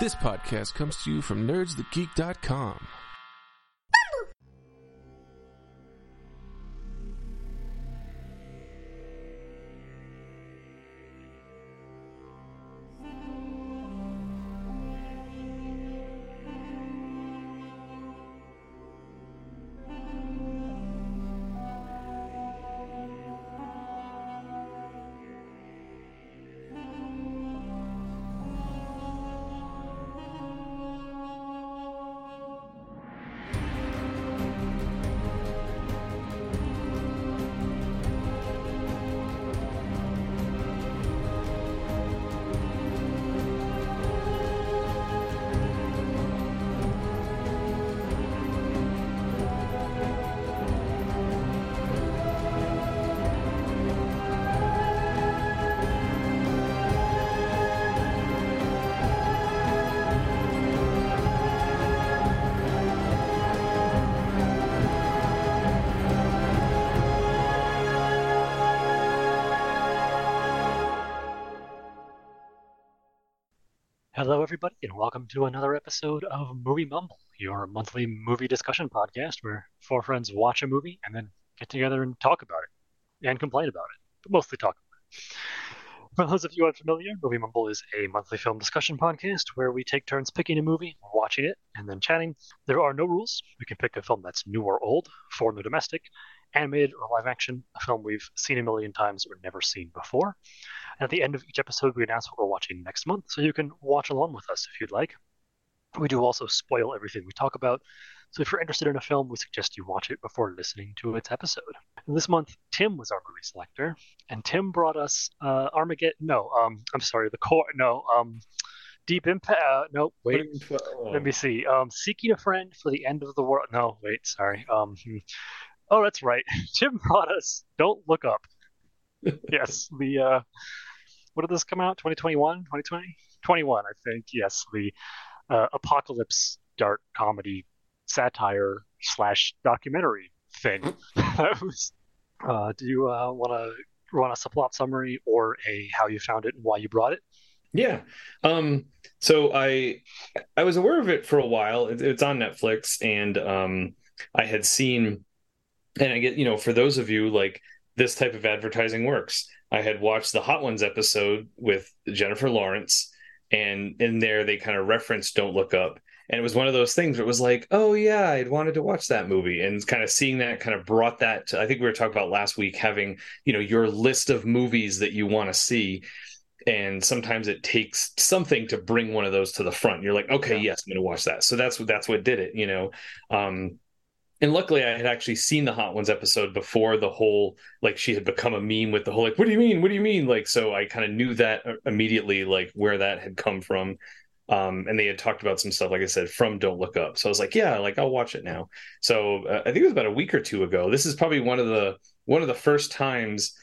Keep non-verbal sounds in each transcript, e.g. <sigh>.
This podcast comes to you from nerdsthegeek.com. Hello, everybody, and welcome to another episode of Movie Mumble, your monthly movie discussion podcast where four friends watch a movie and then get together and talk about it and complain about it, but mostly talk about it. For those of you unfamiliar, Movie Mumble is a monthly film discussion podcast where we take turns picking a movie, watching it, and then chatting. There are no rules. We can pick a film that's new or old, foreign or domestic, animated or live action, a film we've seen a million times or never seen before. And at the end of each episode, we announce what we're watching next month, so you can watch along with us if you'd like. We do also spoil everything we talk about, so if you're interested in a film, we suggest you watch it before listening to its episode. And this month, Tim was our movie selector, and Tim brought us uh, Armageddon. No, um, I'm sorry, the core. No, um, Deep Impact. Uh, no, wait. Let me see. Um, Seeking a Friend for the End of the World. No, wait, sorry. Um, hmm. oh, that's right. <laughs> Tim brought us Don't Look Up. <laughs> yes, the uh, what did this come out? 2021, 2020, 21, I think. Yes, the uh, apocalypse dark comedy satire slash documentary thing. <laughs> that was. Uh, do you uh, want to run us a plot summary or a how you found it and why you brought it? Yeah. Um, so I I was aware of it for a while. It, it's on Netflix, and um, I had seen, and I get you know for those of you like this type of advertising works. I had watched the Hot Ones episode with Jennifer Lawrence, and in there they kind of referenced Don't Look Up. And it was one of those things where it was like, oh yeah, I'd wanted to watch that movie, and kind of seeing that kind of brought that. To, I think we were talking about last week having you know your list of movies that you want to see, and sometimes it takes something to bring one of those to the front. You're like, okay, yeah. yes, I'm going to watch that. So that's what that's what did it, you know. Um, and luckily I had actually seen the Hot Ones episode before the whole like she had become a meme with the whole like what do you mean? What do you mean? Like so I kind of knew that uh, immediately like where that had come from. Um, and they had talked about some stuff like I said from Don't Look Up. So I was like yeah like I'll watch it now. So uh, I think it was about a week or two ago. This is probably one of the one of the first times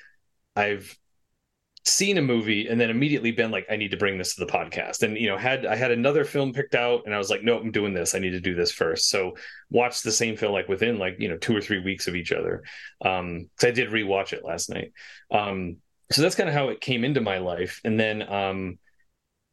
I've seen a movie and then immediately been like i need to bring this to the podcast. And you know had i had another film picked out and i was like no i'm doing this. I need to do this first. So watched the same film like within like you know two or three weeks of each other um because i did rewatch it last night. Um so that's kind of how it came into my life. And then um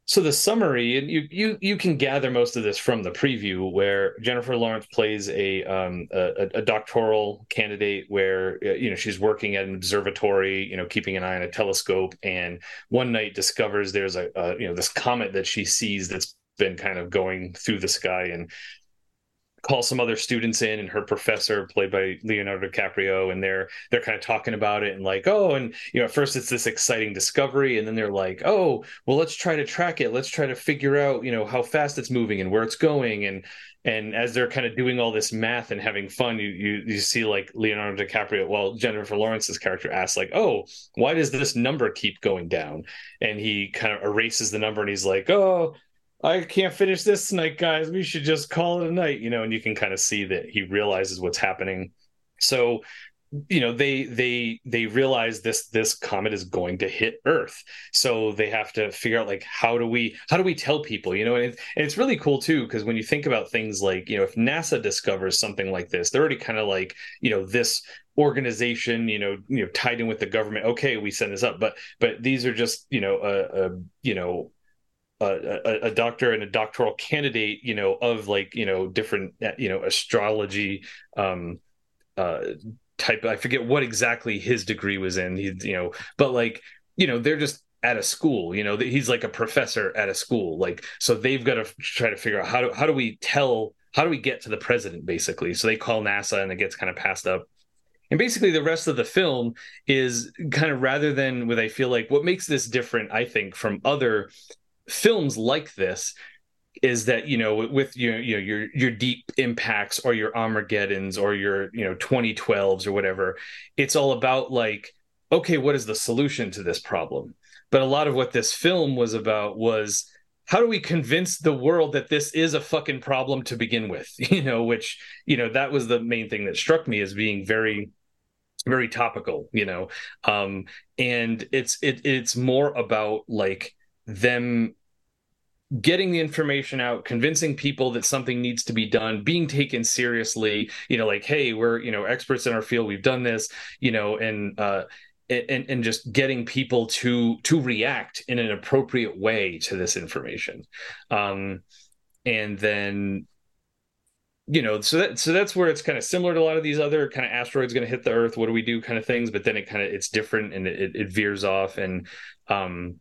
so the summary, and you you you can gather most of this from the preview, where Jennifer Lawrence plays a um, a, a, doctoral candidate, where uh, you know she's working at an observatory, you know, keeping an eye on a telescope, and one night discovers there's a, a you know this comet that she sees that's been kind of going through the sky, and call some other students in and her professor played by Leonardo DiCaprio and they're they're kind of talking about it and like oh and you know at first it's this exciting discovery and then they're like oh well let's try to track it. Let's try to figure out you know how fast it's moving and where it's going. And and as they're kind of doing all this math and having fun you you, you see like Leonardo DiCaprio well Jennifer Lawrence's character asks like oh why does this number keep going down? And he kind of erases the number and he's like oh I can't finish this tonight, guys. We should just call it a night, you know, and you can kind of see that he realizes what's happening. So, you know, they they they realize this this comet is going to hit Earth. So they have to figure out like how do we how do we tell people, you know, and, and it's really cool too, because when you think about things like, you know, if NASA discovers something like this, they're already kind of like, you know, this organization you know you know tied in with the government okay we send this up but but these are just you know a, a you know a, a, doctor and a doctoral candidate, you know, of like you know different you know astrology um, uh, type. I forget what exactly his degree was in. He you know, but like you know they're just at a school you know he's like a professor at a school like so they've got to try to figure out how do how do we tell how do we get to the president basically so they call nasa and it gets kind of passed up and basically the rest of the film is kind of rather than what i feel like what makes this different i think from other films like this is that you know with your you know your your deep impacts or your armageddons or your you know 2012s or whatever it's all about like okay what is the solution to this problem? But a lot of what this film was about was how do we convince the world that this is a fucking problem to begin with? <laughs> You know which you know that was the main thing that struck me as being very very topical you know? Um and it's it it's more about like them getting the information out convincing people that something needs to be done being taken seriously you know like hey we're you know experts in our field we've done this you know and uh and and just getting people to to react in an appropriate way to this information. Um and then you know so that so that's where it's kind of similar to a lot of these other kind of asteroids going to hit the earth what do we do kind of things but then it kind of it's different and it, it veers off and um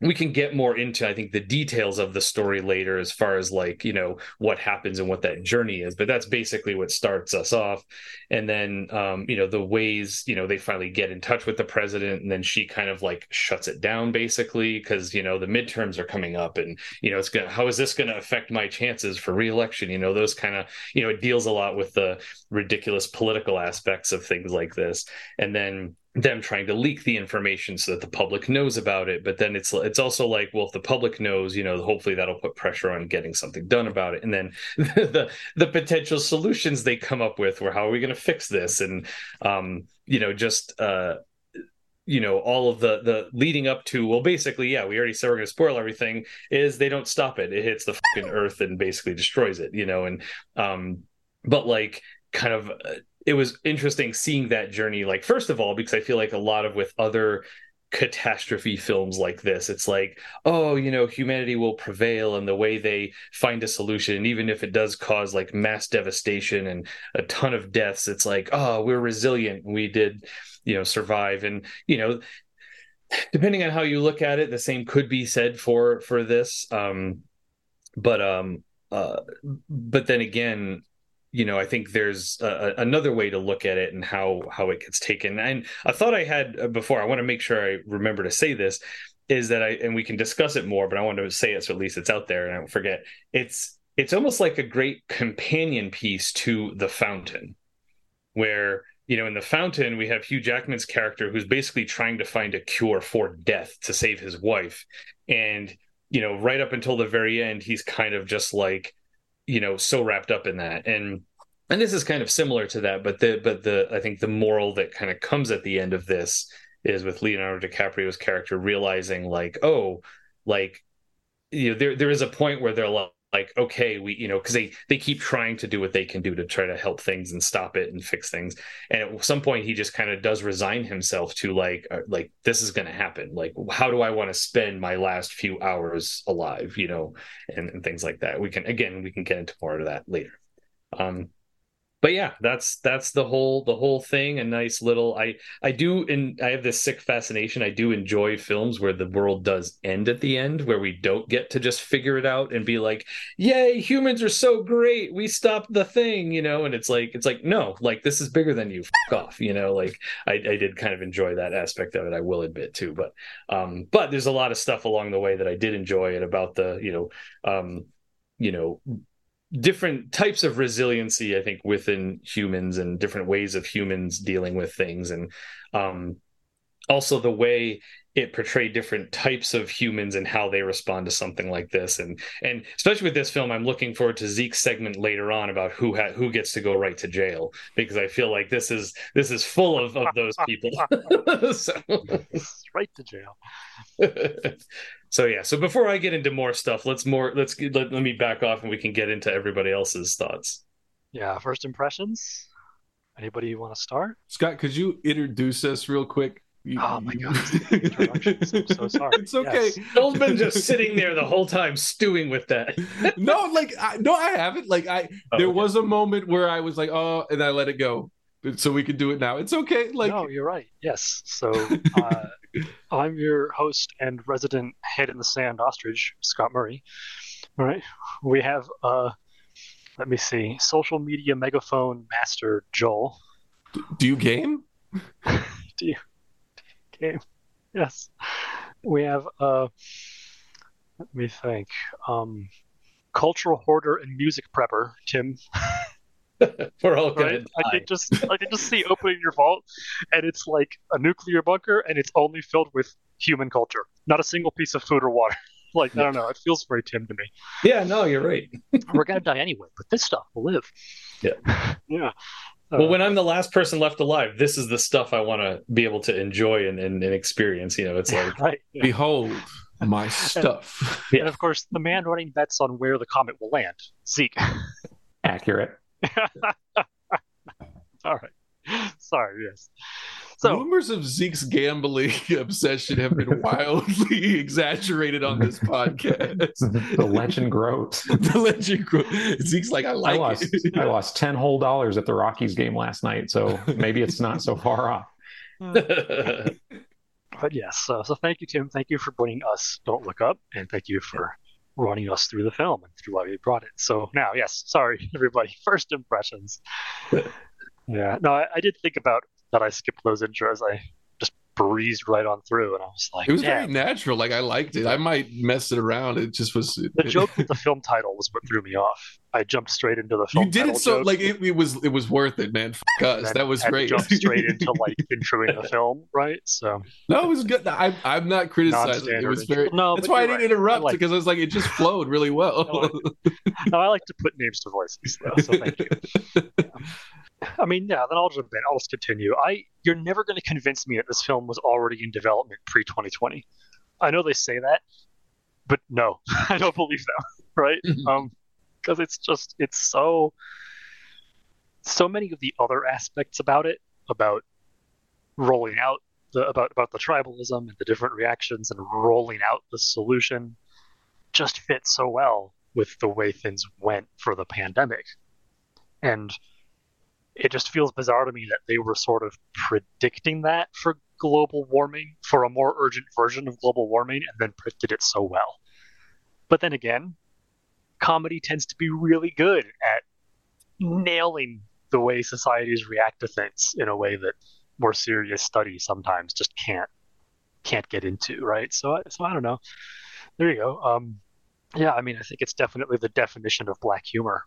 we can get more into i think the details of the story later as far as like you know what happens and what that journey is but that's basically what starts us off. And then um you know the ways you know they finally get in touch with the president and then she kind of like shuts it down basically because you know the midterms are coming up and you know it's gonna how is this gonna affect my chances for reelection? You know those kind of you know it deals a lot with the ridiculous political aspects of things like this. And then them trying to leak the information so that the public knows about it but then it's it's also like well if the public knows you know hopefully that'll put pressure on getting something done about it. And then <laughs> the the potential solutions they come up with where how are we going to fix this? And um you know just uh you know all of the the leading up to well basically yeah we already said we're going to spoil everything is they don't stop it. It hits the fucking earth and basically destroys it you know and um but like kind of uh, it was interesting seeing that journey like first of all because i feel like a lot of with other catastrophe films like this it's like oh you know humanity will prevail and the way they find a solution even if it does cause like mass devastation and a ton of deaths it's like oh we're resilient we did you know survive. And you know depending on how you look at it the same could be said for for this. Um but um uh but then again you know, I think there's a, another way to look at it and how how it gets taken. And a thought I had uh, before, I want to make sure I remember to say this, is that I and we can discuss it more, but I want to say it so at least it's out there and I don't forget. It's it's almost like a great companion piece to The Fountain, where you know in The Fountain we have Hugh Jackman's character who's basically trying to find a cure for death to save his wife, and you know right up until the very end he's kind of just like you know so wrapped up in that. And and this is kind of similar to that but the but the i think the moral that kind of comes at the end of this is with leonardo dicaprio's character realizing like oh like you know there there is a point where they're like like okay we you know because they they keep trying to do what they can do to try to help things and stop it and fix things. And at some point he just kind of does resign himself to like uh, like this is going to happen. Like how do i want to spend my last few hours alive you know and, and things like that? We can again we can get into more of that later. Um but yeah that's that's the whole the whole thing a nice little i i do and i have this sick fascination i do enjoy films where the world does end at the end where we don't get to just figure it out and be like yay humans are so great we stopped the thing you know and it's like it's like no like this is bigger than you Fuck off you know like I, I did kind of enjoy that aspect of it i will admit too but um but there's a lot of stuff along the way that i did enjoy and about the you know um you know different types of resiliency i think within humans and different ways of humans dealing with things. And um, also the way it portrayed different types of humans and how they respond to something like this. And and especially with this film i'm looking forward to zeke's segment later on about who ha- who gets to go right to jail because i feel like this is this is full of, of those people. <laughs> So. <laughs> right to jail. <laughs> So yeah. So before i get into more stuff let's more let's let, let me back off and we can get into everybody else's thoughts. Yeah first impressions. Anybody want to start? Scott could you introduce us real quick Oh my god! <laughs> Introductions. I'm so sorry. It's okay. Yes. Joel's been just sitting there the whole time stewing with that. <laughs> no, like I, no, I haven't. Like I, Oh, there okay. was a moment where I was like, oh, and I let it go, so we could do it now. It's okay. Like no, you're right. Yes. So <laughs> uh, I'm your host and resident head in the sand ostrich, Scott Murray. All right. We have uh, let me see, social media megaphone master Joel. do you game? Game. <laughs> Yes. We have uh let me think. Um cultural hoarder and music prepper, Tim. <laughs> We're all Right? good. I can just I can just see opening your vault and it's like a nuclear bunker and it's only filled with human culture. Not a single piece of food or water. <laughs> Like, I don't know, it feels very Tim to me. Yeah, no, you're right. We're gonna die anyway, but this stuff will live. Yeah. Yeah. Well, Uh, when I'm the last person left alive, this is the stuff I want to be able to enjoy and, and, and experience. You know, it's like, <laughs> right. Behold my stuff. Yeah. And of course, the man running bets on where the comet will land, Zeke. Accurate. <laughs> All right. Sorry, yes. So, Rumors of Zeke's gambling <laughs> obsession have been wildly <laughs> exaggerated on this podcast. <laughs> the legend grows. the legend grows. Zeke's like, I I lost it. I lost ten whole dollars at the Rockies game last night, so maybe it's not so far off. but yes, uh, so thank you, Tim. Thank you for bringing us Don't Look Up, and thank you for running us through the film and through why we brought it. So now, yes, sorry, everybody. First impressions. yeah, no, I, I did think about that. I skipped those intros. I just breezed right on through, and I was like, It was "Damn." very natural. Like I liked it. I might mess it around. It just was. The joke <laughs> with the film title was what threw me off. I jumped straight into the film. you did it so joke. like it, it was. It was worth it, man. F- us. then That was great. Jump straight into <laughs> like introing the film, right? So no, it was good. I, I'm not criticizing. It was very. No, that's why I didn't right. interrupt I like because I was like, it just flowed really well. <laughs> no, I like to put names to voices, though. So thank you. I mean, yeah. Then I'll jump in. I'll just continue. I you're never going to convince me that this film was already in development pre 2020. I know they say that, but no, <laughs> I don't believe them. Right? um, because it's just it's so so many of the other aspects about it about rolling out the about about the tribalism and the different reactions and rolling out the solution just fit so well with the way things went for the pandemic and it just feels bizarre to me that they were sort of predicting that for global warming for a more urgent version of global warming and then predicted it so well but then again comedy tends to be really good at nailing the way societies react to things in a way that more serious studies sometimes just can't can't get into, right? So, so I don't know. There you go. Um, yeah, I mean, I think it's definitely the definition of black humor.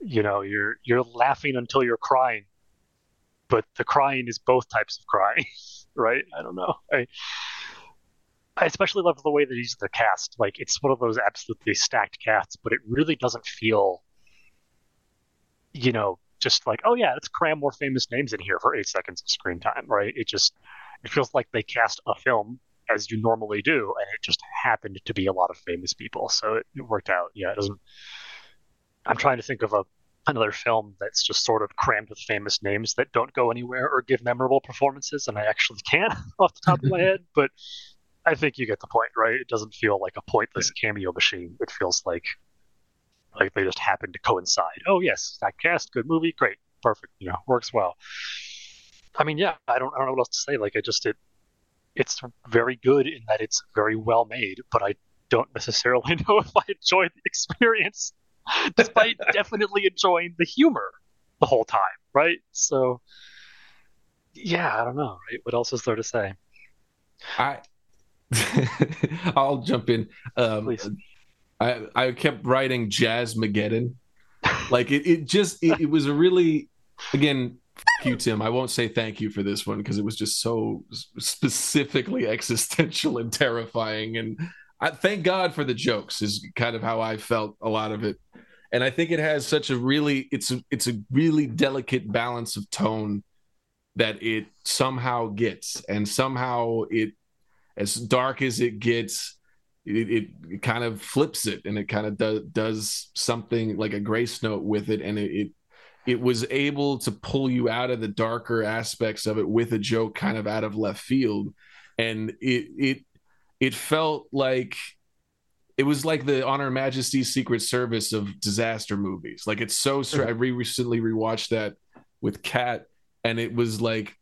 You know, you're you're laughing until you're crying, but the crying is both types of crying, <laughs> right? I don't know. I I especially love the way that he's the cast. Like it's one of those absolutely stacked casts, but it really doesn't feel, you know, just like oh yeah, let's cram more famous names in here for eight seconds of screen time, right? It just it feels like they cast a film as you normally do, and it just happened to be a lot of famous people, so it, it worked out. Yeah, it doesn't. I'm trying to think of a another film that's just sort of crammed with famous names that don't go anywhere or give memorable performances, and I actually can't <laughs> off the top of my head, but I think you get the point, right? It doesn't feel like a pointless cameo machine. It feels like like they just happen to coincide. Oh yes, that cast, good movie, great, perfect, you know, works well. I mean, yeah, I don't I don't know what else to say. Like I just it it's very good in that it's very well made, but I don't necessarily <laughs> know if I enjoyed the experience, <laughs> despite definitely enjoying the humor the whole time, right? So yeah, I don't know, right? What else is there to say? I <laughs> I'll jump in. Um, Please. I I kept writing Jazz Mageddon. Like it, it just it, it was a really again you Tim. I won't say thank you for this one because it was just so specifically existential and terrifying. And I thank God for the jokes is kind of how I felt a lot of it. And I think it has such a really it's a, it's a really delicate balance of tone that it somehow gets and somehow it as dark as it gets it, it, it kind of flips it and it kind of does does something like a grace note with it and it, it it was able to pull you out of the darker aspects of it with a joke kind of out of left field and it it it felt like it was like the On Her Majesty's Secret Service of disaster movies like it's so mm-hmm. i re- recently rewatched that with kat and it was like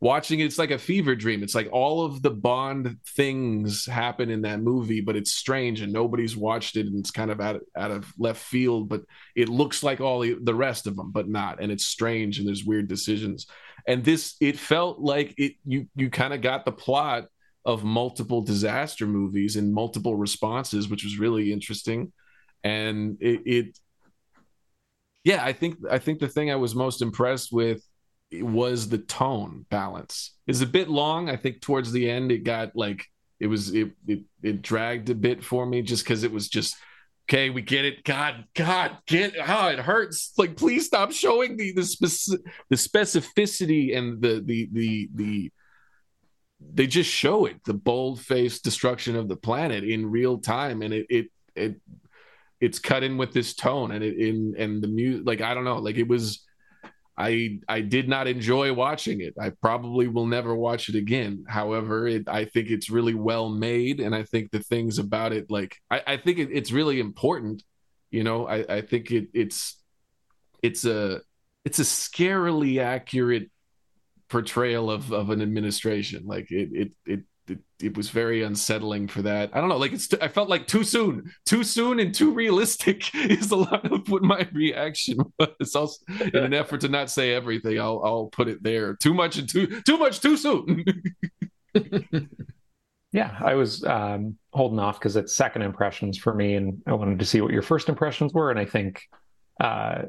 watching it, it's like a fever dream. It's like all of the Bond things happen in that movie, but it's strange and nobody's watched it and it's kind of out, out of left field, but it looks like all the, the rest of them, but not. And it's strange and there's weird decisions. And this, it felt like it, you, you kind of got the plot of multiple disaster movies and multiple responses, which was really interesting. And it, it yeah, I think, I think the thing I was most impressed with was the tone balance. It's a bit long. I think towards the end it got like it was it it, it dragged a bit for me just because it was just okay. We get it. God, God, get how oh, it hurts. Like please stop showing the the speci- the specificity and the the the the they just show it the bold faced destruction of the planet in real time and it it it it's cut in with this tone and it in and the music like I don't know like it was I I did not enjoy watching it. I probably will never watch it again. However, it, I think it's really well made, and I think the things about it, like I, I think it, it's really important. You know, I, I think it, it's it's a it's a scarily accurate portrayal of of an administration. Like it it it it, it was very unsettling for that. I don't know, like it's I felt like too soon, too soon and too realistic <laughs> is a lot of what my reaction <laughs> was. Also, in an effort to not say everything, I'll I'll put it there. Too much and too too much too soon. <laughs> yeah, I was um, holding off because it's second impressions for me, and I wanted to see what your first impressions were, and I think. Uh,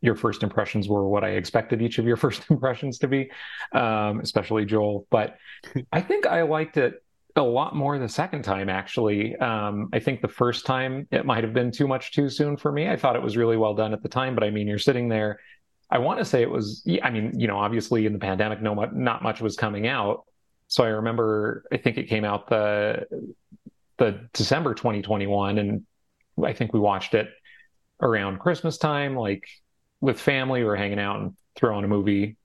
your first impressions were what I expected each of your <laughs> first impressions to be, um, especially Joel. But <laughs> I think I liked it a lot more the second time, actually. Um, I think the first time it might have been too much too soon for me. I thought it was really well done at the time, but I mean, you're sitting there. I want to say it was, I mean, you know, obviously in the pandemic, no, not much was coming out. So I remember, I think it came out the the December 2021, and I think we watched it around Christmas time, like with family, we were hanging out and throwing a movie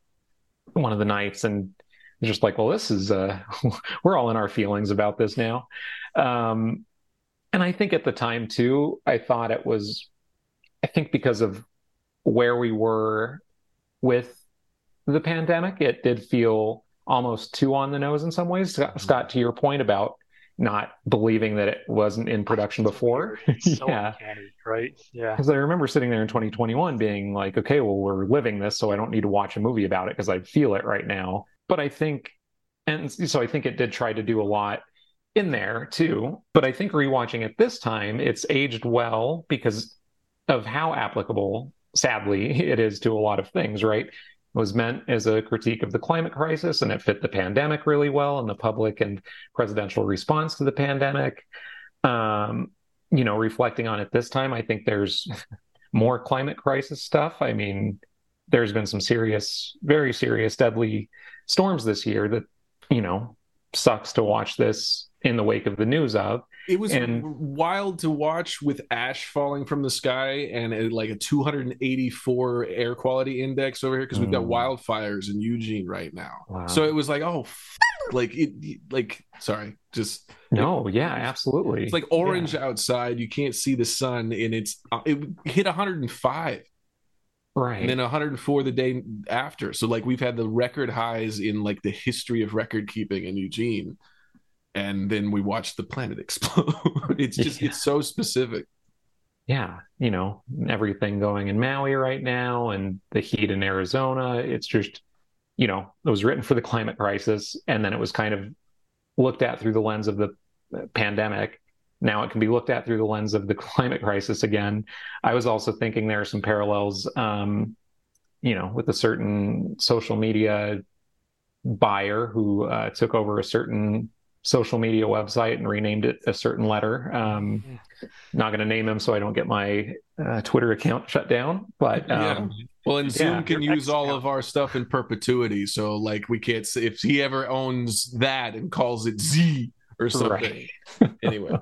one of the nights, and just like, well, this is uh, <laughs> we're all in our feelings about this now. Um, and I think at the time too, I thought it was, I think because of where we were with the pandemic, it did feel almost too on the nose in some ways. Scott, Scott to your point about not believing that it wasn't in production before. <laughs> so yeah. Uncanny, right? Yeah. Because I remember sitting there in 2021 being like, okay, well, we're living this, so I don't need to watch a movie about it because I feel it right now. But I think, and so I think it did try to do a lot in there too. But I think rewatching it this time, it's aged well because of how applicable, sadly, <laughs> it is to a lot of things, right? Was meant as a critique of the climate crisis, and it fit the pandemic really well and the public and presidential response to the pandemic. Um, you know, reflecting on it this time, I think there's <laughs> more climate crisis stuff. I mean, there's been some serious, very serious, deadly storms this year that, you know, sucks to watch this in the wake of the news of. It was and, wild to watch with ash falling from the sky and a, like a 284 air quality index over here because we've got mm. wildfires in Eugene right now. Wow. So it was like, oh, f- like it, like sorry, just no, yeah, absolutely. It's like orange yeah. outside. You can't see the sun, and it's uh, it hit 105 right and then 104 the day after so like we've had the record highs in like the history of record keeping in eugene and then we watch the planet <laughs> explode. it's just yeah. it's so specific. Yeah, you know, everything going in Maui right now and the heat in Arizona, it's just you know, it was written for the climate crisis and then it was kind of looked at through the lens of the pandemic. Now it can be looked at through the lens of the <laughs> climate crisis again. I was also thinking there are some parallels um, you know, with a certain social media buyer who uh, took over a certain social media website and renamed it a certain letter. Um, not going to name him so I don't get my uh, Twitter account shut down. But um, yeah. Well, and Zoom yeah, can use all of our stuff in perpetuity. So, like, we can't say if he ever owns that and calls it Z or something. Right. <laughs> anyway,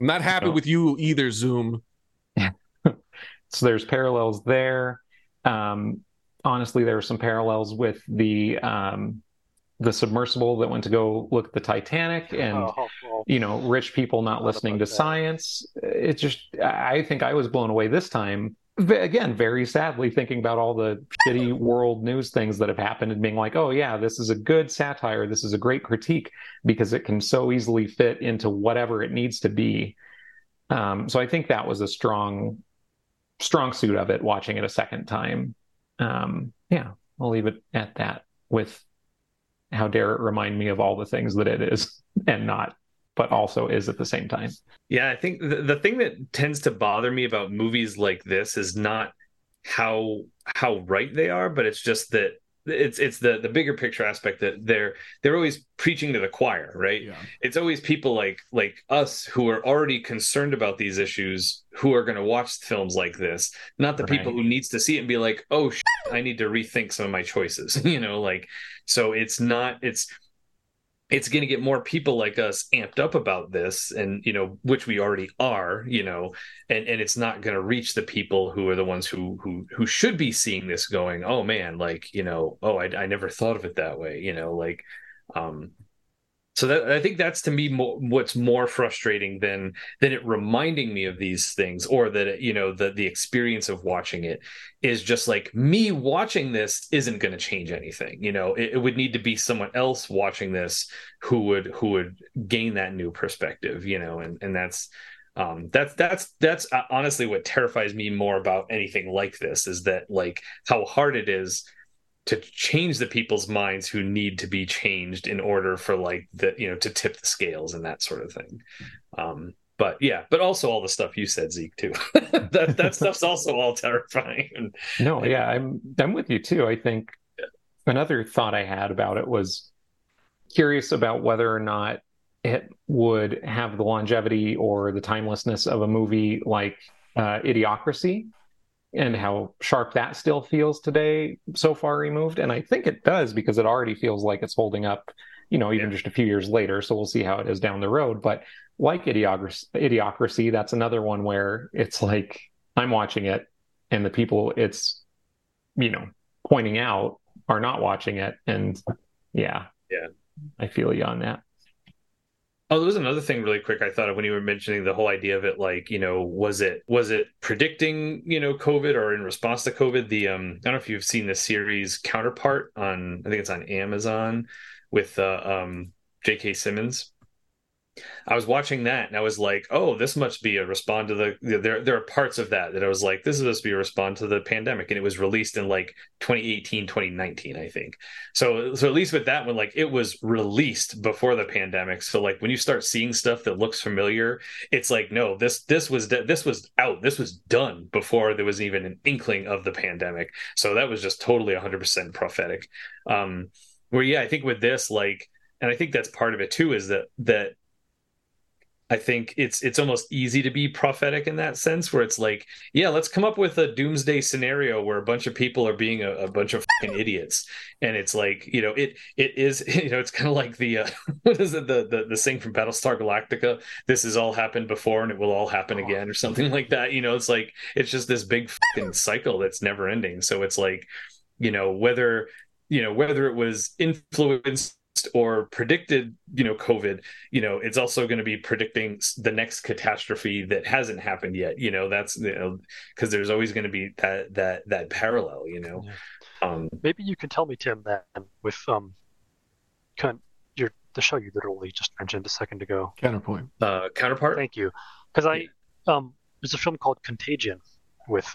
I'm not happy so, with you either, Zoom. <laughs> so there's parallels there. Um, honestly, there are some parallels with the um, the submersible that went to go look at the Titanic, <laughs> and Oh, you know, rich people not listening to that. science. It just, I think I was blown away this time. Again, very sadly, thinking about all the shitty world news things that have happened and being like, oh, yeah, this is a good satire. This is a great critique because it can so easily fit into whatever it needs to be. Um, so I think that was a strong, strong suit of it watching it a second time. Um, yeah, I'll leave it at that with how dare it remind me of all the things that it is <laughs> and not, but also is at the same time. Yeah, I think the, the thing that tends to bother me about movies like this is not how how right they are, but it's just that it's it's the the bigger picture aspect that they're they're always preaching to the choir, right? Yeah. It's always people like like us who are already concerned about these issues who are going to watch films like this, not the people who needs to see it and be like, "Oh, shit, I need to rethink some of my choices." <laughs> you know, like so it's not it's it's going to get more people like us amped up about this and you know which we already are you know and and it's not going to reach the people who are the ones who who who should be seeing this going oh man like you know oh i, I never thought of it that way you know like um so that i think that's to me more, what's more frustrating than than it reminding me of these things or that it, you know the the experience of watching it is just like me watching this isn't going to change anything you know? It, it would need to be someone else watching this who would who would gain that new perspective you know? And and that's um that's that's that's uh, honestly what terrifies me more about anything like this is that like how hard it is to change the people's minds who need to be changed in order for like the you know to tip the scales and that sort of thing. Um but yeah but also all the stuff you said zeke too. <laughs> That that stuff's also all terrifying. And No, yeah, I'm I'm with you too. I think another thought I had about it was curious about whether or not it would have the longevity or the timelessness of a movie like uh, Idiocracy and how sharp that still feels today, so far removed. And I think it does because it already feels like it's holding up, you know, even Yeah. just a few years later. So we'll see how it is down the road. But like Idiocracy, Idiocracy, that's another one where it's like I'm watching it and the people it's you know pointing out are not watching it and yeah Yeah. i feel you on that Oh, there was another thing really quick I thought of when you were mentioning the whole idea of it, like, you know, was it was it predicting, you know, COVID or in response to COVID? The um I don't know if you've seen the series Counterpart on I think it's on Amazon with uh, um J.K. Simmons. I was watching that and I was like, oh, this must be a respond to the there there are parts of that that I was like, this is supposed to be a respond to the pandemic. And it was released in like 2018, 2019, I think. So so at least with that one, like it was released before the pandemic. So like when you start seeing stuff that looks familiar, it's like, no, this this was this was out. This was done before there was even an inkling of the pandemic. So that was just totally 100% prophetic. Um where yeah, I think with this, like, and I think that's part of it too, is that that I think it's it's almost easy to be prophetic in that sense, where it's like, yeah, let's come up with a doomsday scenario where a bunch of people are being a, a bunch of fucking <laughs> idiots, and it's like, you know, it it is, <laughs> you know, it's kind of like the uh, <laughs> what is it, the the the thing from Battlestar Galactica? This has all happened before, and it will all happen again, or something like that. You know, it's like it's just this big fucking cycle that's never ending. So it's like, you know, whether you know whether it was influenced or predicted you know covid you know it's also going to be predicting the next catastrophe that hasn't happened yet you know that's you know because there's always going to be that that that parallel you know um Maybe you can tell me, Tim, that with um, kind of your the show you literally just mentioned a second ago. Counterpoint. uh counterpart Thank you, because I um, there's a film called Contagion with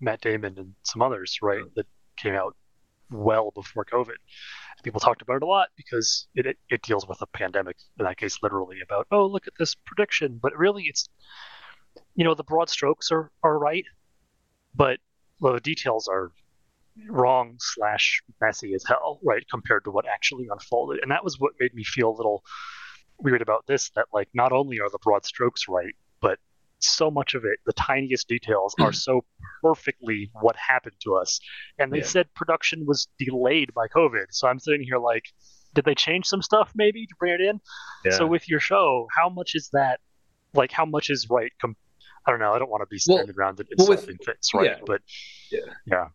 Matt Damon and some others, right? That came out well before COVID. People talked about it a lot because it, it it deals with a pandemic. In that case, literally about oh look at this prediction, but really it's you know the broad strokes are are right, but the details are wrong slash messy as hell, right, compared to what actually unfolded. And that was what made me feel a little weird about this. That like not only are the broad strokes right, but so much of it, the tiniest details, are <clears throat> so perfectly what happened to us. And they Yeah. said production was delayed by COVID. So I'm sitting here like, did they change some stuff maybe to bring it in? yeah So with your show, how much is that? Like, how much is right? Com- I don't know. I don't want to be Well- standing around and well, with- things, right? yeah. But Yeah. yeah,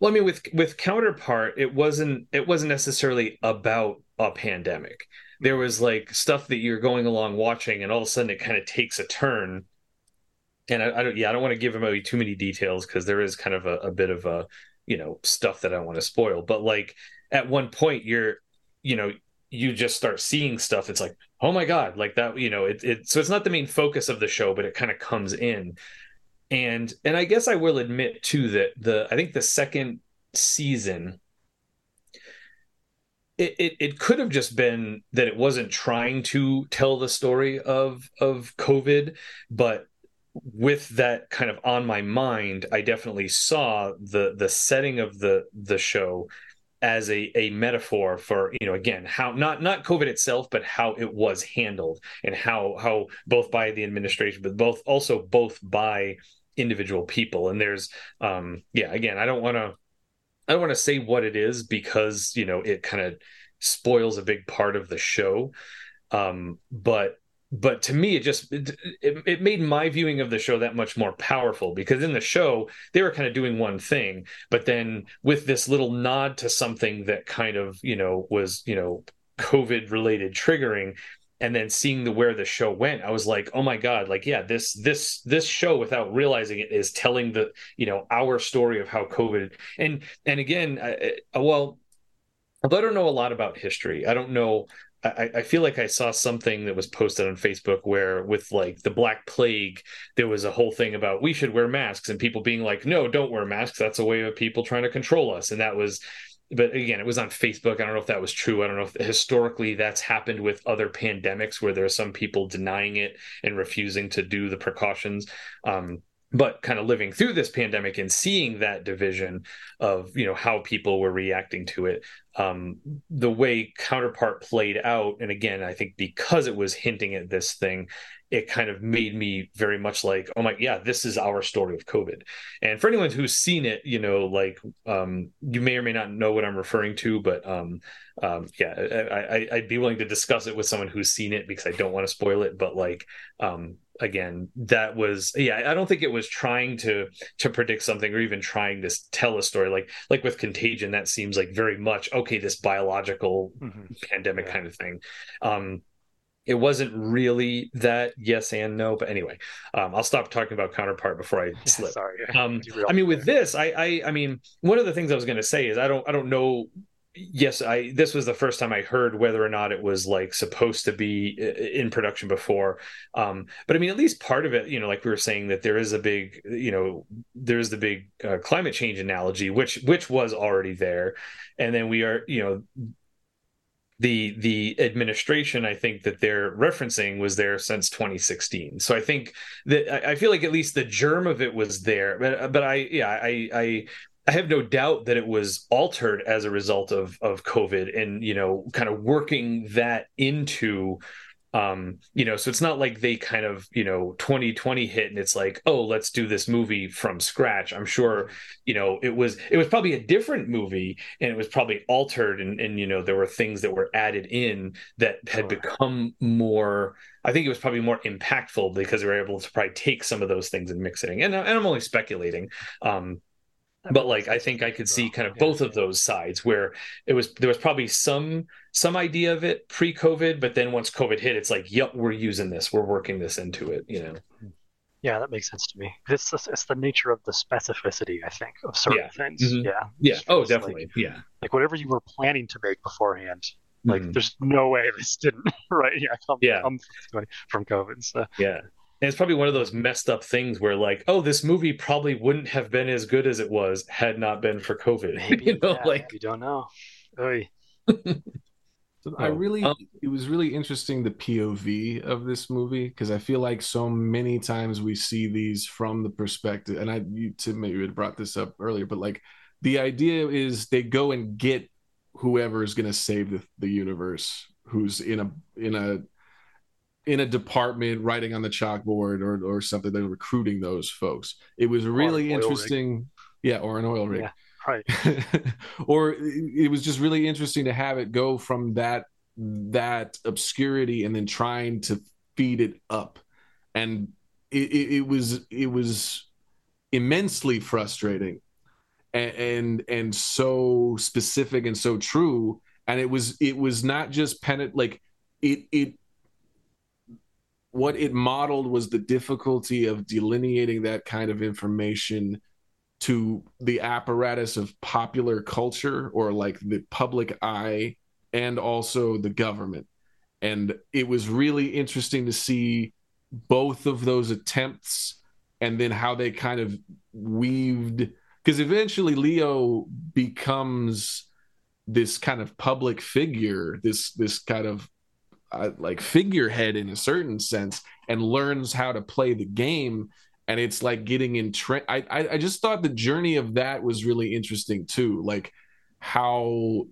well, I mean, with with counterpart, it wasn't it wasn't necessarily about a pandemic. There was like stuff that you're going along watching, and all of a sudden it kind of takes a turn. And I, I don't, yeah, I don't want to give away too many details because there is kind of a, a bit of a, you know, stuff that I want to spoil. But like at one point, you're, you know, you just start seeing stuff. It's like, oh my god, like that, you know. It, it so it's not the main focus of the show, but it kind of comes in and and I guess I will admit too that the I think the second season it, it, it could have just been that it wasn't trying to tell the story of of COVID, but with that kind of on my mind, I definitely saw the the setting of the the show as a a metaphor for you know again how not not covid itself but how it was handled and how how both by the administration but both also both by individual people. And there's um yeah again i don't want to i don't want to say what it is because you know it kind of spoils a big part of the show. Um but but to me it just it, it, made my viewing of the show that much more powerful because in the show they were kind of doing one thing but then with this little nod to something that kind of you know was you know covid related triggering and then seeing the where the show went i was like oh my god like yeah this this this show without realizing it is telling the you know our story of how covid and and again I, I, well i don't know a lot about history. I don't know I, I feel like I saw something that was posted on Facebook where, with like the Black Plague, there was a whole thing about we should wear masks, and people being like, "No, don't wear masks. That's a way of people trying to control us." And that was but again, it was on Facebook. I don't know if that was true. I don't know if historically that's happened with other pandemics where there are some people denying it and refusing to do the precautions. Um, but kind of living through this pandemic and seeing that division of you know how people were reacting to it um, the way counterpart played out and again i think because it was hinting at this thing it kind of made me very much like, oh my, yeah, this is our story of COVID. And for anyone who's seen it, you know, like um, you may or may not know what I'm referring to, but um, um, yeah, I, would be willing to discuss it with someone who's seen it because I don't want to spoil it. But like, um, again, that was, yeah, I don't think it was trying to to predict something or even trying to tell a story. Like like with Contagion, that seems like very much okay, this biological mm-hmm. pandemic yeah. kind of thing. Um, it wasn't really that yes and no but anyway um, i'll stop talking about counterpart before i <laughs> slip sorry <laughs> um, i mean with this I, I i mean one of the things i was going to say is i don't i don't know yes i this was the first time i heard whether or not it was like supposed to be in production before um but i mean at least part of it you know like we were saying that there is a big you know there's the big uh, climate change analogy which which was already there and then we are you know the the administration I think that they're referencing was there since 2016. So I think that I feel like at least the germ of it was there. But but I yeah I I I have no doubt that it was altered as a result of of COVID and you know kind of working that into um you know so it's not like they kind of you know 2020 hit and it's like oh let's do this movie from scratch. I'm sure you know it was it was probably a different movie and it was probably altered and and you know there were things that were added in that had become more i think it was probably more impactful because they were able to probably take some of those things and mix it in. And, and i'm only speculating. Um but like i think i could see kind of both of those sides where it was there was probably some some idea of it pre-covid but then once covid hit it's like yep we're using this. We're working this into it you know? Yeah that makes sense to me. It's it's the nature of the specificity i think of certain yeah. things. Mm-hmm. yeah. Yeah. Oh definitely like, yeah. like whatever you were planning to make beforehand like mm-hmm. there's no way this didn't <laughs> right? Yeah come, yeah. come from covid so. Yeah and it's probably one of those messed up things where, like, oh, this movie probably wouldn't have been as good as it was had not been for COVID. Maybe, <laughs> you know, yeah, like you don't know. <laughs> So I really, um, it was really interesting the POV of this movie because I feel like so many times we see these from the perspective, and I, you, Tim, maybe had brought this up earlier, but like the idea is they go and get whoever is going to save the, the universe, who's in a in a in a department writing on the chalkboard or or something. They're recruiting those folks. It was really interesting. Rig. Yeah, or an oil rig. Yeah, right. <laughs> or it was just really interesting to have it go from that that obscurity and then trying to feed it up. And it, it, it was it was immensely frustrating and, and and so specific and so true and it was it was not just penet like it it what it modeled was the difficulty of delineating that kind of information to the apparatus of popular culture or like the public eye and also the government. And it was really interesting to see both of those attempts and then how they kind of weaved because eventually leo becomes this kind of public figure this this kind of uh, like figurehead in a certain sense and learns how to play the game. And it's like getting in tra- I, I i just thought the journey of that was really interesting too like how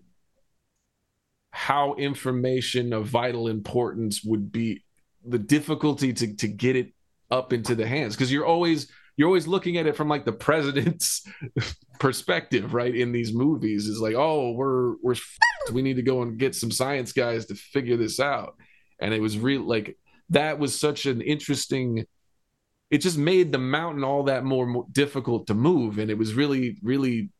how information of vital importance would be the difficulty to to get it up into the hands. Because you're always you're always looking at it from like the president's <laughs> perspective right in these movies is like oh we're we're we need to go and get some science guys to figure this out. And it was real like that was such an interesting it just made the mountain all that more, more difficult to move. And it was really really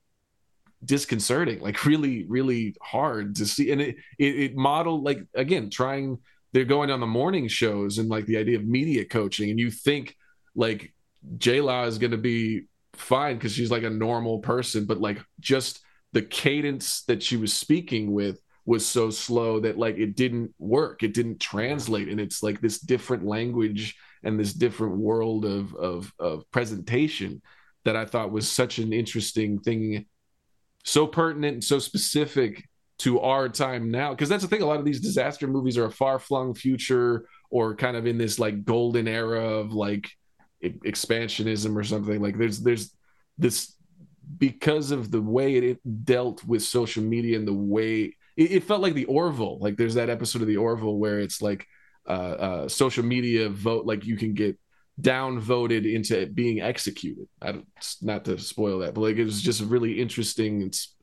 disconcerting like really really hard to see. And it, it it modeled like again trying they're going on the morning shows and like the idea of media coaching. And you think like J Law is going to be fine because she's like a normal person but like just the cadence that she was speaking with was so slow that like it didn't work. It didn't translate and it's like this different language and this different world of of of presentation that I thought was such an interesting thing so pertinent and so specific to our time now. Because that's the thing a lot of these disaster movies are a far-flung future or kind of in this like golden era of like expansionism or something like there's there's this because of the way it dealt with social media and the way it, it felt like the Orville like there's that episode of the Orville where it's like uh, uh, social media vote like you can get downvoted into being executed. I don't, not to spoil that, but like it was just really interesting. It's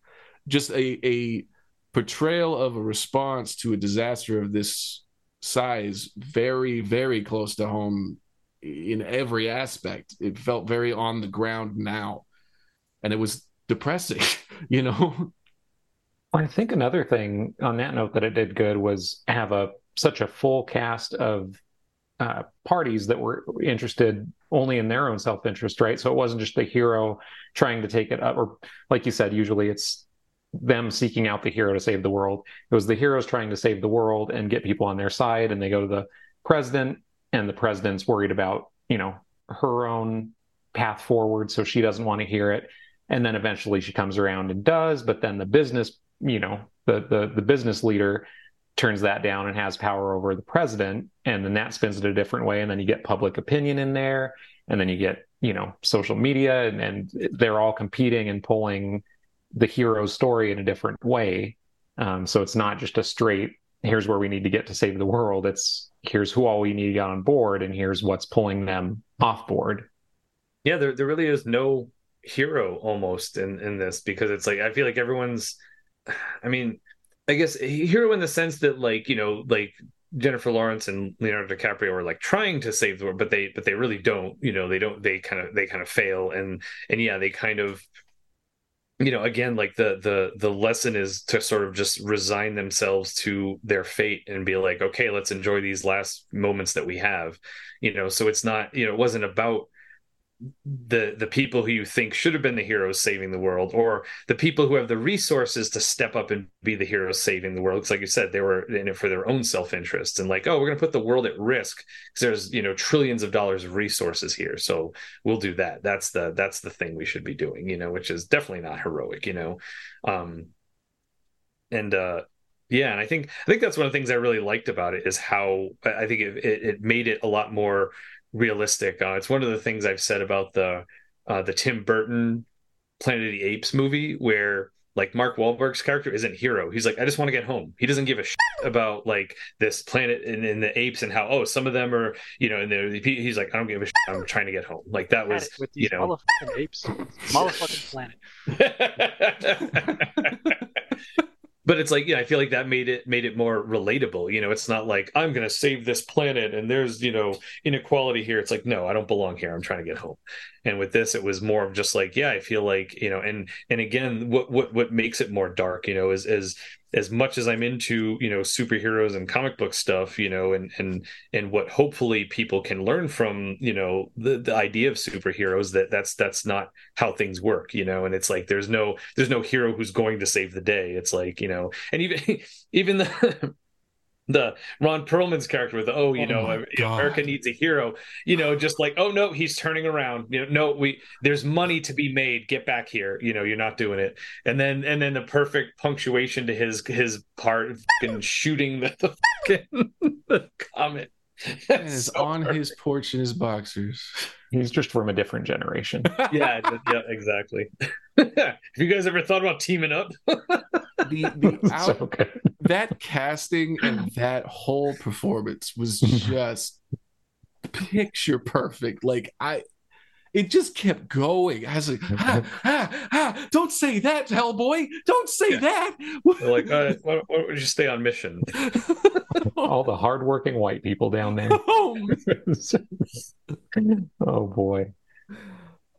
just a a portrayal of a response to a disaster of this size, very very close to home in every aspect. It felt very on the ground now, and it was depressing, <laughs> you know. I think another thing on that note that it did good was have a such a full cast of uh, parties that were interested only in their own self-interest, right? So it wasn't just the hero trying to take it up, or like you said, usually it's them seeking out the hero to save the world. It was the heroes trying to save the world and get people on their side, and they go to the president, and the president's worried about you know her own path forward, so she doesn't want to hear it, and then eventually she comes around and does, but then the business, you know, the the the business leader turns that down and has power over the president and then that spins it a different way and then you get public opinion in there and then you get you know social media and, and they're all competing and pulling the hero's story in a different way. Um, so it's not just a straight here's where we need to get to save the world. It's here's who all we need to get on board and here's what's pulling them off board yeah there, there really is no hero almost in in this because it's like i feel like everyone's i mean I guess hero in the sense that like you know like Jennifer Lawrence and Leonardo DiCaprio are like trying to save the world, but they but they really don't. You know, they don't. They kind of they kind of fail, and and yeah, they kind of you know again like the the the lesson is to sort of just resign themselves to their fate and be like okay let's enjoy these last moments that we have you know? So it's not you know it wasn't about the the people who you think should have been the heroes saving the world or the people who have the resources to step up and be the heroes saving the world. Because like you said they were in it for their own self-interest and like oh we're going to put the world at risk because there's you know trillions of dollars of resources here. So we'll do that. That's the that's the thing we should be doing you know which is definitely not heroic you know? Um and uh yeah and i think i think that's one of the things i really liked about it is how i think it, it, it made it a lot more realistic. Uh, it's one of the things I've said about the uh, the Tim Burton Planet of the Apes movie, where like Mark Wahlberg's character isn't hero. He's like, I just want to get home. He doesn't give a shit about like this planet and, and the apes and how oh some of them are you know and they're he's like I don't give a shit. I'm trying to get home. Like that was with these you know motherfucking apes, motherfucking planet. <laughs> <laughs> but it's like yeah i feel like that made it made it more relatable you know? It's not like i'm going to save this planet and there's you know inequality here. It's like no i don't belong here. I'm trying to get home. And with this it was more of just like yeah i feel like you know and and again what what what makes it more dark you know is is as much as I'm into you know superheroes and comic book stuff, you know, and and and what hopefully people can learn from you know the the idea of superheroes that that's that's not how things work, you know, and it's like there's no there's no hero who's going to save the day. It's like you know, and even <laughs> even the the Ron Perlman's character with oh you oh know America needs a hero you know just like oh no he's turning around. You know no we there's money to be made. Get back here. You know you're not doing it. And then and then the perfect punctuation to his his part and shooting the, the <laughs> fucking the comment and is so on perfect. his porch in his boxers. He's just from a different generation. <laughs> Yeah yeah exactly <laughs> <laughs> have you guys ever thought about teaming up <laughs> the, the <laughs> out, so that casting and that whole performance was just picture perfect. Like I it just kept going. I was like, ah, ah, ah, don't say that, Hellboy. Don't say yeah. that. like, uh, why, why don't you stay on mission? All the hardworking white people down there. Oh, oh boy.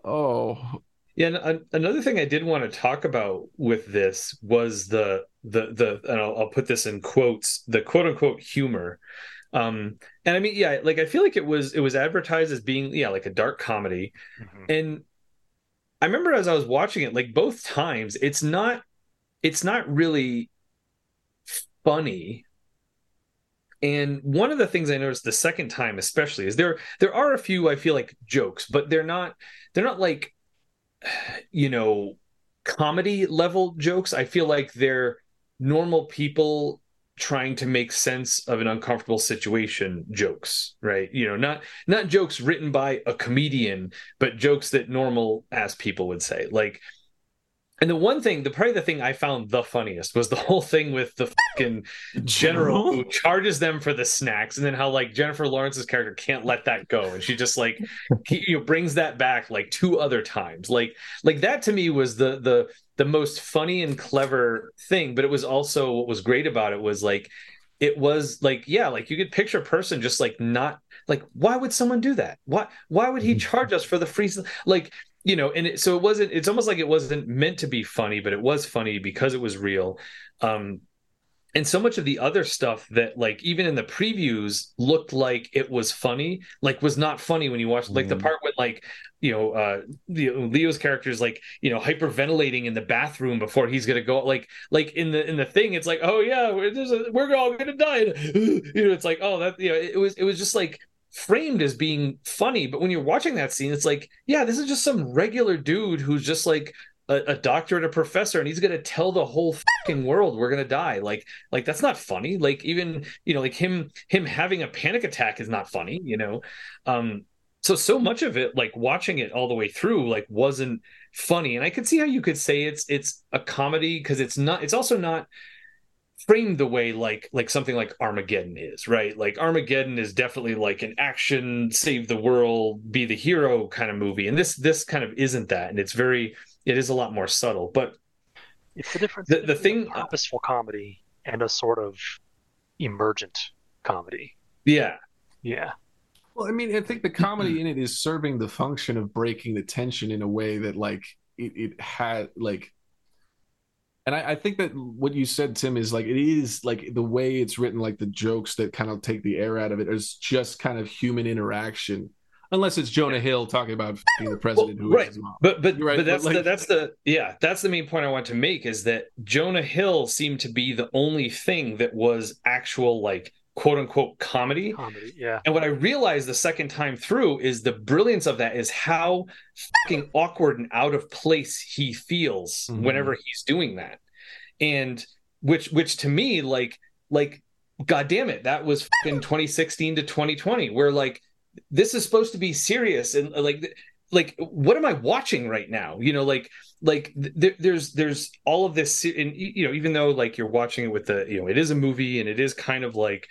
Oh, yeah, and another thing I did want to talk about with this was the the the and I'll, I'll put this in quotes the quote unquote humor. Um, and I mean, yeah, like I feel like it was it was advertised as being yeah like a dark comedy, mm-hmm. and I remember as I was watching it, like both times, it's not it's not really funny. And one of the things I noticed the second time, especially, is there there are a few I feel like jokes, but they're not they're not like you know, comedy level jokes. I feel like they're normal people trying to make sense of an uncomfortable situation jokes right you know not not jokes written by a comedian but jokes that normal ass people would say like and the one thing, the probably the thing I found the funniest was the whole thing with the fucking general who charges them for the snacks, and then how like Jennifer Lawrence's character can't let that go, and she just like <laughs> he, you know brings that back like two other times. Like like that to me was the the the most funny and clever thing, but it was also what was great about it was like it was like yeah like you could picture a person just like not like why would someone do that why why would he mm-hmm. charge us for the free like you know and it, so it wasn't it's almost like it wasn't meant to be funny but it was funny because it was real um and so much of the other stuff that like even in the previews looked like it was funny like was not funny when you watch like the mm. part with like you know uh leo's character is like you know hyperventilating in the bathroom before he's gonna go like like in the in the thing it's like oh yeah we're, a, we're all gonna die <gasps> you know it's like oh that you know it was it was just like framed as being funny but when you're watching that scene it's like yeah this is just some regular dude who's just like a, a doctor and a professor and he's to tell the whole fucking world we're to die. Like like that's not funny. Like even you know like him him having a panic attack is not funny you know? Um so so much of it like watching it all the way through like wasn't funny. And i could see how you could say it's it's a comedy because it's not it's also not framed the way like like something like Armageddon is, right? Like Armageddon is definitely like an action save the world, be the hero kind of movie. And this this kind of isn't that. And it's very it is a lot more subtle. But it's the difference the, the thing purposeful comedy and a sort of emergent comedy. Yeah. Yeah. Well, I mean, I think the comedy in it is serving the function of breaking the tension in a way that like it, it had like and I, I, think that what you said, Tim, is like it is like the way it's written, like the jokes that kind of take the air out of it is just kind of human interaction. Unless it's Jonah Hill talking about being the president well, who right. But but, right. but that's but like, the that's the yeah that's the main point I want to make is that Jonah Hill seemed to be the only thing that was actual like quote unquote comedy. Comedy, yeah. And what I realized the second time through is the brilliance of that is how fucking awkward and out of place he feels mm-hmm. whenever he's doing that. And which which to me like like god damn it that was in 2016 to 2020 where like this is supposed to be serious and like like what am i watching right now you know like like th- there's there's all of this and you know even though like you're watching it with the you know it is a movie and it is kind of like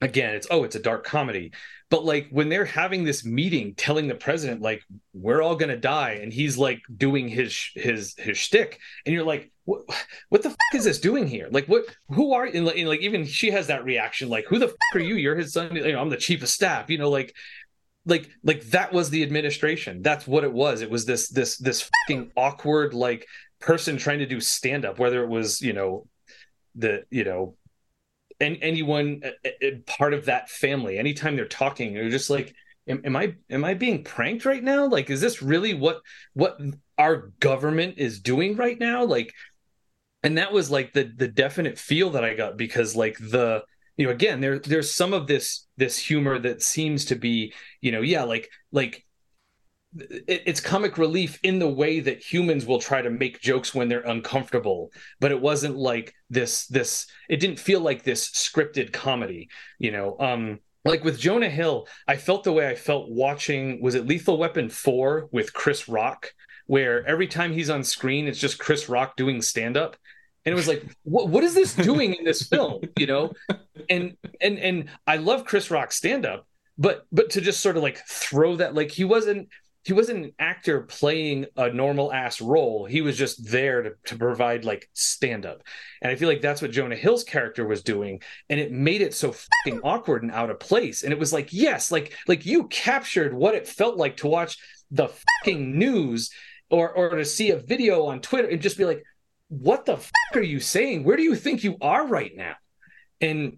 again it's oh it's a dark comedy. But like when they're having this meeting telling the president like we're all gonna die and he's like doing his his his shtick and you're like what, what the fuck is this doing here? Like what who are and like, and like even she has that reaction like who the fuck are you? You're his son. You know i'm the chief of staff. You know like like like that was the administration. That's what it was. It was this this this fucking awkward like person trying to do stand up whether it was you know the you know and anyone part of that family anytime they're talking they're just like am, am, i am i being pranked right now? Like is this really what what our government is doing right now? Like and that was like the the definite feel that i got because like the you know again there there's some of this this humor that seems to be you know yeah like like it's comic relief in the way that humans will try to make jokes when they're uncomfortable but it wasn't like this this it didn't feel like this scripted comedy you know? Um like with jonah hill i felt the way i felt watching was it lethal weapon 4 with chris rock where every time he's on screen it's just chris rock doing stand up and it was like <laughs> what, what is this doing in this film? You know? And and and i love chris rock stand up but but to just sort of like throw that like he wasn't he wasn't an actor playing a normal ass role. He was just there to, to provide like stand up. And I feel like that's what Jonah Hill's character was doing. And it made it so fucking awkward and out of place. And it was like, yes, like like you captured what it felt like to watch the fucking news or or to see a video on Twitter and just be like, what the fuck are you saying? Where do you think you are right now? And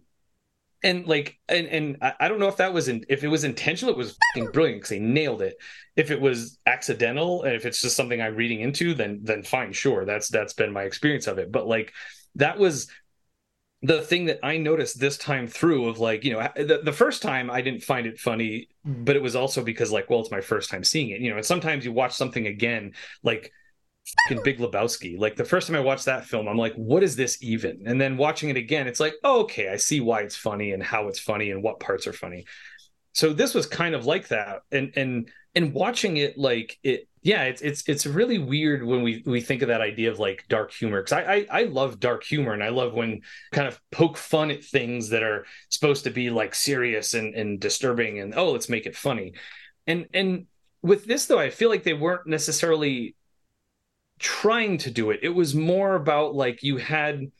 and like and and I don't know if that was in, if it was intentional, it was brilliant because they nailed it. If it was accidental and if it's just something I'm reading into, then then fine, sure. That's that's been my experience of it. But like that was the thing that I noticed this time through of like, you know, the, the first time I didn't find it funny, but it was also because like, well, it's my first time seeing it, you know, and sometimes you watch something again, like fucking Big Lebowski. Like the first time I watched that film, I'm like, what is this even? And then watching it again, it's like, oh, okay, I see why it's funny and how it's funny and what parts are funny. So this was kind of like that. And and and watching it like it yeah, it's it's it's really weird when we we think of that idea of like dark humor because I, I I love dark humor and I love when kind of poke fun at things that are supposed to be like serious and and disturbing and oh let's make it funny, and and with this though I feel like they weren't necessarily trying to do it. It was more about like you had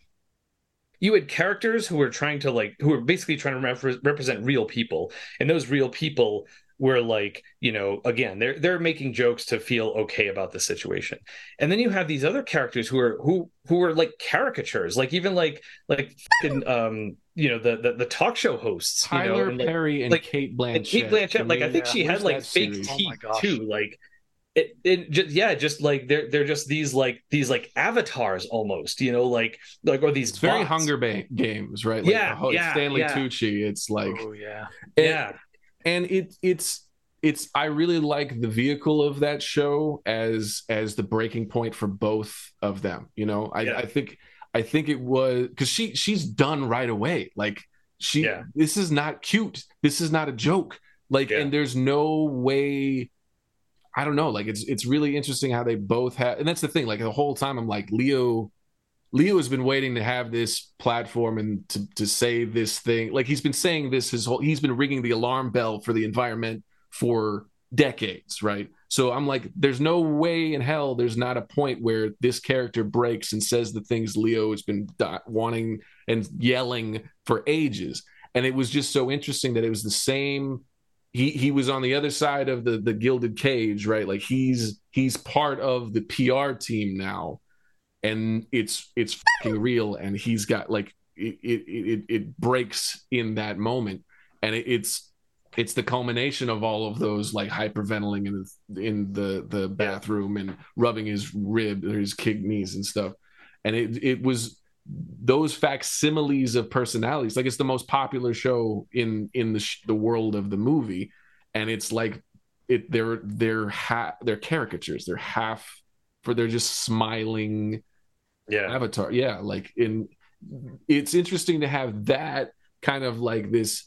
you had characters who were trying to like who were basically trying to rep- represent real people, and those real people were like you know again they're they're making jokes to feel okay about the situation. And then you have these other characters who are who who are like caricatures. Like even like like um you know the the, the talk show hosts Tyler you know, and Perry like, and like, Cate Blanchett and Cate Blanchett. Like I think yeah, she had like fake series? teeth oh too. Like it, it just yeah just like they're they're just these like these like avatars almost you know like like or these it's very hunger ba- games right? Like, yeah, oh, yeah stanley yeah. tucci. It's like oh yeah. And, yeah. and it it's it's i really like the vehicle of that show as as the breaking point for both of them you know? I, yeah. I think i think it was because she she's done right away. Like she yeah. this is not cute. This is not a joke. Like and there's no way I don't know. Like it's it's really interesting how they both have, and that's the thing. Like the whole time, I'm like Leo. Leo has been waiting to have this platform and to to say this thing. Like he's been saying this his whole. He's been ringing the alarm bell for the environment for decades, right? So I'm like, there's no way in hell there's not a point where this character breaks and says the things Leo has been wanting and yelling for ages. And it was just so interesting that it was the same he he was on the other side of the the gilded cage, right? Like he's he's part of the PR team now, and it's it's fucking real, and he's got like it it it, it breaks in that moment, and it, it's it's the culmination of all of those like hyperventilating in the, in the the bathroom and rubbing his rib or his kidneys and stuff, and it it was those facsimiles of personalities like it's the most popular show in in the sh- the world of the movie. And it's like it they're they're ha- they're caricatures. They're half for they're just smiling yeah. avatar. Yeah like in it's interesting to have that kind of like this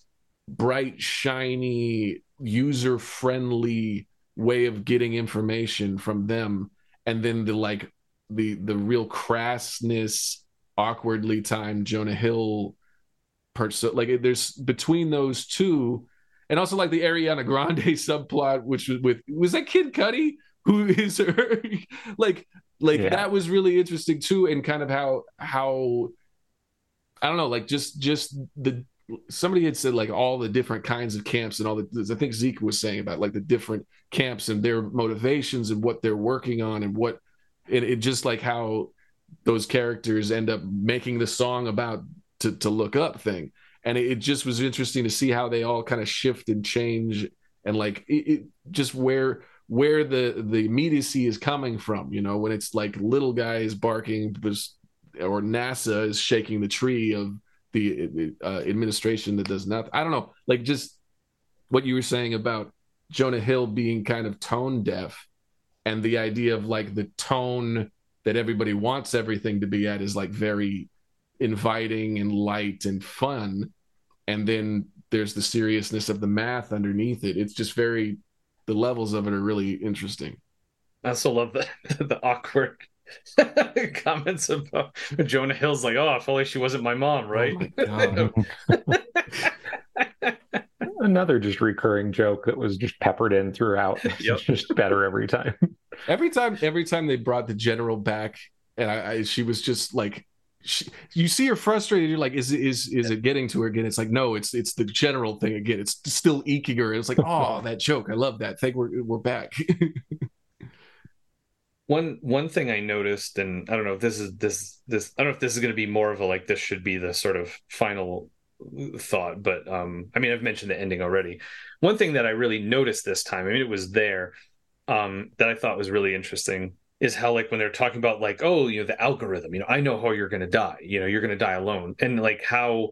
bright shiny user friendly way of getting information from them. And then the like the the real crassness awkwardly timed Jonah Hill person. Like there's between those two, and also like the Ariana Grande <laughs> subplot, which was with was that Kid Cudi who is her <laughs> like like yeah. that was really interesting too, and kind of how how I don't know, like just just the somebody had said like all the different kinds of camps and all the I think Zeke was saying about like the different camps and their motivations and what they're working on and what and it just like how those characters end up making the song about to to look up thing and it, it just was interesting to see how they all kind of shift and change and like it, it just where where the the immediacy is coming from you know when it's like little guys barking or nasa is shaking the tree of the uh, administration that does nothing. I don't know, like just what you were saying about Jonah Hill being kind of tone deaf, and the idea of like the tone that everybody wants everything to be at is like very inviting and light and fun, and then there's the seriousness of the math underneath it. It's just very the levels of it are really interesting. I also love the <laughs> the awkward <laughs> comments about uh, Jonah Hill's like, oh, if only she wasn't my mom, right? Oh my <laughs> Another just recurring joke that was just peppered in throughout. <laughs> Yep. just better every time. <laughs> Every time, every time they brought the general back, and I, I she was just like, she, you see her frustrated. You're like, is is is it getting to her again? It's like, no, it's it's the general thing again. It's still eking her. It's like, <laughs> oh, that joke. I love that. Thank we're we're back one one thing I noticed, and I don't know if this is this this I don't know if this is going to be more of a like this should be the sort of final thought, but um, I mean I've mentioned the ending already. One thing that I really noticed this time, I mean it was there, um, that I thought was really interesting is how like when they're talking about like oh you know the algorithm, you know I know how you're going to die, you know you're going to die alone, and like how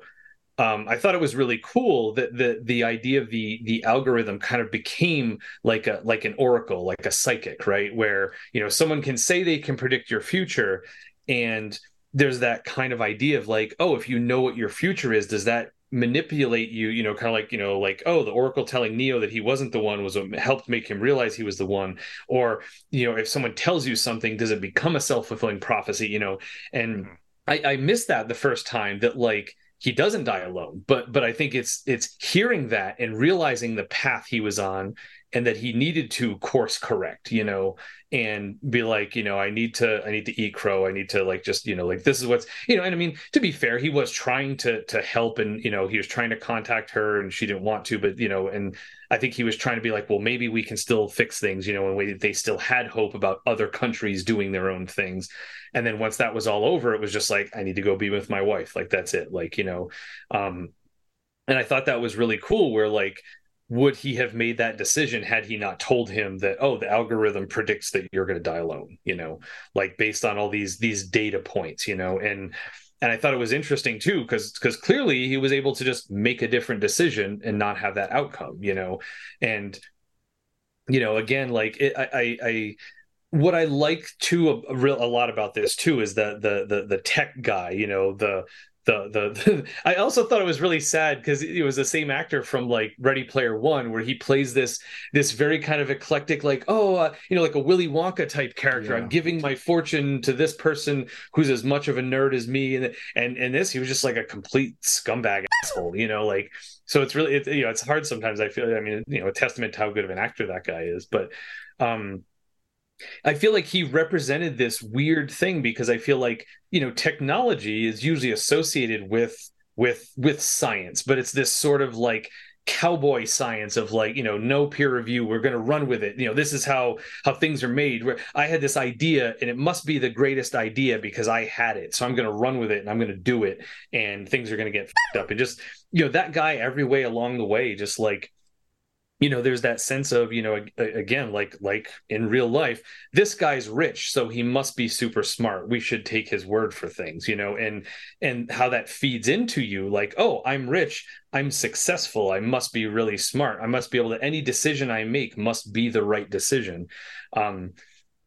um, I thought it was really cool that the the idea of the the algorithm kind of became like a like an oracle, like a psychic, right? Where you know someone can say they can predict your future, and there's that kind of idea of like, oh, if you know what your future is, does that manipulate you? You know, kind of like you know, like oh, the oracle telling Neo that he wasn't the one was what helped make him realize he was the one, or you know, if someone tells you something, does it become a self fulfilling prophecy? You know, and mm-hmm. I, I missed that the first time that like he doesn't die alone but but i think it's it's hearing that and realizing the path he was on and that he needed to course correct you know and be like you know i need to i need to eat crow. I need to like just you know like this is what's you know and i mean to be fair he was trying to to help and you know he was trying to contact her and she didn't want to but you know and i think he was trying to be like well maybe we can still fix things you know and way they still had hope about other countries doing their own things. And then once that was all over it was just like i need to go be with my wife. Like that's it. Like you know um and i thought that was really cool where like would he have made that decision had he not told him that oh the algorithm predicts that you're going to die alone you know like based on all these these data points you know? And and i thought it was interesting too because because clearly he was able to just make a different decision and not have that outcome you know? And you know again like it, I, I i what I like too a, a, real a lot about this too is the the the the tech guy, you know, the the the, <laughs> I also thought it was really sad because it was the same actor from like Ready Player One where he plays this this very kind of eclectic like oh uh, you know like a Willy Wonka type character. Yeah. I'm giving my fortune to this person who's as much of a nerd as me, and and and this he was just like a complete scumbag asshole, you know like so it's really it, you know it's hard sometimes. I feel I mean you know a testament to how good of an actor that guy is, but um I feel like he represented this weird thing because I feel like you know technology is usually associated with with with science, but it's this sort of like cowboy science of like you know no peer review we're going to run with it. You know this is how how things are made. Where i had this idea and it must be the greatest idea because i had it. So i'm going to run with it and i'm going to do it and things are going to get up. And just you know that guy every way along the way just like you know there's that sense of you know again like like in real life this guy's rich so he must be super smart. We should take his word for things you know and and how that feeds into you like oh i'm rich i'm successful i must be really smart i must be able to any decision i make must be the right decision. Um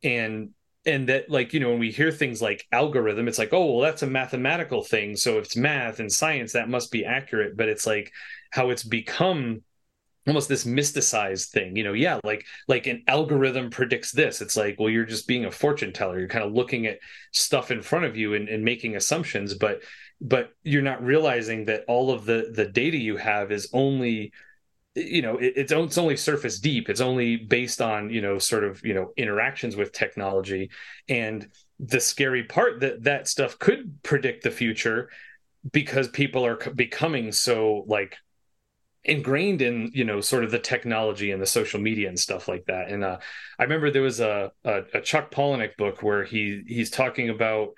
and and that like you know when we hear things like algorithm it's like oh well that's a mathematical thing so if it's math and science that must be accurate but it's like how it's become almost this mysticized thing you know yeah like like an algorithm predicts this. It's like well you're just being a fortune teller. You're kind of looking at stuff in front of you and, and making assumptions but but you're not realizing that all of the the data you have is only you know it, it's it's only surface deep. It's only based on you know sort of you know interactions with technology. And the scary part that that stuff could predict the future because people are becoming so like ingrained in you know sort of the technology and the social media and stuff like that. And uh, i remember there was a, a, a chuck palahniuk book where he he's talking about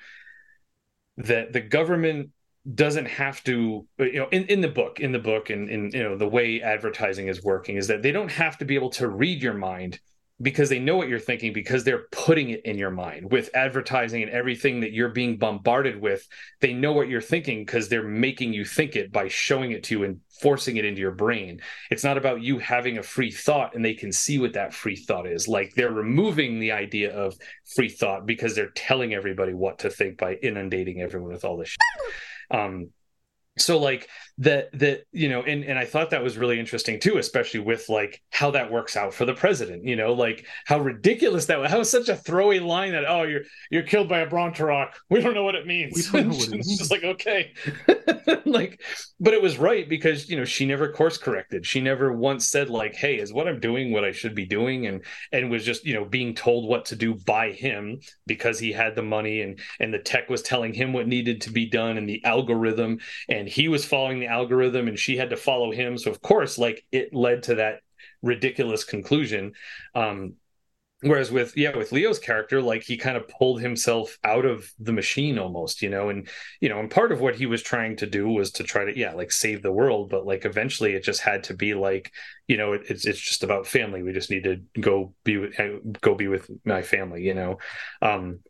that the government doesn't have to you know in, in the book in the book and in you know the way advertising is working is that they don't have to be able to read your mind because they know what you're thinking because they're putting it in your mind. With advertising and everything that you're being bombarded with they know what you're thinking because they're making you think it by showing it to you and forcing it into your brain. It's not about you having a free thought and they can see what that free thought is. Like they're removing the idea of free thought because they're telling everybody what to think by inundating everyone with all this shit. um so like that that you know and and i thought that was really interesting too especially with like how that works out for the president you know like how ridiculous that was how such a throwaway line that oh you're you're killed by a Bronteroc <laughs> we don't know what it means. We don't know what <laughs> it means. it's just like okay. <laughs> Like but it was right because you know she never course corrected. She never once said like hey is what i'm doing what i should be doing? And and was just you know being told what to do by him because he had the money and and the tech was telling him what needed to be done and the algorithm and he was following the algorithm and she had to follow him. So of course like it led to that ridiculous conclusion. Um whereas with yeah with leo's character like he kind of pulled himself out of the machine almost you know and you know and part of what he was trying to do was to try to yeah like save the world but like eventually it just had to be like you know it, it's it's just about family. We just need to go be with go be with my family you know? Um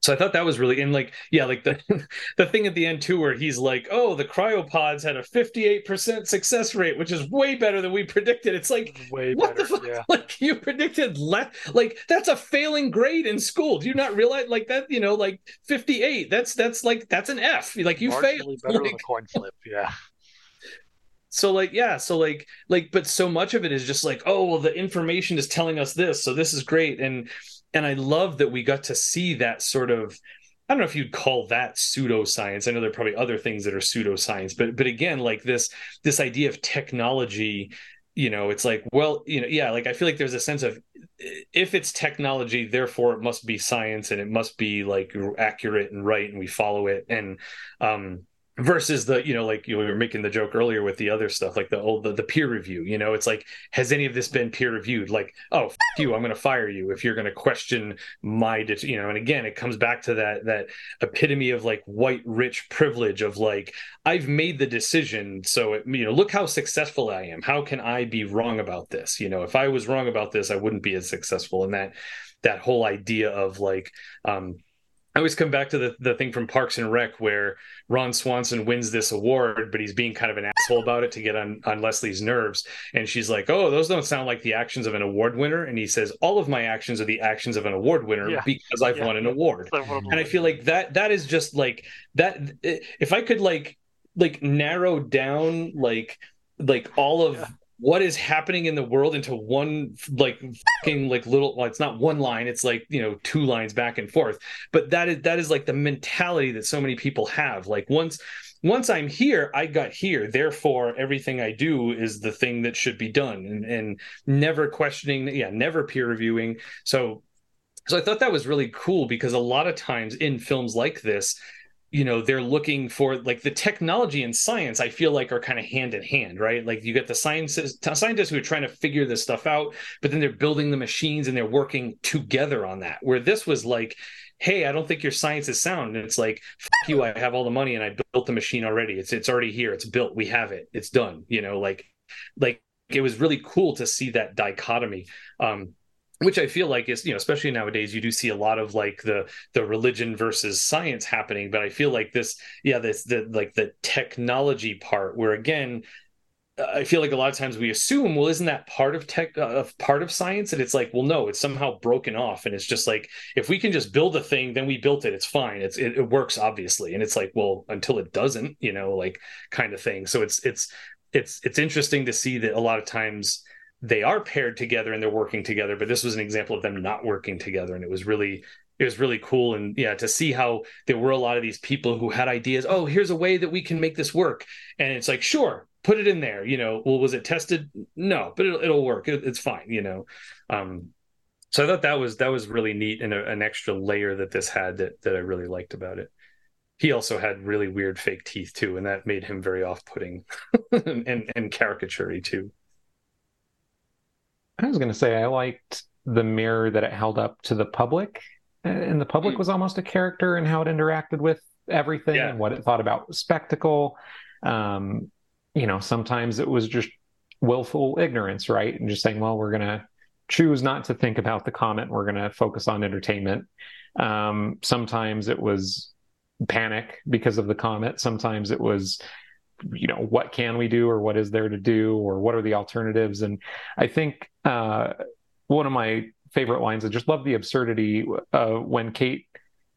so I thought that was really in like yeah like the <laughs> the thing at the end too where he's like oh the cryopods had a 58% success rate which is way better than we <laughs> predicted. It's like way what better, the fuck? yeah. <laughs> like you predicted less like that's a failing grade in school. Do you not realize like that you know like 58 that's that's like that's an F. Like you Marginally failed better like, than a coin flip yeah. So like yeah so like like but so much of it is just like oh well the information is telling us this so this is great and and I love that we got to see that sort of I don't know if you'd call that pseudoscience. I know there are probably other things that are pseudoscience, but but again, like this this idea of technology, you know, it's like, well, you know, yeah, like I feel like there's a sense of if it's technology, therefore it must be science and it must be like accurate and right, and we follow it. And um, versus the you know like you were making the joke earlier with the other stuff like the old the, the peer review you know it's like has any of this been peer reviewed? Like oh f- you i'm going to fire you if you're going to question my you know and again it comes back to that that epitome of like white rich privilege of like i've made the decision so it, you know look how successful i am. How can i be wrong about this? You know if i was wrong about this i wouldn't be as successful. And that that whole idea of like um I always come back to the, the thing from Parks and Rec where Ron Swanson wins this award, but he's being kind of an asshole about it to get on, on Leslie's nerves. And she's like, Oh, those don't sound like the actions of an award winner. And he says, All of my actions are the actions of an award winner Yeah. because I've Yeah. won an award. And I feel like that that is just like that if I could like like narrow down like like all of Yeah. What is happening in the world into one like fucking like little well it's not one line it's like you know two lines back and forth. But that is that is like the mentality that so many people have. Like once once i'm here i got here. Therefore everything i do is the thing that should be done. And and never questioning yeah never peer reviewing. So so i thought that was really cool because a lot of times in films like this you know they're looking for like the technology and science i feel like are kind of hand in hand right? Like you get the scientists scientists who are trying to figure this stuff out but then they're building the machines and they're working together on that. Where this was like hey i don't think your science is sound. And it's like fuck you i have all the money and i built the machine already. It's it's already here. It's built. We have it. It's done. You know like like it was really cool to see that dichotomy. Um which I feel like is, you know, especially nowadays, you do see a lot of like the the religion versus science happening. But I feel like this, yeah, this the like the technology part, where again, I feel like a lot of times we assume, well, isn't that part of tech, uh, of part of science? And it's like, well, no, it's somehow broken off, and it's just like if we can just build a thing, then we built it. It's fine. It's it, it works obviously, and it's like, well, until it doesn't, you know, like kind of thing. So it's it's it's it's interesting to see that a lot of times they are paired together and they're working together but this was an example of them not working together and it was really it was really cool and yeah to see how there were a lot of these people who had ideas oh here's a way that we can make this work and it's like sure put it in there. You know, well, was it tested? No, but it'll, it'll work. It, it's fine. You know, um, so I thought that was that was really neat and a, an extra layer that this had that that I really liked about it. He also had really weird fake teeth too, and that made him very off-putting <laughs> and and caricaturey too. I was going to say I liked the mirror that it held up to the public, and the public mm. was almost a character in how it interacted with everything yeah. and what it thought about spectacle. Um, you know, sometimes it was just willful ignorance, right? And just saying, well, we're going to choose not to think about the comment. We're going to focus on entertainment. Um, sometimes it was panic because of the comment. Sometimes it was, you know, what can we do or what is there to do or what are the alternatives? And I think uh, one of my favorite lines, I just love the absurdity uh, when Kate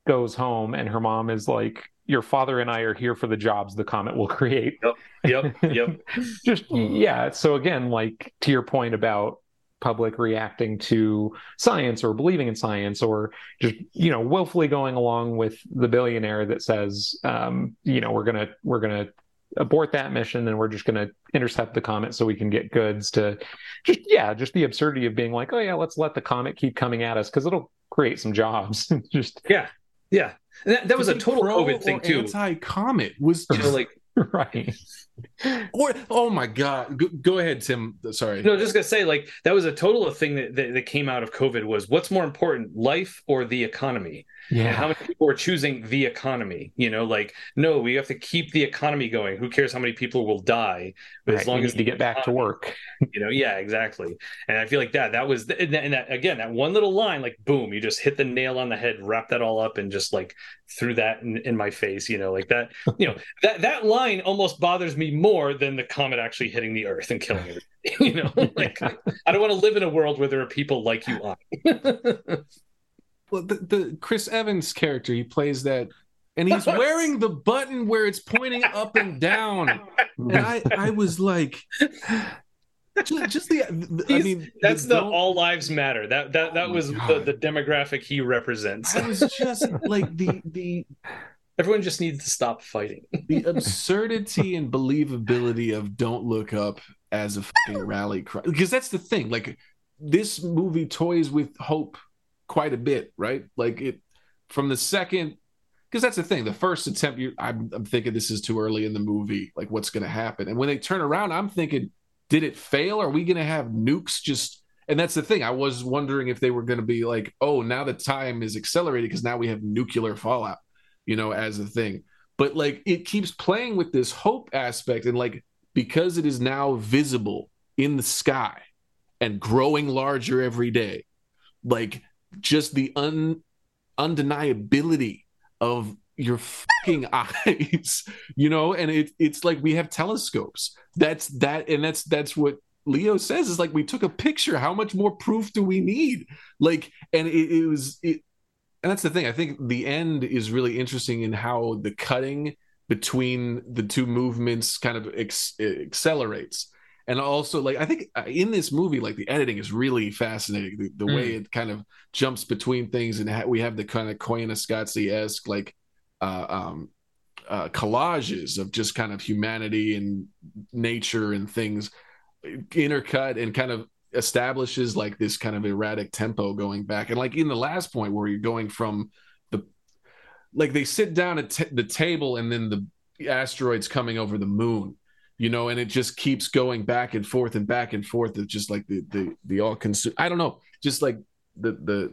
goes home and her mom is like, your father and I are here for the jobs the comet will create. Yep. Yep. Yep. <laughs> just yeah. So again, like to your point about public reacting to science or believing in science or just you know willfully going along with the billionaire that says um, you know we're gonna we're gonna abort that mission and we're just gonna intercept the comet so we can get goods to just yeah just the absurdity of being like oh yeah let's let the comet keep coming at us because it'll create some jobs. <laughs> Just yeah. Yeah. That, that was a total COVID thing too. Anti comet was just like <laughs> right. Or oh my god. Go, go, ahead tim. Sorry. No just gonna say like that was a total thing that, that, that came out of covid was what's more important life or the economy yeah. How many people are choosing the economy? You know like no we have to keep the economy going. Who cares how many people will die right, as long as to get back to work. you know? Yeah exactly. And i feel like that that was and that, and that again that one little line like boom you just hit the nail on the head wrap that all up and just like threw that in, in my face you know? Like that you know <laughs> that that line almost bothers me more than the comet actually hitting the earth and killing everything <laughs> you know? Like i don't want to live in a world where there are people like you on <laughs> well the, the chris evans character he plays that and he's wearing the button where it's pointing up and down and i i was like just, just the, the I mean, that's the, the, all lives matter. That that that oh was the, the demographic he represents. I was just like the the everyone just needs to stop fighting. the absurdity and believability of "Don't Look Up" as a fucking rally cry, because that's the thing. Like this movie toys with hope quite a bit, right? Like it from the second because that's the thing. The first attempt, you, I'm, I'm, thinking this is too early in the movie. Like, what's going to happen? And when they turn around, I'm thinking did it fail? Are we going to have nukes just? And that's the thing. I was wondering if they were going to be like, oh, now the time is accelerated because now we have nuclear fallout, you know, as a thing. But like it keeps playing with this hope aspect and like because it is now visible in the sky and growing larger every day, like just the un undeniability of your fucking <laughs> eyes, you know, and it, it's like we have telescopes. That's that, and that's that's what Leo says is like we took a picture. How much more proof do we need? Like, and it, it was it, and that's the thing. I think the end is really interesting in how the cutting between the two movements kind of ex- accelerates. And also, like I think uh, in this movie, like the editing is really fascinating. The, the mm. way it kind of jumps between things, and ha- we have the kind of Koyaanisqatsi esque like uh, um, uh, collages of just kind of humanity and nature and things intercut and kind of establishes like this kind of erratic tempo going back and like in the last point where you're going from the like they sit down at t- the table and then the asteroids coming over the moon you know and it just keeps going back and forth and back and forth it's just like the the the all consume i don't know just like the the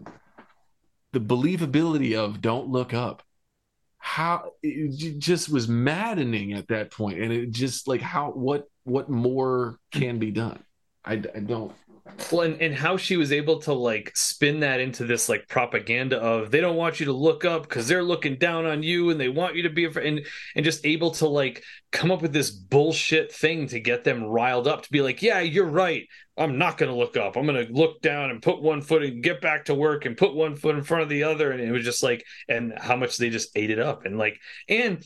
the believability of don't look up. How it just was maddening at that point and it just like how what what more can be done? I, I don't well and, and how she was able to like spin that into this like propaganda of they don't want you to look up because they're looking down on you and they want you to be afraid and and just able to like come up with this bullshit thing to get them riled up to be like yeah you're right. I'm not going to look up. I'm going to look down and put one foot and get back to work and put one foot in front of the other. And it was just like and how much they just ate it up. And like and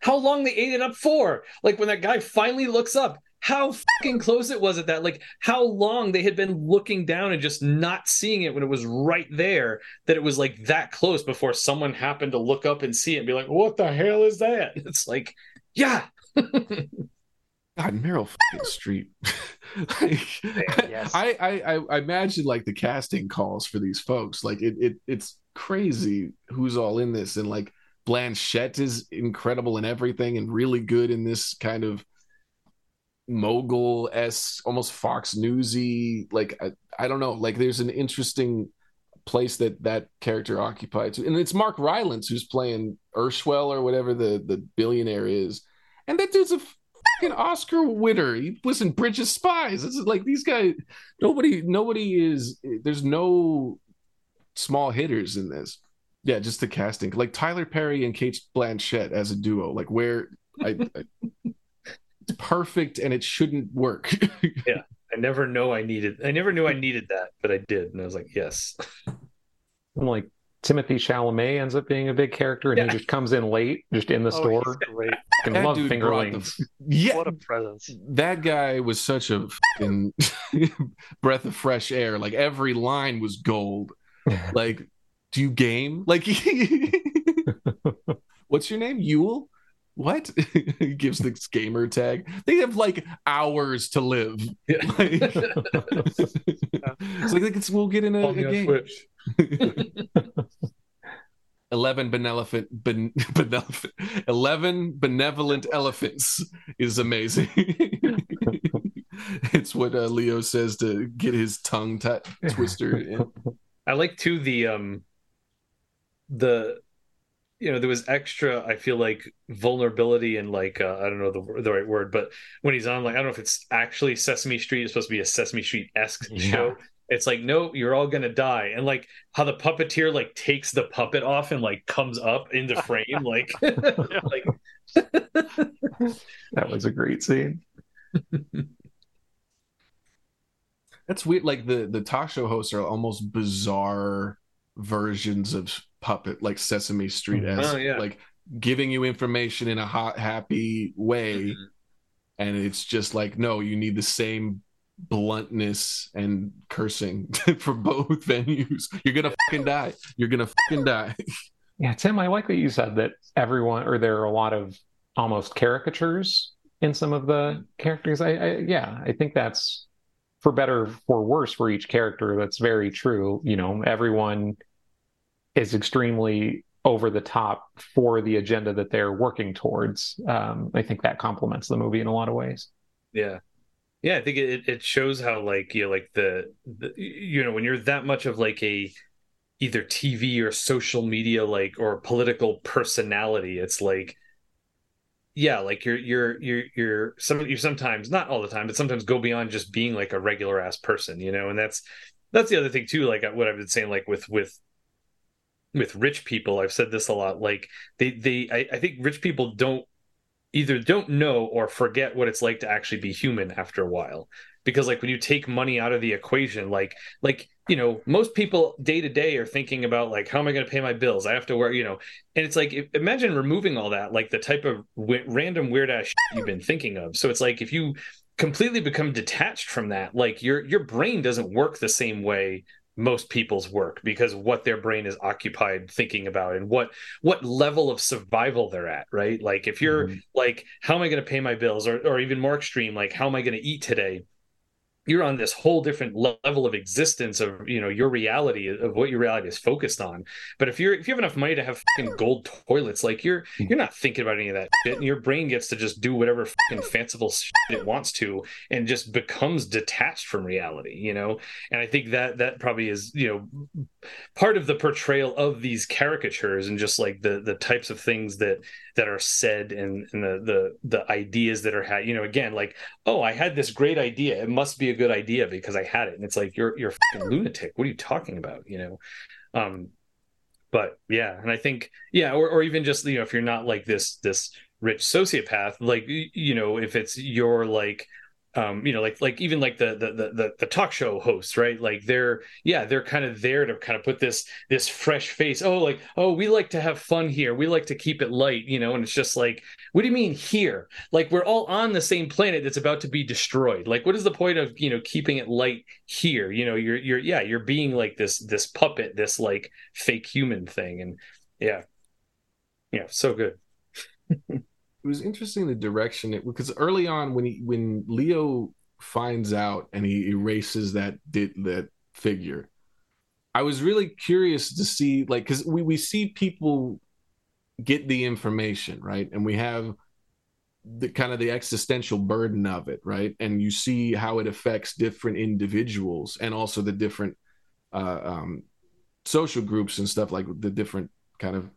how long they ate it up for? Like when that guy finally looks up how fucking close it was at that like how long they had been looking down and just not seeing it when it was right there that it was like that close before someone happened to look up and see it and be like what the hell is that <laughs> it's like yeah <laughs> God, Meryl fucking Streep. <laughs> like, yes. I, I, I imagine like the casting calls for these folks. Like it, it it's crazy who's all in this, and like Blanchett is incredible in everything and really good in this kind of mogul s almost Fox Newsy. Like I, I don't know. Like there's an interesting place that that character occupies, and it's Mark Rylance who's playing Urswell or whatever the the billionaire is, and that dude's a fucking Oscar winner. He was in Bridge of Spies. It's like these guys. Nobody, nobody is. There's no small hitters in this. Yeah, just the casting, like Tyler Perry and Cate Blanchett as a duo. Like where I, I perfect, and it shouldn't work. <laughs> yeah, I never know I needed. I never knew I needed that, but I did, and I was like, yes. I'm like Timothée Chalamet ends up being a big character, and Yeah. he just comes in late, just in the Oh, store. he's great. I That love dude brought the- fingerlings. yeah, What a presence. that guy was such a fucking <laughs> breath of fresh air. Like every line was gold. <laughs> Like, do you game? Like, what's your name? Yule? What? <laughs> he gives the gamer tag. They have like hours to live. <laughs> <laughs> Yeah. Like- it's like it's, we'll get in a, a game. Twitch. 11 benevolent, ben, benevolent 11 benevolent elephants is amazing it's what uh, leo says to get his tongue t- twister in. I like too the um the you know there was extra I feel like vulnerability and like uh, I don't know the the right word but when he's on like I don't know if it's actually Sesame Street it's supposed to be a Sesame Street esque Yeah. show it's like no you're all gonna die and like how the puppeteer like takes the puppet off and like comes up into frame <laughs> like <laughs> like That was a great scene. that's weird like the the talk show hosts are almost bizarre versions of puppet like sesame street mm-hmm. as Oh, yeah. like giving you information in a hot happy way mm-hmm. and it's just like no you need the same bluntness and cursing <laughs> for both venues. You're gonna fucking die. You're gonna fucking die. Yeah, Tim, I like that you said that everyone, or there are a lot of almost caricatures in some of the characters. I, I yeah, I think that's for better for worse for each character. That's very true. You know, everyone is extremely over the top for the agenda that they're working towards. Um, I think that complements the movie in a lot of ways. Yeah. Yeah, I think it it shows how like you know, like the, the you know when you're that much of like a either TV or social media like or political personality, it's like yeah, like you're you're you're you're some you sometimes not all the time, but sometimes go beyond just being like a regular ass person, you know, and that's that's the other thing too. Like uh, what I've been saying, like with with with rich people, I've said this a lot. Like they they I, I think rich people don't either don't know or forget what it's like to actually be human after a while because like when you take money out of the equation like like you know most people day to day are thinking about like how am i going to pay my bills? I have to wear you know and it's like if, imagine removing all that like the type of w- random weird ass you've been thinking of. So it's like if you completely become detached from that like your your brain doesn't work the same way most people's work because what their brain is occupied thinking about and what what level of survival they're at right? Like if you're Mhm. like how am i going to pay my bills? Or, or even more extreme like how am i going to eat today you're on this whole different level of existence of you know your reality of what your reality is focused on. But if you're if you have enough money to have fucking gold toilets like you're mm. you're not thinking about any of that shit and your brain gets to just do whatever fucking fanciful shit it wants to and just becomes detached from reality you know? And i think that that probably is you know part of the portrayal of these caricatures and just like the the types of things that that are said and, and the the the ideas that are had you know again like oh i had this great idea. It must be a good idea because i had it. And it's like you're you're a lunatic. What are you talking about? You know? Um but yeah and i think yeah or, or even just you know if you're not like this this rich sociopath like you know if it's your like um you know like like even like the the the the, talk show hosts right? Like they're yeah they're kind of there to kind of put this this fresh face. Oh like oh we like to have fun here. We like to keep it light you know? And it's just like what do you mean here? Like we're all on the same planet that's about to be destroyed. Like what is the point of you know keeping it light here? You know you're you're yeah you're being like this this puppet this like fake human thing. And yeah. Yeah so good <laughs> it was interesting the direction it because early on when he when Leo finds out and he erases that did that figure, I was really curious to see like because we we see people get the information right, and we have the kind of the existential burden of it right, and you see how it affects different individuals and also the different uh, um, social groups and stuff like the different kind of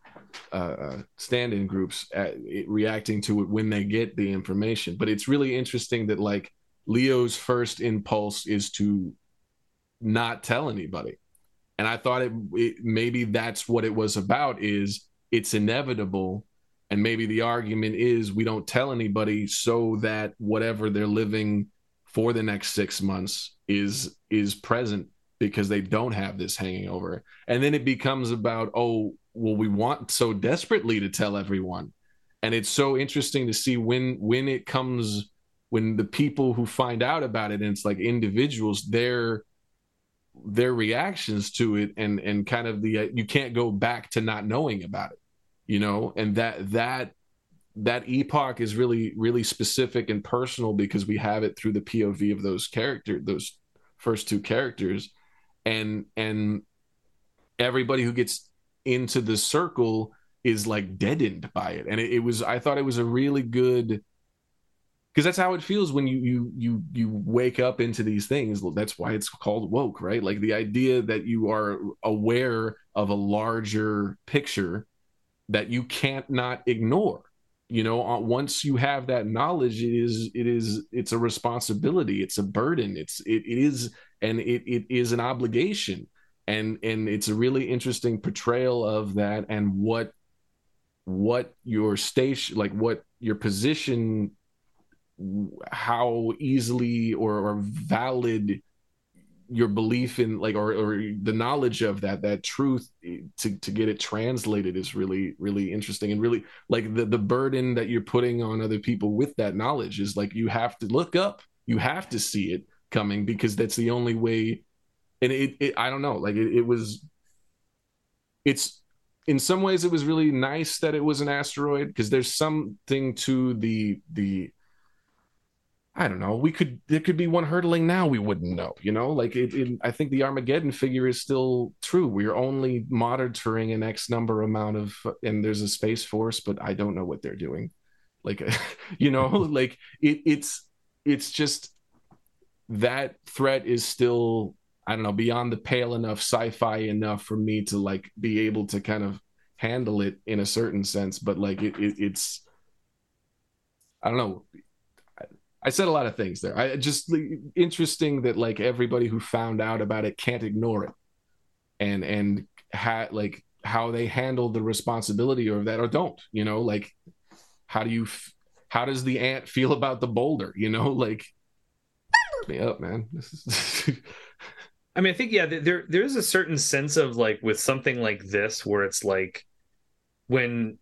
uh, uh, stand-in groups at, reacting to it when they get the information. But it's really interesting that like Leo's first impulse is to not tell anybody, and I thought it, it maybe that's what it was about. Is it's inevitable, and maybe the argument is we don't tell anybody so that whatever they're living for the next six months is is present because they don't have this hanging over. And then it becomes about, oh, well we want so desperately to tell everyone. And it's so interesting to see when when it comes when the people who find out about it and it's like individuals their their reactions to it and and kind of the uh, you can't go back to not knowing about it you know? And that that that epoch is really really specific and personal because we have it through the POV of those character those first two characters. And and everybody who gets into the circle is like deadened by it. And it, it was i thought it was a really good because that's how it feels when you you you you wake up into these things. That's why it's called woke right? Like the idea that you are aware of a larger picture that you can't not ignore. You know uh, once you have that knowledge it is it is it's a responsibility it's a burden it's it, it is and it, it is an obligation and and it's a really interesting portrayal of that and what what your station like what your position how easily or, or valid your belief in like or, or the knowledge of that that truth to to get it translated is really really interesting. And really like the the burden that you're putting on other people with that knowledge is like you have to look up you have to see it coming because that's the only way and it, it I don't know, like it, it was, it's in some ways it was really nice that it was an asteroid because there's something to the the I don't know. We could there could be one hurtling now we wouldn't know. You know, like it, it, I think the Armageddon figure is still true. We're only monitoring an X number amount of, and there's a space force, but I don't know what they're doing. Like, <laughs> you know, <laughs> like it, it's it's just that threat is still I don't know, beyond the pale enough, sci-fi enough for me to like be able to kind of handle it in a certain sense. But like it, it it's, I don't know. I, I said a lot of things there. I just interesting that like everybody who found out about it can't ignore it, and and had like how they handle the responsibility of that or don't. You know, like how do you, how does the ant feel about the boulder? You know, <laughs> like me up, man. <laughs> I mean, I think yeah, there there is a certain sense of like with something like this where it's like when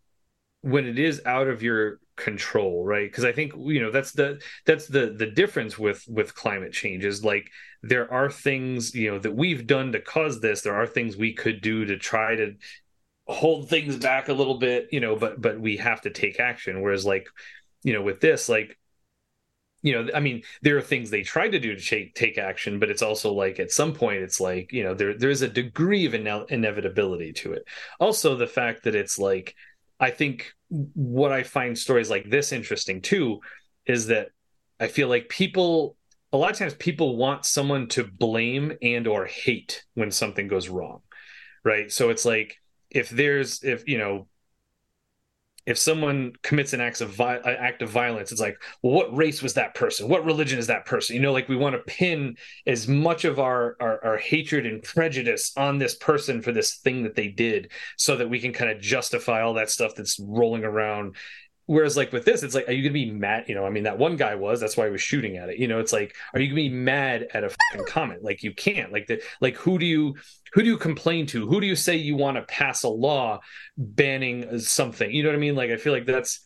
when it is out of your control, right? Because I think you know that's the that's the the difference with with climate change is like there are things you know that we've done to cause this. There are things we could do to try to hold things back a little bit, you know, but but we have to take action. Whereas like you know with this like you know i mean there are things they try to do to take, take action but it's also like at some point it's like you know there there's a degree of ine- inevitability to it. Also the fact that it's like i think what i find stories like this interesting too is that i feel like people a lot of times people want someone to blame and or hate when something goes wrong right? So it's like if there's if you know if someone commits an act of vi- act of violence, it's like, well, what race was that person? What religion is that person? You know, like we want to pin as much of our, our, our hatred and prejudice on this person for this thing that they did, so that we can kind of justify all that stuff that's rolling around Whereas, like with this, it's like, are you gonna be mad? You know, I mean, that one guy was. That's why he was shooting at it. You know, it's like, are you gonna be mad at a comment? Like, you can't. Like, the like, who do you who do you complain to? Who do you say you want to pass a law banning something? You know what I mean? Like, I feel like that's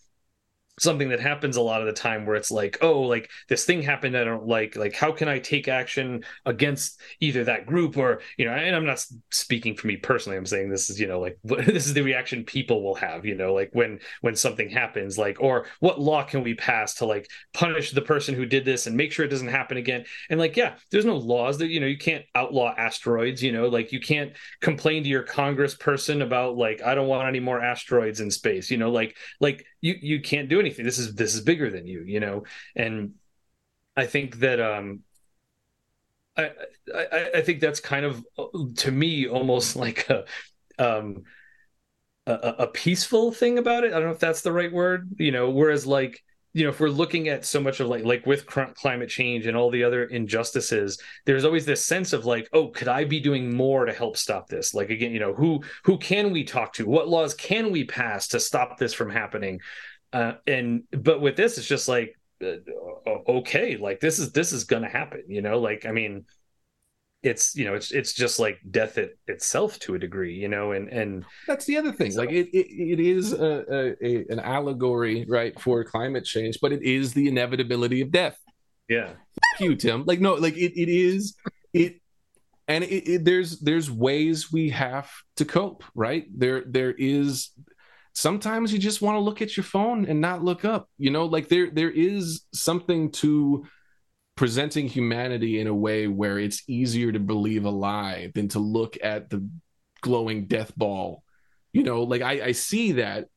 something that happens a lot of the time where it's like oh like this thing happened i don't like like how can i take action against either that group or you know and i'm not speaking for me personally i'm saying this is you know like <laughs> this is the reaction people will have you know like when when something happens like or what law can we pass to like punish the person who did this and make sure it doesn't happen again? And like yeah there's no laws that you know you can't outlaw asteroids you know like you can't complain to your congress person about like i don't want any more asteroids in space you know like like you you can't do anything this is this is bigger than you you know and i think that um I, I, I think that's kind of to me almost like a um a, a peaceful thing about it. I don't know if that's the right word, you know. Whereas like you know if we're looking at so much of like like with climate change and all the other injustices there's always this sense of like oh could i be doing more to help stop this? Like again you know who who can we talk to? What laws can we pass to stop this from happening? Uh, and but with this it's just like uh, okay like this is this is gonna happen you know? Like i mean it's you know it's it's just like death it, itself to a degree you know and and that's the other thing so, like it, it, it is a, a, a, an allegory right for climate change but it is the inevitability of death. Yeah. Fuck you tim. Like no like it, it is it and it, it, there's there's ways we have to cope right? There there is sometimes you just want to look at your phone and not look up you know? Like there there is something to presenting humanity in a way where it's easier to believe a lie than to look at the glowing death ball. You know like i i see that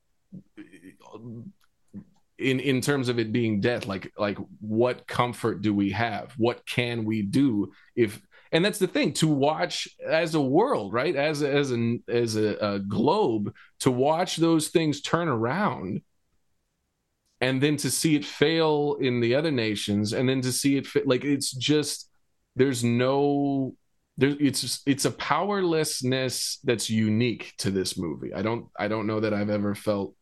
in in terms of it being death like like what comfort do we have? What can we do if and that's the thing to watch as a world right? As as an as a, a globe to watch those things turn around and then to see it fail in the other nations and then to see it fit like it's just there's no there it's it's a powerlessness that's unique to this movie i don't i don't know that i've ever felt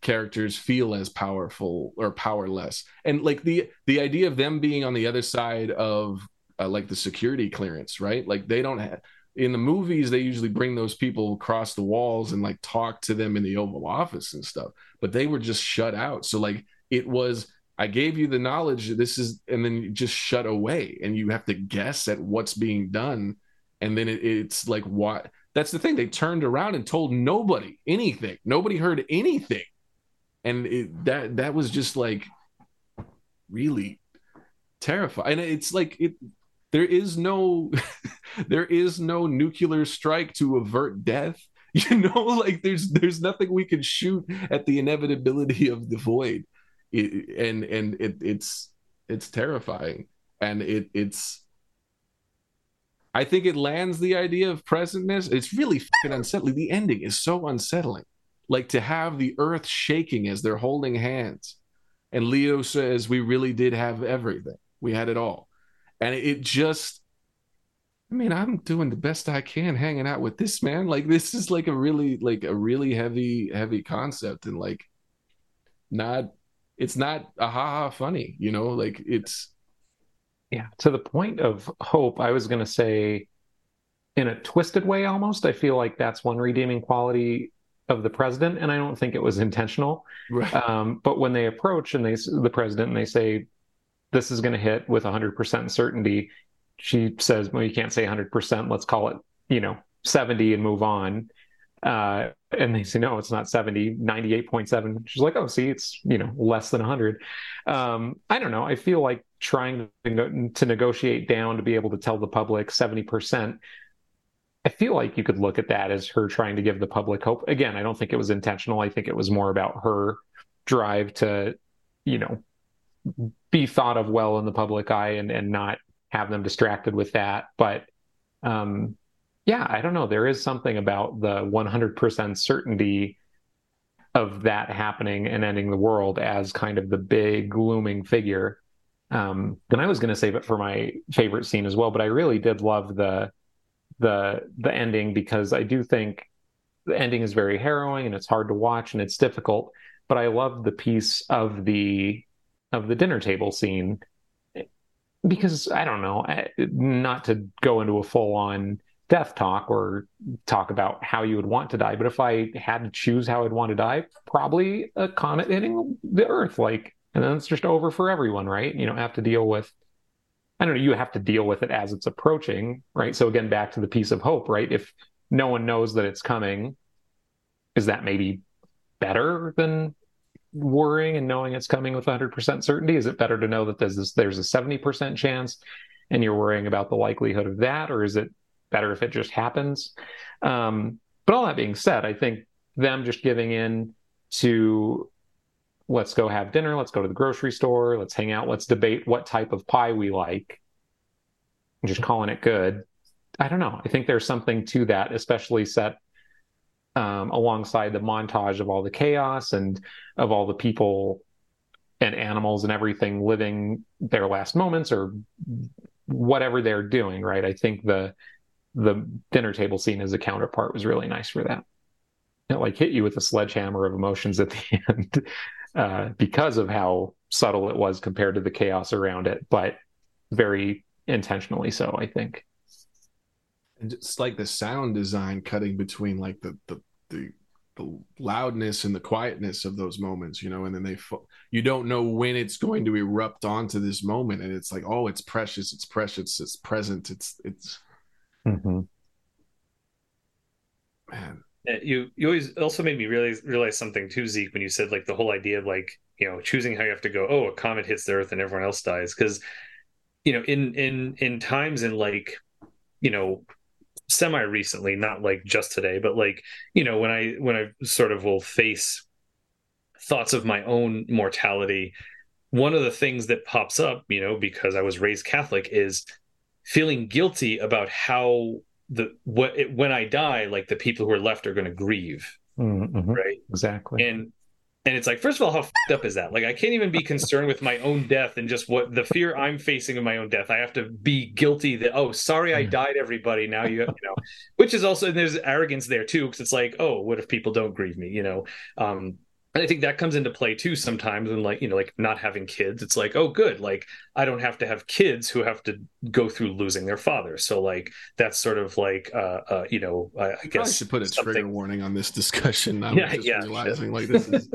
characters feel as powerful or powerless and like the the idea of them being on the other side of uh, like the security clearance, right? Like they don't have in the movies they usually bring those people across the walls and like talk to them in the Oval Office and stuff, but they were just shut out. So like it was I gave you the knowledge this is and then you just shut away and you have to guess at what's being done. And then it, it's like what that's the thing they turned around and told nobody anything. Nobody heard anything. And it, that that was just like really terrifying. And it's like it there is no <laughs> there is no nuclear strike to avert death. <laughs> You know like there's there's nothing we can shoot at the inevitability of the void. It, and and it, it's it's terrifying. And it it's i think it lands the idea of presentness. It's really unsettling. The ending is so unsettling. Like to have the earth shaking as they're holding hands. And leo says we really did have everything. We had it all. And it just I mean, I'm doing the best I can hanging out with this man. Like this is like a really like a really heavy heavy concept and like not it's not a ha ha funny, you know, like it's yeah, to the point of hope, I was going to say in a twisted way almost. I feel like that's one redeeming quality of the president and I don't think it was intentional. Right. Um, but when they approach and they the president and they say this is going to hit with 100% certainty. She says, well, you can't say 100%. Let's call it, you know, 70 and move on. Uh, and they say, no, it's not 70, 98.7. She's like, oh, see, it's, you know, less than 100. Um, I don't know. I feel like trying to, to negotiate down to be able to tell the public 70%. I feel like you could look at that as her trying to give the public hope. Again, I don't think it was intentional. I think it was more about her drive to, you know, be thought of well in the public eye and, and not have them distracted with that. But um, yeah, I don't know. There is something about the 100% certainty of that happening and ending the world as kind of the big looming figure. Um, I was going to save it for my favorite scene as well, but I really did love the the the ending because I do think the ending is very harrowing and it's hard to watch and it's difficult. But I love the piece of the of the dinner table scene because I don't know, not to go into a full on death talk or talk about how you would want to die. But if I had to choose how I'd want to die, probably a comet hitting the Earth, like, and then it's just over for everyone, right? You don't have to deal with. I don't know. You have to deal with it as it's approaching, right? So again, back to the piece of hope, right? If no one knows that it's coming, is that maybe better than worrying and knowing it's coming with 100% certainty? Is it better to know that there's this, there's a 70% chance and you're worrying about the likelihood of that, or is it better if it just happens? Um, but all that being said, I think them just giving in to let's go have dinner, let's go to the grocery store, let's hang out, let's debate what type of pie we like, just calling it good. I don't know. I think there's something to that, especially set um, alongside the montage of all the chaos and of all the people and animals and everything living their last moments or whatever they're doing right? I think the the dinner table scene as a counterpart was really nice for that. It like hit you with a sledgehammer of emotions at the <laughs> end uh, because of how subtle it was compared to the chaos around it but very intentionally so i think and it's like the sound design cutting between like the the the, the loudness and the quietness of those moments you know and then they you don't know when it's going to erupt onto this moment and it's like oh it's precious it's precious it's present it's it's mm-hmm. man you you always also made me realize realize something too zeke when you said like the whole idea of like you know choosing how you have to go oh a comet hits the earth and everyone else dies because you know in in in times in like you know semi recently, not like just today, but like, you know, when I when I sort of will face thoughts of my own mortality, one of the things that pops up, you know, because I was raised Catholic is feeling guilty about how the what it, when I die, like the people who are left are going to grieve. Mm-hmm. Right. Exactly. And and it's like, first of all, how up is that? Like, I can't even be concerned with my own death and just what the fear I'm facing of my own death. I have to be guilty that, oh, sorry, I died, everybody. Now you, you know, which is also, and there's arrogance there too, because it's like, oh, what if people don't grieve me, you know? Um, and I think that comes into play too sometimes when like, you know, like not having kids. It's like, oh, good. Like I don't have to have kids who have to go through losing their father. So like that's sort of like uh, uh you know, I, I guess I should put a something... trigger warning on this discussion. I'm <laughs> yeah, yeah, realizing like this is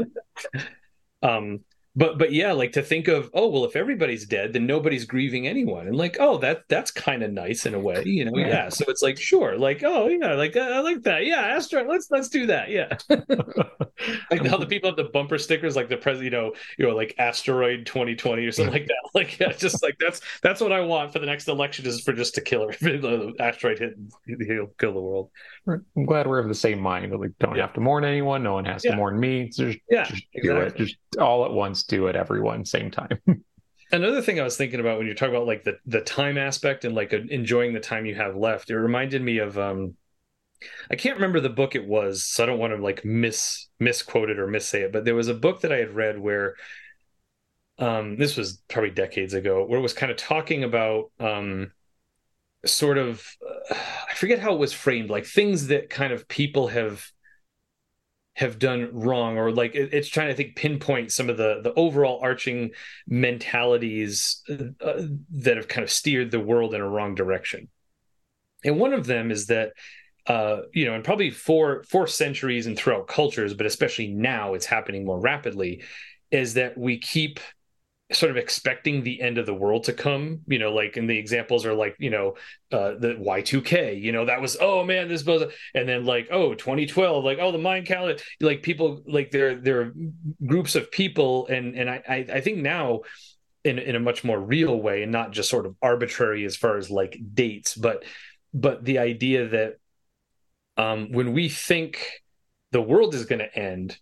<laughs> um but but yeah like to think of oh well if everybody's dead then nobody's grieving anyone. And like oh that that's kind of nice in a way you know? Yeah. yeah. so it's like sure like oh yeah like uh, i like that. Yeah asteroid let's let's do that. Yeah. <laughs> Like how the people have the bumper stickers like the president you know you know like asteroid 2020 or something like that. <laughs> Like yeah just like that's that's what i want for the next election is for just to kill <laughs> the asteroid hit he'll kill the world. I'm glad we're of the same mind like don't yeah. have to mourn anyone no one has to mourn me. Just, yeah just exactly. do it. just all at once do it everyone same time. <laughs> Another thing i was thinking about when you're talking about like the the time aspect and like enjoying the time you have left it reminded me of um i can't remember the book it was so i don't want to like miss misquote it or missay it but there was a book that i had read where um this was probably decades ago where it was kind of talking about um sort of uh, i forget how it was framed like things that kind of people have have done wrong or like it, it's trying to think pinpoint some of the the overall arching mentalities uh, that have kind of steered the world in a wrong direction and one of them is that uh, you know, and probably for for centuries and throughout cultures, but especially now, it's happening more rapidly. Is that we keep sort of expecting the end of the world to come you know like and the examples are like you know uh the y2k you know that was oh man this was and then like oh 2012 like oh the Mayan calendar like people like there are groups of people and and i i think now in in a much more real way and not just sort of arbitrary as far as like dates but but the idea that um when we think the world is going to end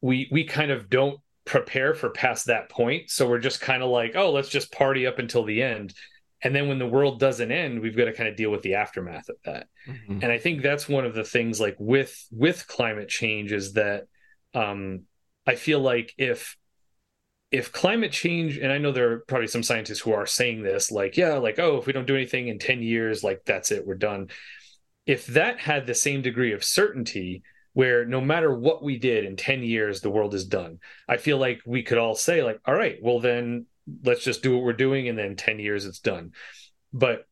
we we kind of don't prepare for past that point. So we're just kind of like, oh, let's just party up until the end. And then when the world doesn't end, we've got to kind of deal with the aftermath of that. Mm-hmm. And I think that's one of the things like with with climate change is that um I feel like if if climate change and I know there are probably some scientists who are saying this like yeah like oh if we don't do anything in 10 years like that's it we're done. If that had the same degree of certainty, where no matter what we did in 10 years the world is done. I feel like we could all say like all right well then let's just do what we're doing and then 10 years it's done. But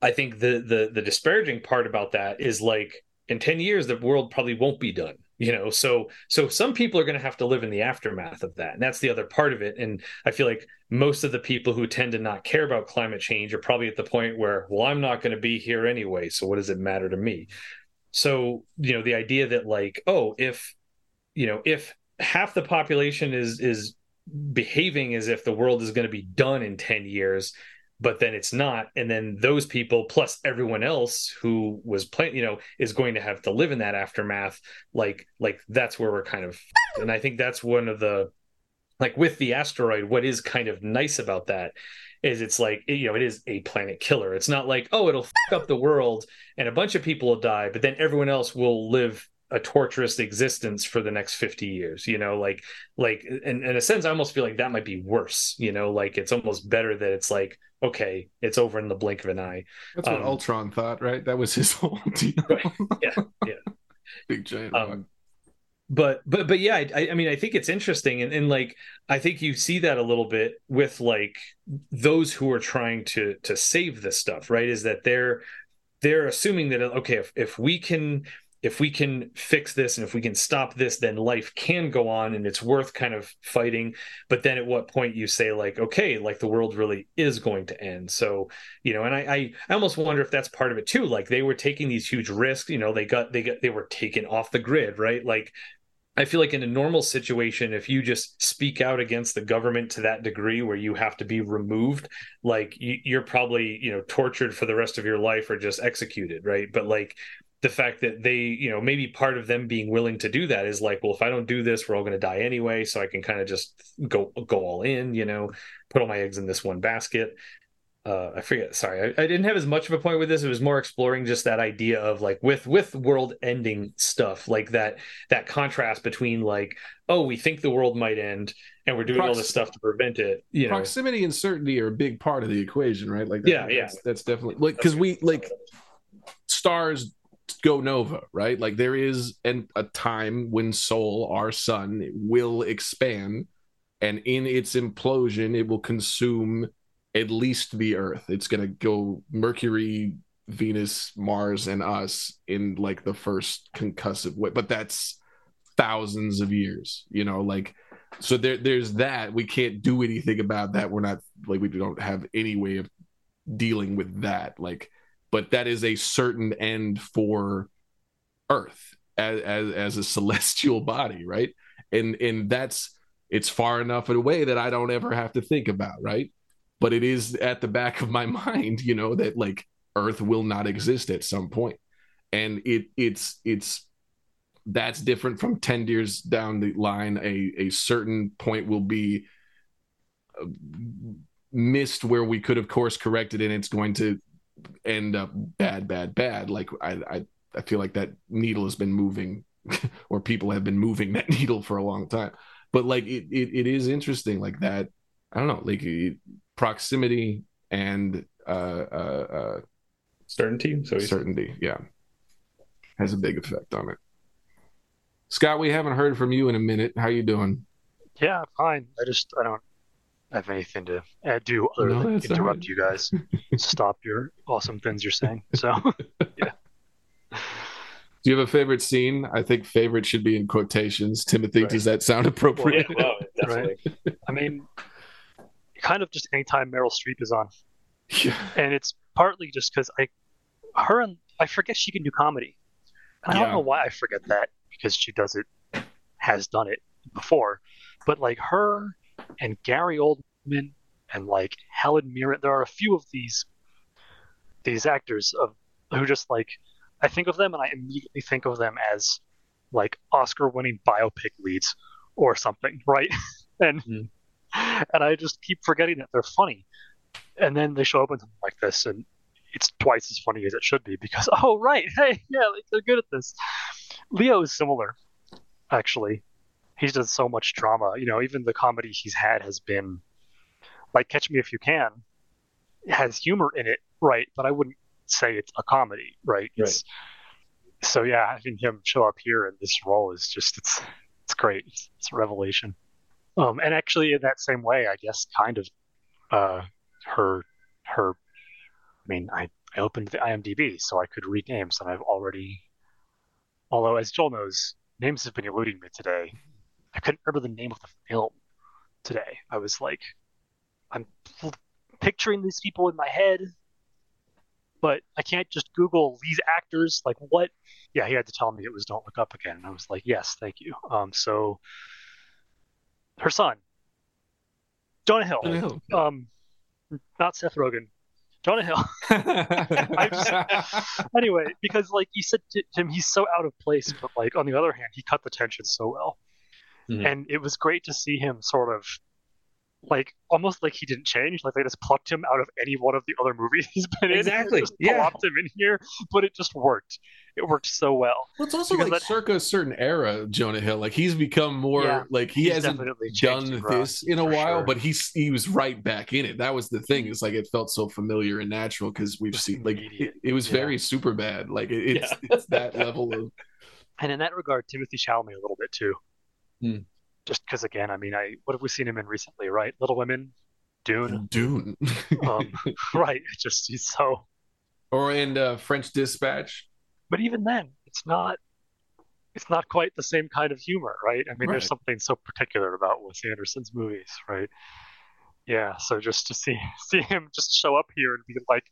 I think the the the disparaging part about that is like in 10 years the world probably won't be done you know? So so some people are going to have to live in the aftermath of that and that's the other part of it. And i feel like most of the people who tend to not care about climate change are probably at the point where well i'm not going to be here anyway so what does it matter to me so you know the idea that like oh if you know if half the population is is behaving as if the world is going to be done in 10 years but then it's not and then those people plus everyone else who was playing you know is going to have to live in that aftermath like like that's where we're kind of and i think that's one of the like with the asteroid what is kind of nice about that is it's like you know it is a planet killer. It's not like oh it'll fuck up the world and a bunch of people will die but then everyone else will live a torturous existence for the next 50 years you know like like in, in a sense i almost feel like that might be worse you know like it's almost better that it's like okay it's over in the blink of an eye. That's what um, ultron thought right? That was his <laughs> whole deal. yeah yeah. <laughs> Big giant um, but but but yeah I, I mean i think it's interesting. And, and like i think you see that a little bit with like those who are trying to to save this stuff right? Is that they're they're assuming that okay if, if we can if we can fix this and if we can stop this then life can go on and it's worth kind of fighting. But then at what point you say like okay like the world really is going to end. So you know and i i, almost wonder if that's part of it too. Like they were taking these huge risks you know they got they got they were taken off the grid right? Like I feel like in a normal situation, if you just speak out against the government to that degree where you have to be removed, like you're probably, you know, tortured for the rest of your life or just executed, right? But like the fact that they, you know, maybe part of them being willing to do that is like, well, if I don't do this, we're all going to die anyway. So I can kind of just go go all in, you know, put all my eggs in this one basket. Uh, I forget. Sorry, I, I, didn't have as much of a point with this. It was more exploring just that idea of like with with world ending stuff, like that that contrast between like, oh, we think the world might end, and we're doing Prox- all this stuff to prevent it. You know, proximity and certainty are a big part of the equation, right? Like, that, yeah, yeah, that's, that's definitely like because we like stars go nova, right? Like there is an, a time when Sol, our sun, will expand, and in its implosion, it will consume at least the Earth. It's gonna go Mercury, Venus, Mars, and us in like the first concussive way, but that's thousands of years, you know, like so there there's that. We can't do anything about that. We're not like we don't have any way of dealing with that. Like but that is a certain end for Earth as, as, as a <laughs> celestial body, right? And and that's it's far enough away that I don't ever have to think about, right? But it is at the back of my <laughs> mind, you know, that like Earth will not exist at some point, and it it's it's that's different from 10 years down the line a a certain point will be uh, missed where we could have course corrected and it's going to end up bad, bad, bad. Like I, I, I feel like that needle has been moving, <laughs> or people have been moving that <laughs> needle for a long time. But like it, it, it is interesting, like that. I don't know, like it, proximity and uh, uh, uh, certainty. So certainty, yeah, has a big effect on it. Scott, we haven't heard from you in a minute. How you doing? Yeah, fine. I just I don't have anything to add do other no, than interrupt right. you guys. <laughs> Stop your awesome things you're saying. So, <laughs> yeah. Do you have a favorite scene? I think favorite should be in quotations. Timothy, right. does that sound appropriate? Well, yeah, <laughs> definitely. right. I mean, kind of just anytime Meryl Streep is on. Yeah. And it's partly just because I, her and I forget she can do comedy. And I don't know why I forget that because she does it, has done it before. But like her and Gary Oldman and like Helen Mirren. There are a few of these these actors of who just like I think of them and I immediately think of them as like Oscar-winning biopic leads or something, right? <laughs> and mm. <laughs> and I just keep forgetting that they're funny, and then they show up in something like this, and it's twice as funny as it should be because <laughs> oh right, hey yeah, like, they're good at this. Leo is similar, actually he's done so much drama. You know, even the comedy he's had has been like Catch Me If You Can has humor in it, right? But I wouldn't say it's a comedy, right? Right. so yeah, having him show up here in this role is just it's it's great. It's, it's a revelation. Um, and actually, in that same way, I guess, kind of, uh, her her. I mean, I I opened the IMDb so I could read names, and I've already, although as Joel knows, names have been eluding me today. I couldn't remember the name of the film today. I was like, I'm picturing these people in my head, but I can't just Google these actors. Like, what? Yeah, he had to tell me it was Don't Look Up Again. And I was like, yes, thank you. Um, so her son, Jonah Hill. Jonah Hill. Um, not Seth Rogen. Jonah Hill. <laughs> Just, anyway, because like you said to him, he's so out of place, but like on the other hand, he cut the tension so well, Mhm. and it was great to see him sort of like almost like he didn't change, like they just plucked him out of any one of the other movies <laughs> he's been in, Exactly, just yeah. plopped him in here, but it just worked. It worked so well. Well, it's also Because like that- circa a certain era, Jonah Hill. Like he's become more Yeah, like he he's hasn't done this in a while, sure. but he's he was right back in it. That was the thing. It's like it felt so familiar and natural because we've seen like it, it was Yeah. very Superbad. Like it, it's Yeah. it's that level of <laughs> And in that regard, Timothée Chalamet a little bit too. Hmm. Just because, again, I mean, I what have we seen him in recently? Right, Little Women, Dune. <laughs> Dune, Um, <laughs> <laughs> right, just he's so. or in uh, French Dispatch. But even then, it's not. It's not quite the same kind of humor, right? I mean, Right. there's something so particular about Wes Anderson's movies, right? Yeah. So just to see see him just show up here and be like,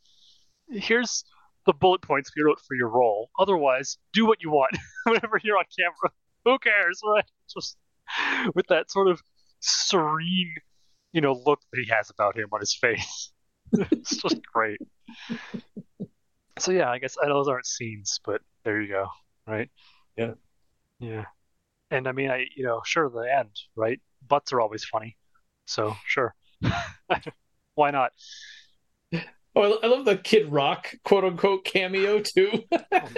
"Here's the bullet points we wrote for your role. Otherwise, do what you want whenever you're on camera. Who cares, right?" Just <laughs> with that sort of serene, you know, look that he has about him on his face. <laughs> it's just great. So yeah, I guess I those aren't scenes, but there you go, right? Yeah. Yeah. And I mean, I you know, sure the end, right? Butts are always funny, so sure. <laughs> Why not? Oh, I- I love the Kid Rock quote unquote cameo too. Oh,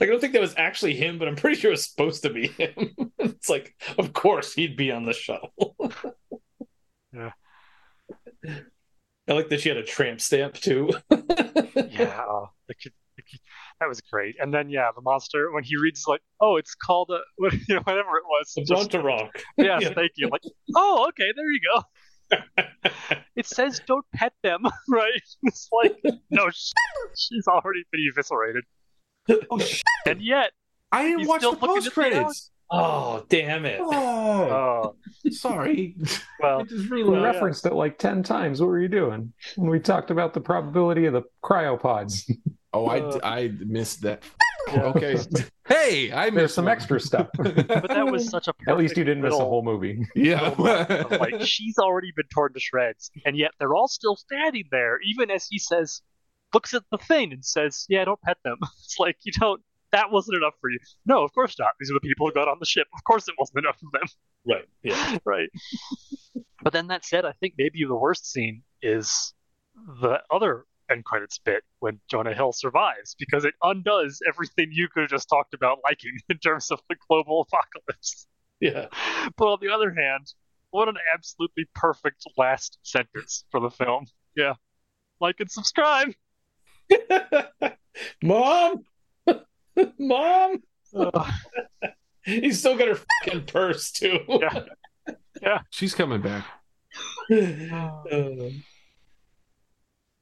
like I don't think that was actually him, but I'm pretty sure it was supposed to be him. <laughs> it's like, of course he'd be on the show. Yeah. I like that she had a tramp stamp too. <laughs> Yeah, uh, the kid, the kid- that was great. And then yeah, the monster when he reads like, oh, it's called a what, you know, whatever it was. Bronteroc. <laughs> Yes, Yeah. thank you. Like, oh, okay, there you go. It says don't pet them, right? It's like, no, she's already been eviscerated. Oh, shit! And yet, I didn't watch the looking post credits. Oh, damn it. Oh, oh, sorry. well, I just We Well, realized. yeah. referenced it like 10 times. What were you doing? When we talked about the probability of the cryopods. <laughs> Oh, I Uh, I missed that. yeah. Okay. <laughs> hey, I There's missed some one. extra stuff. <laughs> But that was such a At least you didn't miss a whole movie. yeah. little moment of, like she's already been torn to shreds, and yet they're all still standing there, even as he says, looks at the thing and says, "Yeah, don't pet them." <laughs> It's like you don't. That wasn't enough for you. No, of course not. These are the people who got on the ship. Of course, it wasn't enough of them. Right. Yeah. <laughs> right. But then that said, I think maybe the worst scene is the other end credits bit when Jonah Hill survives because it undoes everything you could have just talked about liking <laughs> in terms of the global apocalypse. Yeah. But on the other hand, what an absolutely perfect last sentence for the film. Yeah. Like and subscribe. <laughs> Mom! <laughs> Mom! Ugh. <laughs> He's still got her fucking purse too. yeah. She's coming back. Uh, <sighs>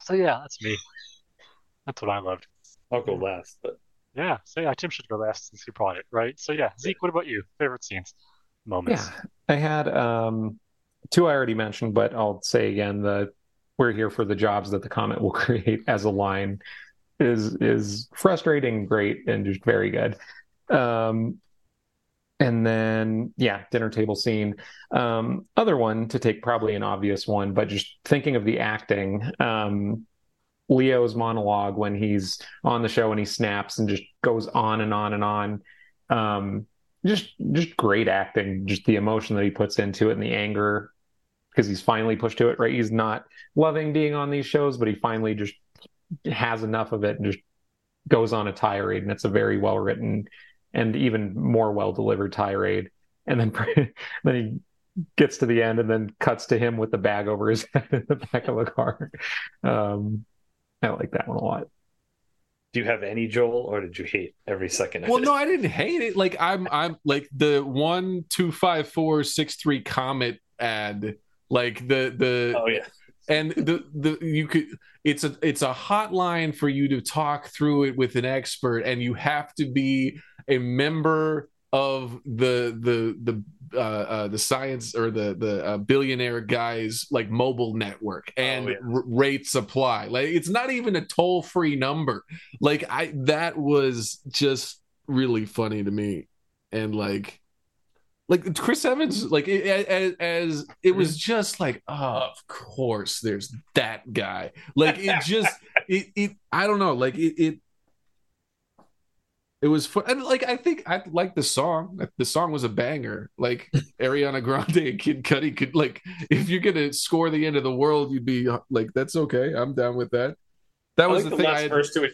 So yeah, that's me. That's what I loved. I'll go last, but Yeah. So yeah, Tim should go last since he brought it, right? So yeah, Zeke, what about you? Favorite scenes, moments. Yeah, I had um, two I already mentioned, but I'll say again the "We're here for the jobs that the comet will <laughs> create" as a line is is frustrating, great, and just very good. Um, and then yeah, dinner table scene. Um, other one to take probably an obvious one, but just thinking of the acting. Um, Leo's monologue when he's on the show and he snaps and just goes on and on and on. Um, just just great acting, just the emotion that he puts into it and the anger because he's finally pushed to it, right? He's not loving being on these shows, but he finally just has enough of it and just goes on a tirade, and it's a very well written and even more well delivered tirade. And then <laughs> then he gets to the end and then cuts to him with the bag over his <laughs> head in the back of the car. Um, I like that one a lot. do you have any Joel, or did you hate every second? of Well, it? no, I didn't hate it. Like I'm, I'm like the one two five four six three comet ad. Like the the Oh yeah. and the the you could it's a it's a hotline for you to talk through it with an expert and you have to be a member of the the the uh, uh, the science or the the uh, billionaire guys like mobile network and yeah. r- rate supply like it's not even a toll free number like i that was just really funny to me and like like chris evans like as, as it was just like oh, of course there's that guy like it <laughs> just it, it i don't know like it, it it was fun. And like I think I like the song. The song was a banger. Like <laughs> Ariana Grande and Kid Cudi could like if you're gonna score the end of the world, you'd be like, that's okay. I'm down with that. That I was like the the thing. I had, verse to it.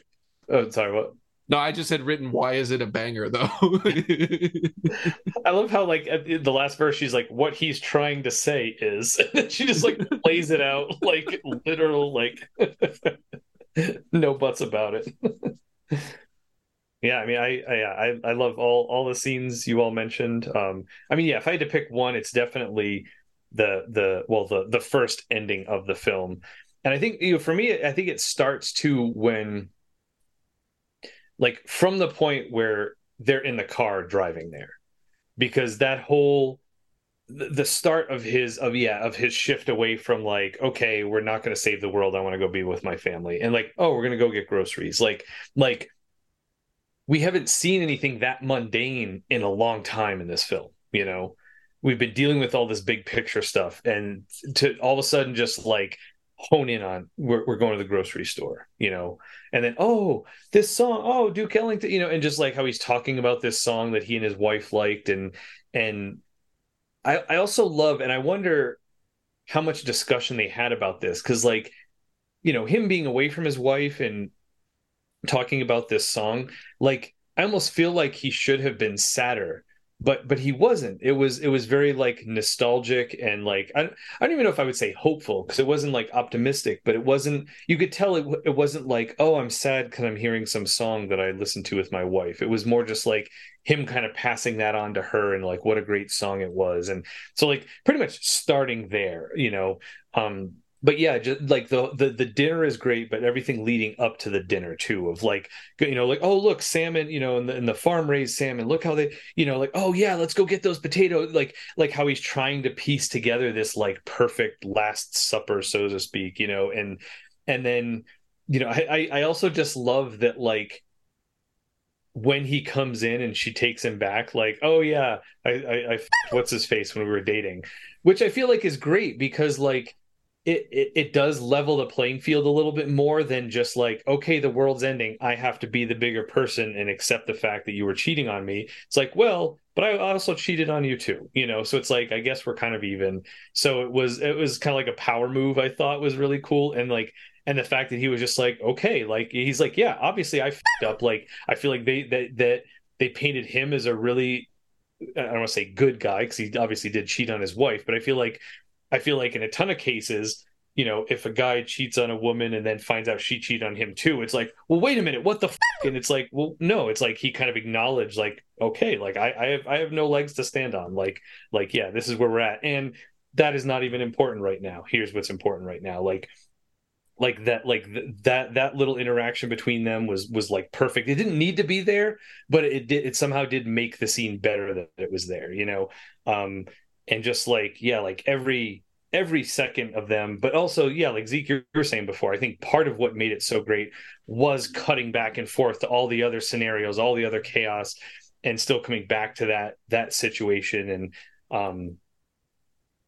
Oh, sorry. What? No, I just had written. Why is it a banger though? <laughs> I love how like the last verse she's like, "What he's trying to say is," <laughs> she just like plays it out <laughs> like literal like no buts about it. yeah, I mean, I I I I love all all the scenes you all mentioned. Um, I mean, yeah, if I had to pick one, it's definitely the the well the the first ending of the film, and I think you know for me, I think it starts to when like from the point where they're in the car driving there. Because that whole the start of his of yeah of his shift away from like okay we're not going to save the world i want to go be with my family and like oh we're going to go get groceries. Like like we haven't seen anything that mundane in a long time in this film you know? We've been dealing with all this big picture stuff and to all of a sudden just like hone in on we're, we're going to the grocery store you know? And then oh this song oh duke ellington you know and just like how he's talking about this song that he and his wife liked. And and i i also love and i wonder how much discussion they had about this. Because like you know him being away from his wife and talking about this song like i almost feel like he should have been sadder but but he wasn't. It was it was very like nostalgic and like i, I don't even know if i would say hopeful because it wasn't like optimistic but it wasn't you could tell it, it wasn't like oh i'm sad because i'm hearing some song that i listened to with my wife. It was more just like him kind of passing that on to her and like what a great song it was. And so like pretty much starting there you know um but yeah, just like the, the the dinner is great, but everything leading up to the dinner too, of like you know, like oh look, salmon, you know, and the, the farm raised salmon. Look how they, you know, like oh yeah, let's go get those potatoes. Like like how he's trying to piece together this like perfect Last Supper, so to speak, you know, and and then you know, I I also just love that like when he comes in and she takes him back, like oh yeah, I, I what's his face when we were dating, which I feel like is great because like it, it, it does level the playing field a little bit more than just like okay the world's ending. I have to be the bigger person and accept the fact that you were cheating on me. It's like well but i also cheated on you too you know? So it's like i guess we're kind of even. So it was it was kind of like a power move i thought was really cool. And like and the fact that he was just like okay like he's like yeah obviously i fucked up. Like i feel like they that that they painted him as a really i don't want to say good guy because he obviously did cheat on his wife but i feel like I feel like in a ton of cases, you know, if a guy cheats on a woman and then finds out she cheated on him too, it's like, well, wait a minute, what the? F-? And it's like, well, no, it's like he kind of acknowledged, like, okay, like I, I have, I have no legs to stand on, like, like, yeah, this is where we're at, and that is not even important right now. Here's what's important right now, like, like that, like th- that, that little interaction between them was was like perfect. It didn't need to be there, but it did, it somehow did make the scene better that it was there, you know. Um, and just like yeah like every every second of them. But also yeah like zeke you were saying before i think part of what made it so great was cutting back and forth to all the other scenarios all the other chaos and still coming back to that that situation. And um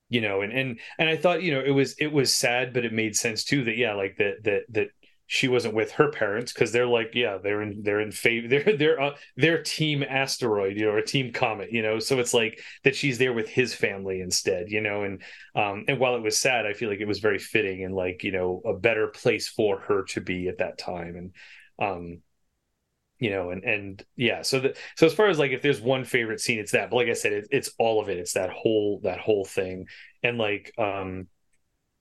you know and and and i thought you know it was it was sad but it made sense too that yeah like that that that she wasn't with her parents because they're like yeah they're in they're in favor <laughs> they're they're uh, they're team asteroid you know or team comet you know? So it's like that she's there with his family instead you know? And um and while it was sad i feel like it was very fitting and like you know a better place for her to be at that time. And um you know and and yeah so the, so as far as like if there's one favorite scene it's that. But like i said it, it's all of it. It's that whole that whole thing. And like um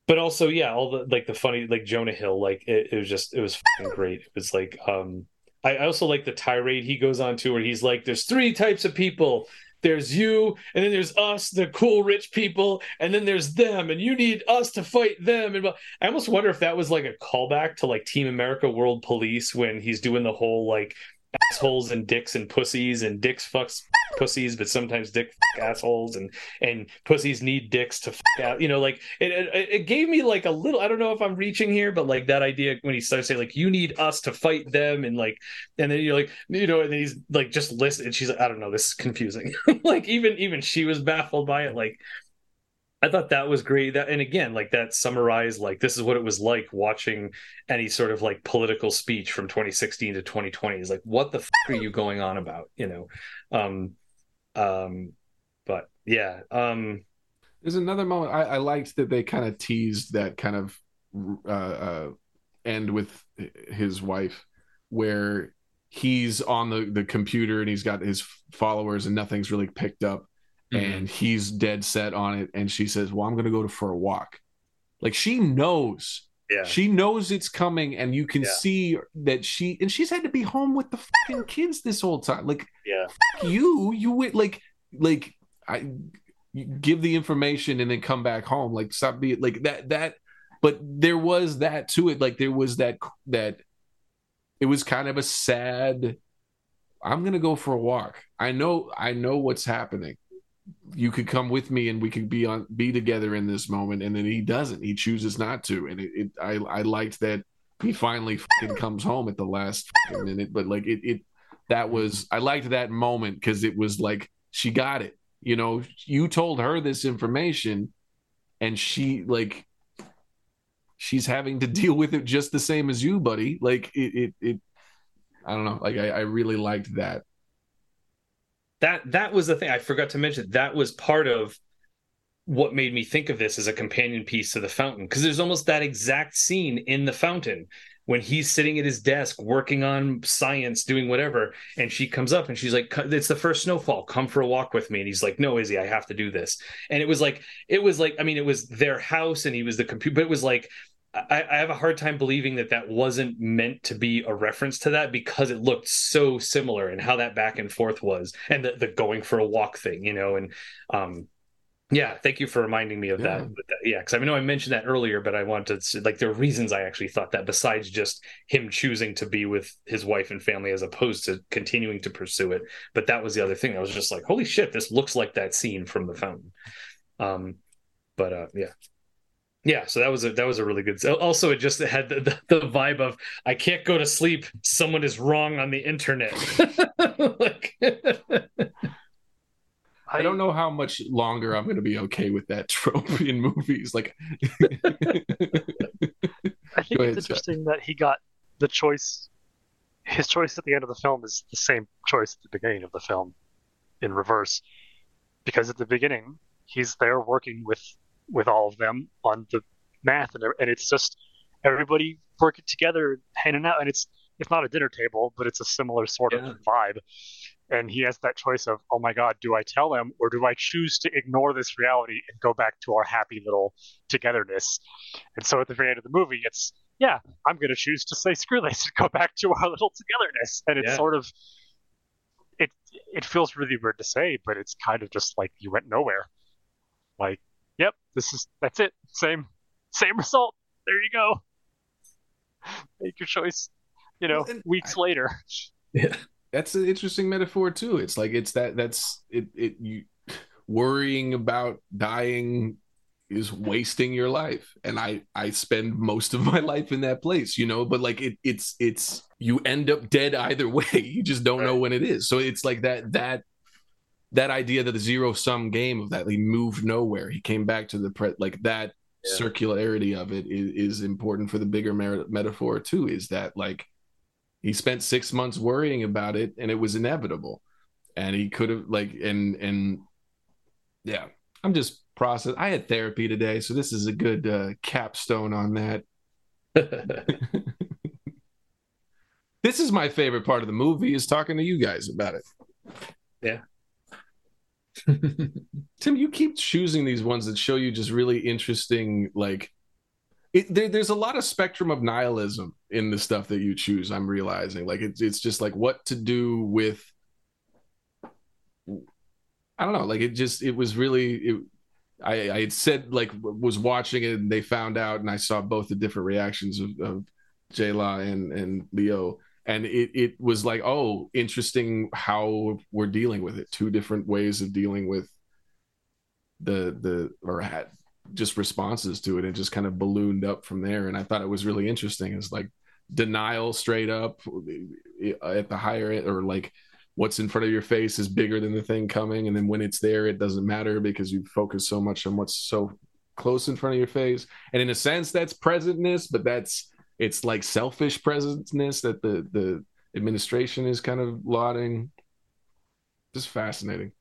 but also yeah all the like the funny like jonah hill like it, it was just it was great it was like um I, I also like the tirade he goes on to where he's like there's three types of people there's you, and then there's us, the cool rich people, and then there's them, and you need us to fight them. And I almost wonder if that was like a callback to like Team America World Police when he's doing the whole like assholes and dicks and pussies and dicks fucks pussies but sometimes dick assholes and and pussies need dicks to fuck out. You know like it, it, it gave me like a little i don't know if i'm reaching here but like that idea when he starts saying like you need us to fight them and like and then you're like you know and then he's like just listen and she's like i don't know this is confusing. <laughs> Like even even she was baffled by it like I thought that was great. That and again, like that summarized like this is what it was like watching any sort of like political speech from 2016 to 2020. Is like what the fuck are you going on about? You know, um, um, but yeah. Um, There's another moment I, I liked that they kind of teased that kind of uh, uh, end with his wife, where he's on the the computer and he's got his followers and nothing's really picked up mm-hmm. and he's dead set on it and she says well i'm going to go to, for a walk. Like she knows. Yeah. she knows it's coming and you can yeah. see that she and she's had to be home with the fucking kids this whole time. Like yeah. you. You went like like i give the information and then come back home. Like stop being like that that but there was that to it. Like there was that that it was kind of a sad i'm gonna go for a walk. I know i know what's happening you could come with me and we could be on be together in this moment. And then he doesn't. He chooses not to. And it, it i i liked that he finally comes home at the last minute. But like it it that was i liked that moment because it was like she got it. You know you told her this information and she like she's having to deal with it just the same as you buddy. Like it it, it i don't know. Like I, I really liked that that that was the thing I forgot to mention. That was part of what made me think of this as a companion piece to the fountain because there's almost that exact scene in the fountain when he's sitting at his desk working on science doing whatever and she comes up and she's like it's the first snowfall come for a walk with me and he's like no Izzi i have to do this and it was like it was like i mean it was their house and he was the computer but it was like I, I, have a hard time believing that that wasn't meant to be a reference to that because it looked so similar and how that back and forth was and the, the going for a walk thing, you know, and um, yeah, thank you for reminding me of yeah. that. Yeah, because I know I mentioned that earlier, but I wanted to like there are reasons I actually thought that besides just him choosing to be with his wife and family as opposed to continuing to pursue it. But that was the other thing. I was just like, holy shit, this looks like that scene from the fountain. Um, but uh, yeah, yeah so that was a that was a really good also it just had the, the, the vibe of i can't go to sleep someone is wrong on the internet <laughs> like, I don't know how much longer I'm going to be okay with that <laughs> trope in movies. Like, <laughs> I think ahead, it's interesting Scott. that he got the choice. His choice at the end of the film is the same choice at the beginning of the film, in reverse, because at the beginning he's there working with with all of them on the math, and and it's just everybody working together, hanging out, and it's it's not a dinner table, but it's a similar sort yeah. of vibe. And he has that choice of, oh my God, do I tell them or do I choose to ignore this reality and go back to our happy little togetherness? And so at the very end of the movie, it's, yeah, I'm going to choose to say screw this and <laughs> go back to our little togetherness. And it's yeah. sort of, it it feels really weird to say, but it's kind of just like you went nowhere. Like yep, this is that's it. Same same <laughs> result. There you go. Make your choice. You know, and weeks I, later. Yeah, that's an interesting metaphor too. It's like it's that that's it. It you worrying about dying is wasting your life and i i spend most of <laughs> my life in that place you know but like it it's it's you end up dead either <laughs> way you just don't right. know when it is so it's like that that that idea that the zero sum game of that he moved nowhere. He came back to the pre like that yeah. circularity of it is, is important for the bigger mer- metaphor too is that like he spent six months worrying about it and it was inevitable. And he could have like and and yeah i'm just process i had therapy today so this is a good uh, capstone on that. <laughs> This is my favorite part of the movie is talking to you guys about it. Yeah Tim, you keep choosing these ones that show you just really interesting, like it, there, there's a lot of spectrum of nihilism in the stuff that you choose. I'm realizing, like it's it's just like what to do with I don't know, like it just it was really it. I, I had said like was watching it and they found out and I saw both the different reactions of, of Law and and Leo and it it was like oh interesting how we're dealing with it. Two different ways of dealing with the the or had just responses to it and just kind of ballooned up from there. And I thought it was really interesting. It's like denial straight up eh, at the higher or like what's in front of your face is bigger than the thing coming. And then when it's there it doesn't matter because you focus so much on what's so close in front of your face. And in a sense that's presentness but that's it's like selfish presentness that the the administration is kind of lauding. Just fascinating.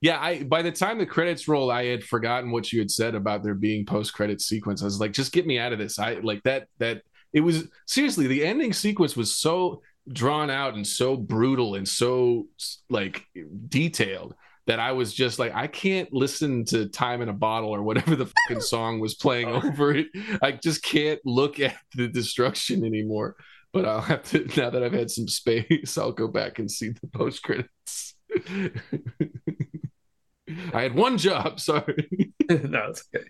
Yeah i by the time the credits roll i had forgotten what you had said about there being post-credit sequence. I was like just get me out of this. I like that that it was seriously the ending sequence was so drawn out and so brutal and so like detailed that I was just like, I can't listen to Time in a Bottle or whatever the <laughs> fucking song was playing oh. over it. I just can't look at the destruction anymore. But I'll have to <laughs> now that I've had some space, I'll go back and see the post credits. <laughs> I had one job, sorry. no, it's okay.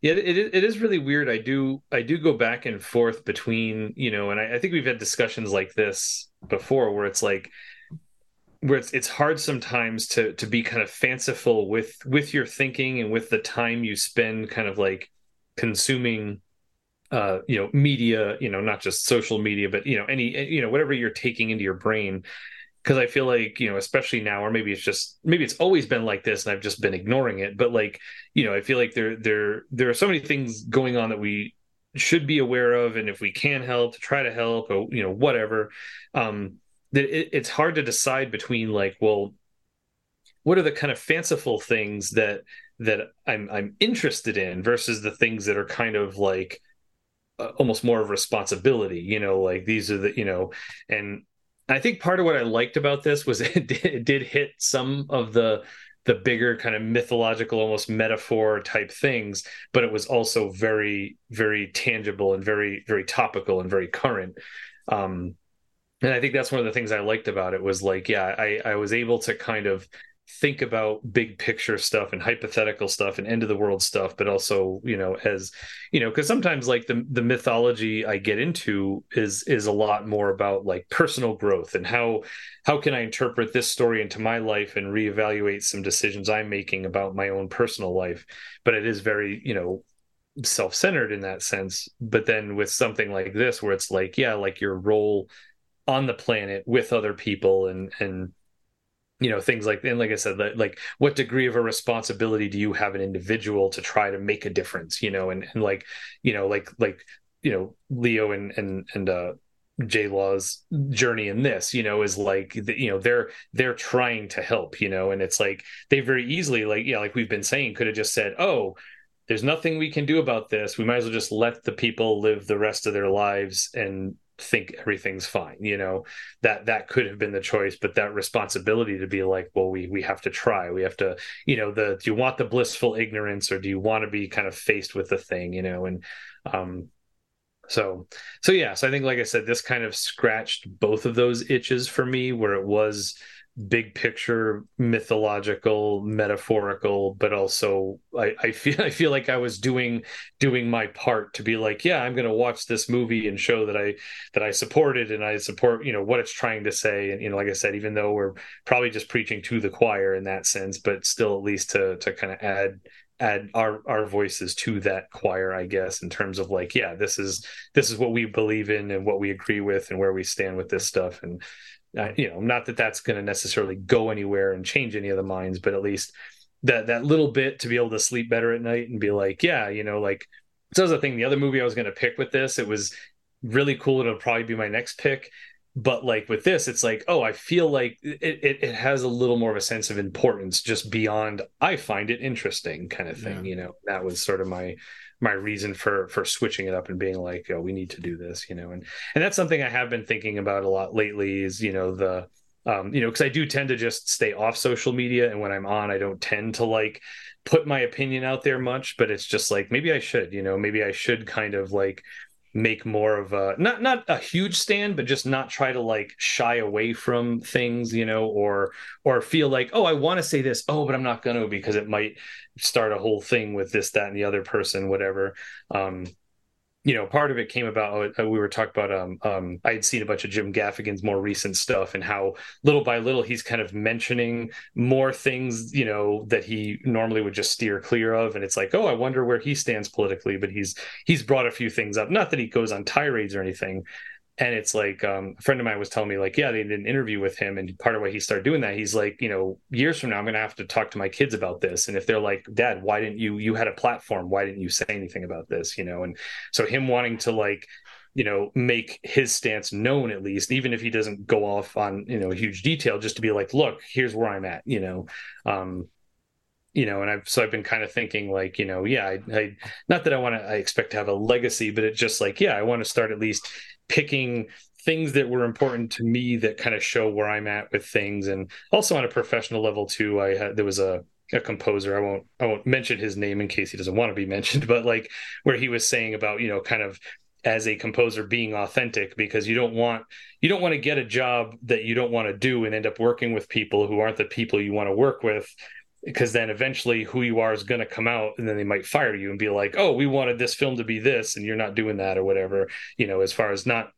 Yeah, it, it is really weird. I do I do go back and forth between you know, and I, I think we've had discussions like this before, where it's like where it's it's hard sometimes to to be kind of fanciful with with your thinking and with the time you spend kind of like consuming uh you know media you know not just social media but you know any you know whatever you're taking into your brain because I feel like you know, especially now, or maybe it's just maybe it's always been like this, and I've just been ignoring it. But like you know, I feel like there there there are so many things going on that we should be aware of, and if we can help, to try to help, or you know, whatever. Um, it, it's hard to decide between like, well, what are the kind of fanciful things that that I'm I'm interested in versus the things that are kind of like uh, almost more of responsibility you know like these are the you know and I think part of what I liked about this was <laughs> it did, it did hit some of the the bigger kind of mythological almost metaphor type things but it was also very very tangible and very very topical and very current. Um and i think that's one of the things i liked about it was like yeah i i was able to kind of think about big picture stuff and hypothetical stuff and end of the world stuff but also you know as you know because sometimes like the the mythology i get into is is a lot more about like personal growth and how how can i interpret this story into my life and reevaluate some decisions i'm making about my own personal life. But it is very you know self-centered in that sense. But then with something like this where it's like yeah like your role on the planet with other people and and you know things like and like i said like what degree of a responsibility do you have an individual to try to make a difference you know and and like you know like like you know leo and and and uh J Law's journey in this, you know, is like you know they're they're trying to help, you know, and it's like they very easily like yeah, like we've been saying, could have just said, oh, there's nothing we can do about this. We might as well just let the people live the rest of their lives and think everything's fine you know? That that could have been the choice but that responsibility to be like well we we have to try. We have to you know the do you want the blissful ignorance or do you want to be kind of faced with the thing you know? And um so so yeah so i think like i said this kind of scratched both of those itches for me where it was big picture mythological metaphorical but also I, I feel <laughs> i feel like i was doing doing my part to be like yeah i'm going to watch this movie and show that i that i support it and i support you know what it's trying to say. And you know like i said even though we're probably just preaching to the choir in that sense but still at least to to kind of add add our our voices to that choir i guess in terms of like yeah this is this is what we believe in and what we agree with and where we stand with this stuff. And uh, you know, not that that's going to necessarily go anywhere and change any of the minds, but at least that that little bit to be able to sleep better at night and be like, yeah, you know, like so was the thing. The other movie I was going to pick with this, it was really cool. It'll probably be my next pick. But like with this, it's like, oh, I feel like it, it, it has a little more of a sense of importance just beyond I find it interesting kind of thing. Yeah. You know, that was sort of my my reason for for switching it up and being like, oh, we need to do this, you know, and and that's something I have been thinking about a lot lately. Is you know the um, you know, because I do tend to just stay off social media, and when I'm on, I don't tend to like put my opinion out there much. But it's just like maybe I should, you know, maybe I should kind of like make more of a not not a huge stand but just not try to like shy away from things you know or or feel like oh i want to say this oh but i'm not going to because it might start a whole thing with this that and the other person whatever. Um you know, part of it came about. Uh, we were talking about. Um, um, I had seen a bunch of Jim Gaffigan's more recent stuff, and how little by little he's kind of mentioning more things, you know, that he normally would just steer clear of. And it's like, oh, I wonder where he stands politically. But he's he's brought a few things up. Not that he goes on tirades or anything, and it's like um, a friend of mine was telling me like yeah they did an interview with him. And part of why he started doing that he's like you know years from now i'm going to have to talk to my kids about this. And if they're like dad why didn't you you had a platform. Why didn't you say anything about this? You know and so him wanting to like you know make his stance known at least even if he doesn't go off on you know a huge detail just to be like look here's where i'm at you know? Um you know, and I've so I've been kind of thinking like, you know, yeah, I, I not that I want to, I expect to have a legacy, but it's just like, yeah, I want to start at least picking things that were important to me that kind of show where I'm at with things, and also on a professional level too. I had there was a a composer i won't i won't mention his name in case he doesn't want to be mentioned <laughs> but like where he was saying about you know kind of as a composer being authentic because you don't want you don't want to get a job that you don't want to do and end up working with people who aren't the people you want to work with because then eventually who you are is going to come out and then they might fire you and be like oh we wanted this film to be this and you're not doing that or whatever you know as far as not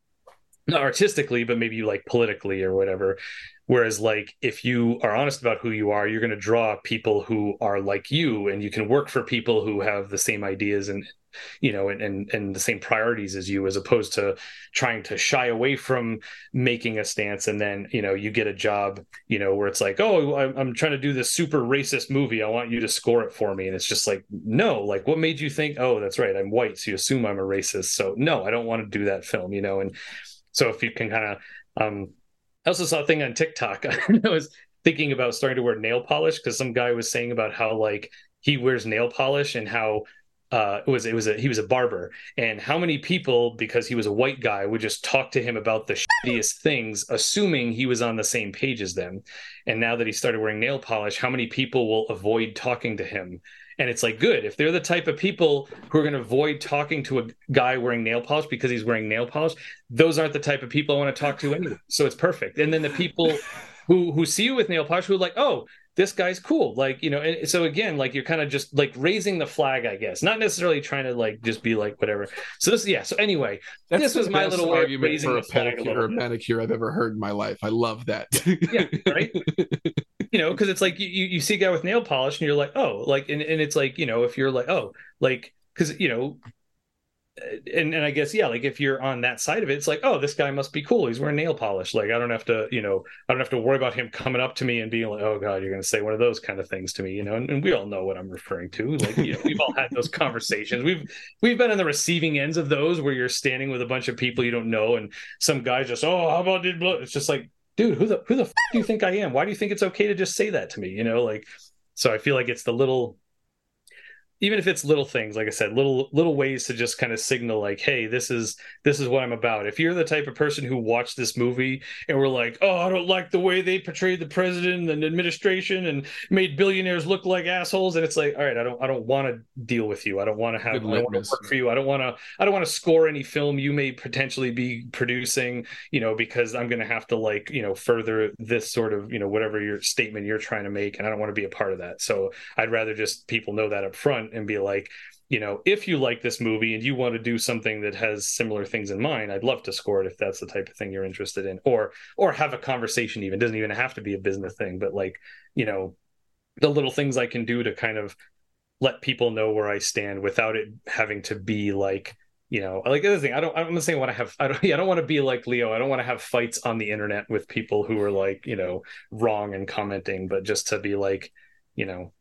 not artistically but maybe like politically or whatever. Whereas like if you are honest about who you are you're going to draw people who are like you and you can work for people who have the same ideas and you know, and, and and the same priorities as you, as opposed to trying to shy away from making a stance, and then you know you get a job, you know, where it's like, oh, I'm trying to do this super racist movie, I want you to score it for me, and it's just like, no, like what made you think, oh, that's right, I'm white, so you assume I'm a racist, so no, I don't want to do that film, you know, and so if you can kind of, um, I also saw a thing on TikTok, <laughs> I was thinking about starting to wear nail polish because some guy was saying about how like he wears nail polish and how uh, it was it was a he was a barber, and how many people because he was a white guy would just talk to him about the shittiest things, assuming he was on the same page as them. And now that he started wearing nail polish, how many people will avoid talking to him? And it's like good if they're the type of people who are going to avoid talking to a guy wearing nail polish because he's wearing nail polish. Those aren't the type of people I want to talk to anyway. So it's perfect. And then the people who who see you with nail polish who are like, oh, this guy's cool. Like you know and so again like you're kind of just like raising the flag i guess. Not necessarily trying to like just be like whatever. So this yeah so anyway That's this was my little argument for a pedicure or a manicure i've ever heard in my life. I love that. Yeah right? <laughs> You know because it's like you you see a guy with nail polish and you're like oh like and, and it's like you know if you're like oh like because you know and and I guess yeah, like if you're on that side of it, it's like, oh, this guy must be cool. He's wearing nail polish. Like I don't have to, you know, I don't have to worry about him coming up to me and being like, oh god, you're going to say one of those kind of things to me, you know. And, and we all know what I'm referring to. Like you know, we've all had those conversations. We've we've been on the receiving ends of those where you're standing with a bunch of people you don't know, and some guy just, oh, how about did it's just like, dude, who the who the f- do you think I am? Why do you think it's okay to just say that to me? You know, like. So I feel like it's the little even if it's little things like i said little little ways to just kind of signal like hey this is this is what i'm about. If you're the type of person who watched this movie and we're like oh i don't like the way they portrayed the president and administration and made billionaires look like assholes and it's like all right i don't i don't want to deal with you. I don't want to have i don't want to work for you. I don't want to i don't want to score any film you may potentially be producing you know because i'm going to have to like you know further this sort of you know whatever your statement you're trying to make and i don't want to be a part of that. So i'd rather just people know that up front and be like, you know, if you like this movie and you want to do something that has similar things in mind, I'd love to score it if that's the type of thing you're interested in, or or have a conversation. Even it doesn't even have to be a business thing, but like, you know, the little things I can do to kind of let people know where I stand without it having to be like, you know, like the other thing. I don't. I'm not saying I want to have. I don't. <laughs> I don't want to be like Leo. I don't want to have fights on the internet with people who are like, you know, wrong and commenting, but just to be like, you know,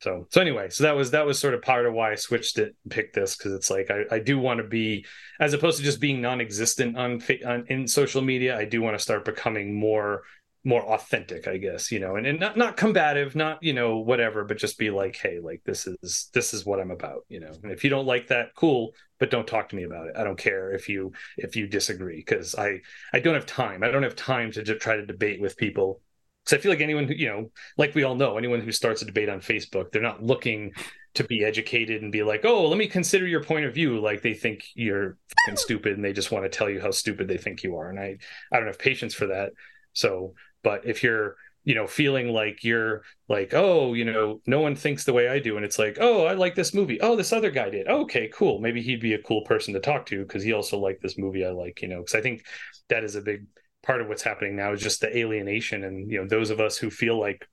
so so anyway so that was that was sort of part of why i switched it and picked this because it's like i, I do want to be as opposed to just being non-existent on, on in social media i do want to start becoming more more authentic i guess you know and, and not not combative not you know whatever but just be like hey like this is this is what i'm about you know? And if you don't like that cool but don't talk to me about it. I don't care if you if you disagree because i i don't have time. I don't have time to just try to debate with people because I feel like anyone who, you know, like we all know, anyone who starts a debate on Facebook, they're not looking to be educated and be like, oh, let me consider your point of view. Like they think you're stupid and they just want to tell you how stupid they think you are. And I, I don't have patience for that. So, but if you're, you know, feeling like you're like, oh, you know, no one thinks the way I do. And it's like, oh, I like this movie. Oh, this other guy did. Okay, cool. Maybe he'd be a cool person to talk to because he also liked this movie I like, you know, because I think that is a big part of what's happening now is just the alienation. And, you know, those of us who feel like,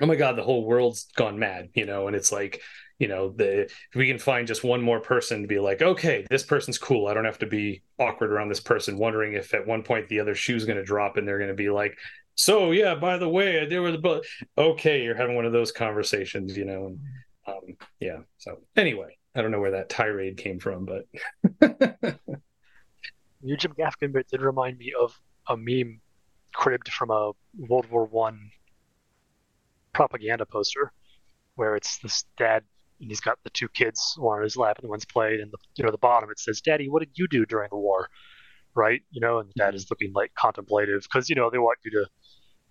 oh my God, the whole world's gone mad, you know, and it's like, you know, the if we can find just one more person to be like, okay, this person's cool. I don't have to be awkward around this person, wondering if at one point the other shoe's going to drop and they're going to be like, so yeah by the way there was but okay you're having one of those conversations you know and um, yeah so anyway i don't know where that tirade came from but <laughs> your jim gaffigan bit did remind me of a meme cribbed from a world war one propaganda poster where it's this dad and he's got the two kids one on his lap and one's played and the you know the bottom it says daddy what did you do during the war? Right? You know and the dad mm-hmm. is looking like contemplative because you know they want you to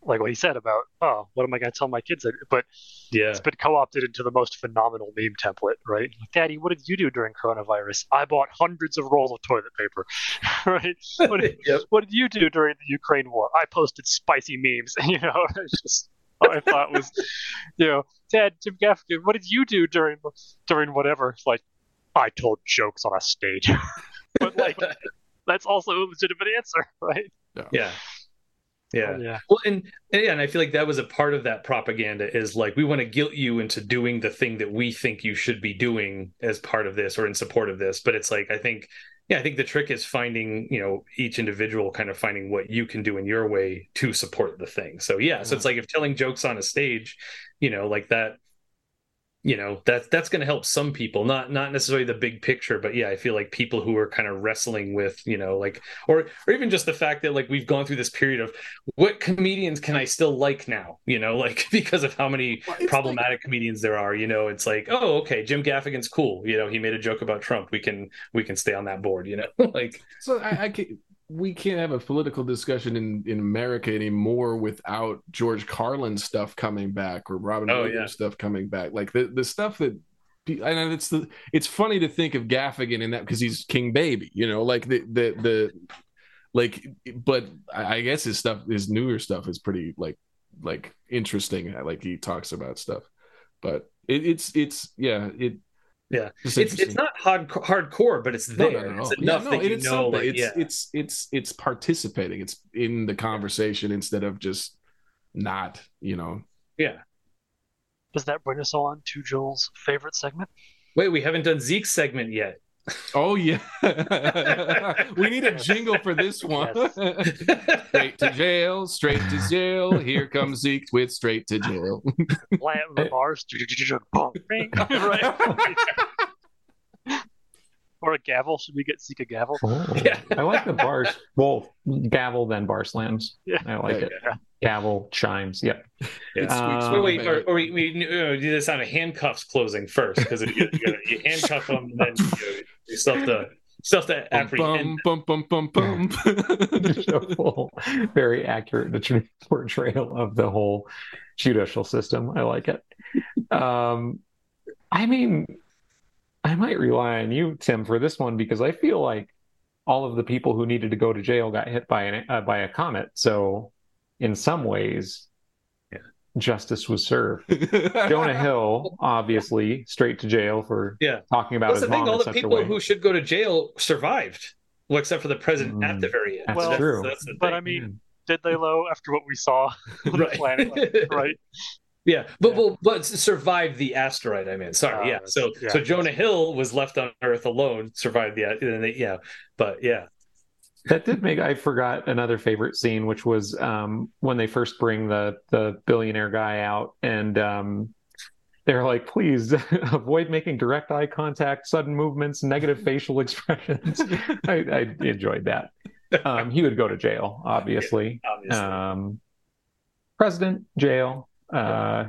like what he said about oh what am i going to tell my kids? But yeah. it's been co-opted into the most phenomenal meme template right? Daddy what did you do during coronavirus? I bought hundreds of rolls of toilet paper. <laughs> Right? What did, <laughs> Yep. what did you do during the ukraine war? I posted spicy memes <laughs> you know? It's just I thought was, you know, Dad, Jim Gaffigan, what did you do during during whatever? It's like, I told jokes on a stage, but like, that's also a legitimate answer, right? yeah yeah yeah. well and, and yeah and i feel like that was a part of that propaganda is like we want to guilt you into doing the thing that we think you should be doing as part of this or in support of this but it's like i think yeah i think the trick is finding you know each individual kind of finding what you can do in your way to support the thing. So yeah so it's like if telling jokes on a stage you know like that you know that that's going to help some people not not necessarily the big picture but yeah i feel like people who are kind of wrestling with you know like or or even just the fact that like we've gone through this period of what comedians can i still like now you know <laughs> like because of how many Well, problematic comedians there are you know it's like oh okay jim gaffigan's cool you know he made a joke about trump we can we can stay on that board you know <laughs> like So I, I can, we can't have a political discussion in, in America anymore without George Carlin stuff coming back or Robin Oh, Williams yeah. stuff coming back. Like the, the stuff that know it's the it's funny to think of Gaffigan in that because he's King Baby, you know, like the the the like but I I guess his stuff his newer stuff is pretty like like interesting. Like he talks about stuff. But it, it's it's yeah, it Yeah. it's, it's it's not hard hardcore but it's No, there no, no, it's enough yeah, no, that you it's know something. like it's, yeah it's it's it's participating. It's in the conversation instead of just not, you know. yeah Does that bring us on to Joel's favorite segment? wait we haven't done zeke's segment yet Oh yeah, <laughs> we need a jingle for this one. <laughs> straight to jail, straight to jail. Here comes Zeke with straight to jail. <laughs> Lamb the bars, bonk, right? Or a gavel? Should we get Zeke a gavel? Oh, Yeah. I like the bars. Well, gavel then bar slams. Yeah. I like it. Yeah. Gavel chimes. Yeah. <laughs> It squeaks Um, from wait, wait, or, or we, we uh, do this on a handcuffs closing first because you, you, you handcuff them and then you, you still have to still have Bum, apprehend. bum, bum, bum, bum, <laughs> bum. Very accurate det- <laughs> portrayal of the whole judicial system. I like it. Um, I mean, I might rely on you, Tim, for this one because I feel like all of the people who needed to go to jail got hit by an uh, by a comet. So, in some ways, Yeah. justice was served. <laughs> Jonah Hill, obviously, straight to jail for Yeah. talking about That's his the thing. mom All in the such a people way. who should go to jail survived, well, except for the president at Mm, the very end. that's Well, true. That's the But thing. I mean, mm. did they low after what we saw <laughs> on the planet? <laughs> Right. Yeah, but Yeah. well, but survived the asteroid. I mean, sorry, Oh, yeah. So yeah. so Jonah Hill was left on Earth alone, survived the uh, and yeah, but yeah, That did make I forgot another favorite scene, which was um, when they first bring the the billionaire guy out, and um, they're like, "Please <laughs> avoid making direct eye contact, sudden movements, negative facial expressions." <laughs> I, I enjoyed that. Um, he would go to jail, <laughs> obviously. obviously. Um, president, jail. Uh,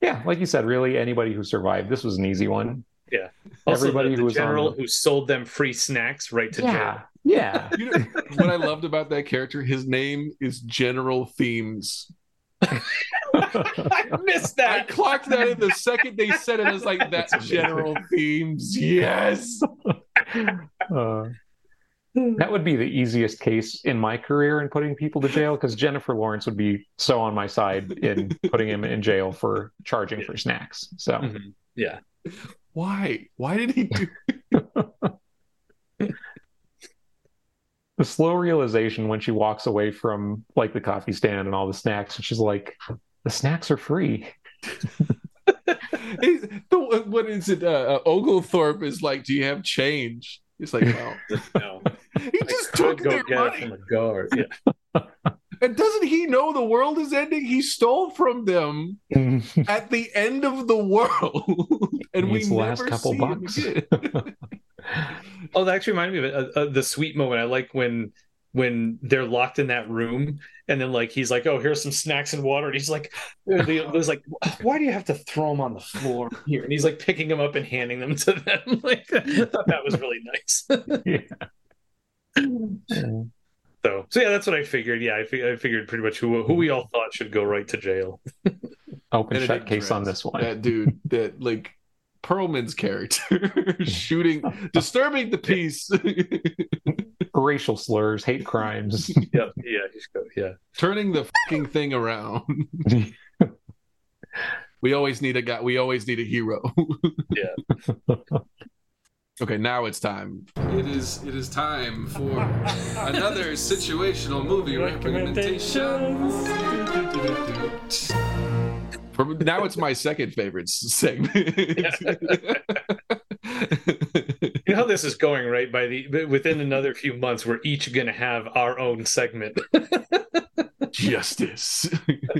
yeah, like you said, really anybody who survived. This was an easy one. <laughs> also, everybody the, the who was on general the- who sold them free snacks right to Yeah, yeah. <laughs> You know, what I loved about that character, his name is General Themes. <laughs> I missed that. I clocked that in the second they said it. I was like, that's general themes. Yes. Uh, that would be the easiest case in my career in putting people to jail because Jennifer Lawrence would be so on my side in putting him in jail for charging for snacks. So Mhm. Yeah. Why? Why did he do? <laughs> the slow realization when she walks away from like the coffee stand and all the snacks, and she's like, "The snacks are free." <laughs> He's- the- what is it? Uh, uh, Oglethorpe is like, "Do you have change?" He's like, "No." <laughs> No. He just took go their money. from a guard. Yeah. And doesn't he know the world is ending? He stole from them <laughs> at the end of the world, <laughs> and we the never last couple see bucks. him again. <laughs> Oh, that actually reminded me of. Uh, uh, the sweet moment. I like when when they're locked in that room, and then like he's like, "Oh, here's some snacks and water," and he's like, "There's like, why do you have to throw them on the floor here?" And he's like picking them up and handing them to them. Like, I thought that was really nice. So, so yeah, that's what I figured. Yeah, I, fig- I figured pretty much who who we all thought should go right to jail. <laughs> Open Benedict shut case on this one. That dude, that like Perlman's character, <laughs> shooting, disturbing the <laughs> peace, Racial slurs, hate crimes. Yeah, yeah, he's go, yeah. turning the fucking thing around. We always need a guy. We always need a hero. Yeah. Okay, now it's time. It is. It is time for another situational movie recommendation. For, now it's my second favorite segment. You know how this is going, right? By the within another few months, we're each going to have our own segment. Justice.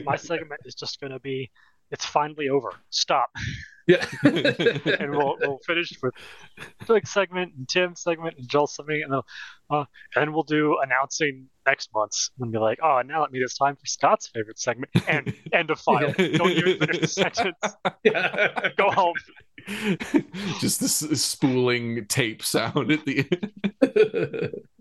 My segment is just going to be, it's finally over. Stop. Yeah. <laughs> and we'll we'll finish with Doug's segment and Tim segment and Joel's segment, and then uh, and we'll do announcing next month's and be like, oh, now that means it's time for Scott's favorite segment and end of file. Don't even finish the sentence. yeah. Go home. Just this spooling tape sound at the end. <laughs>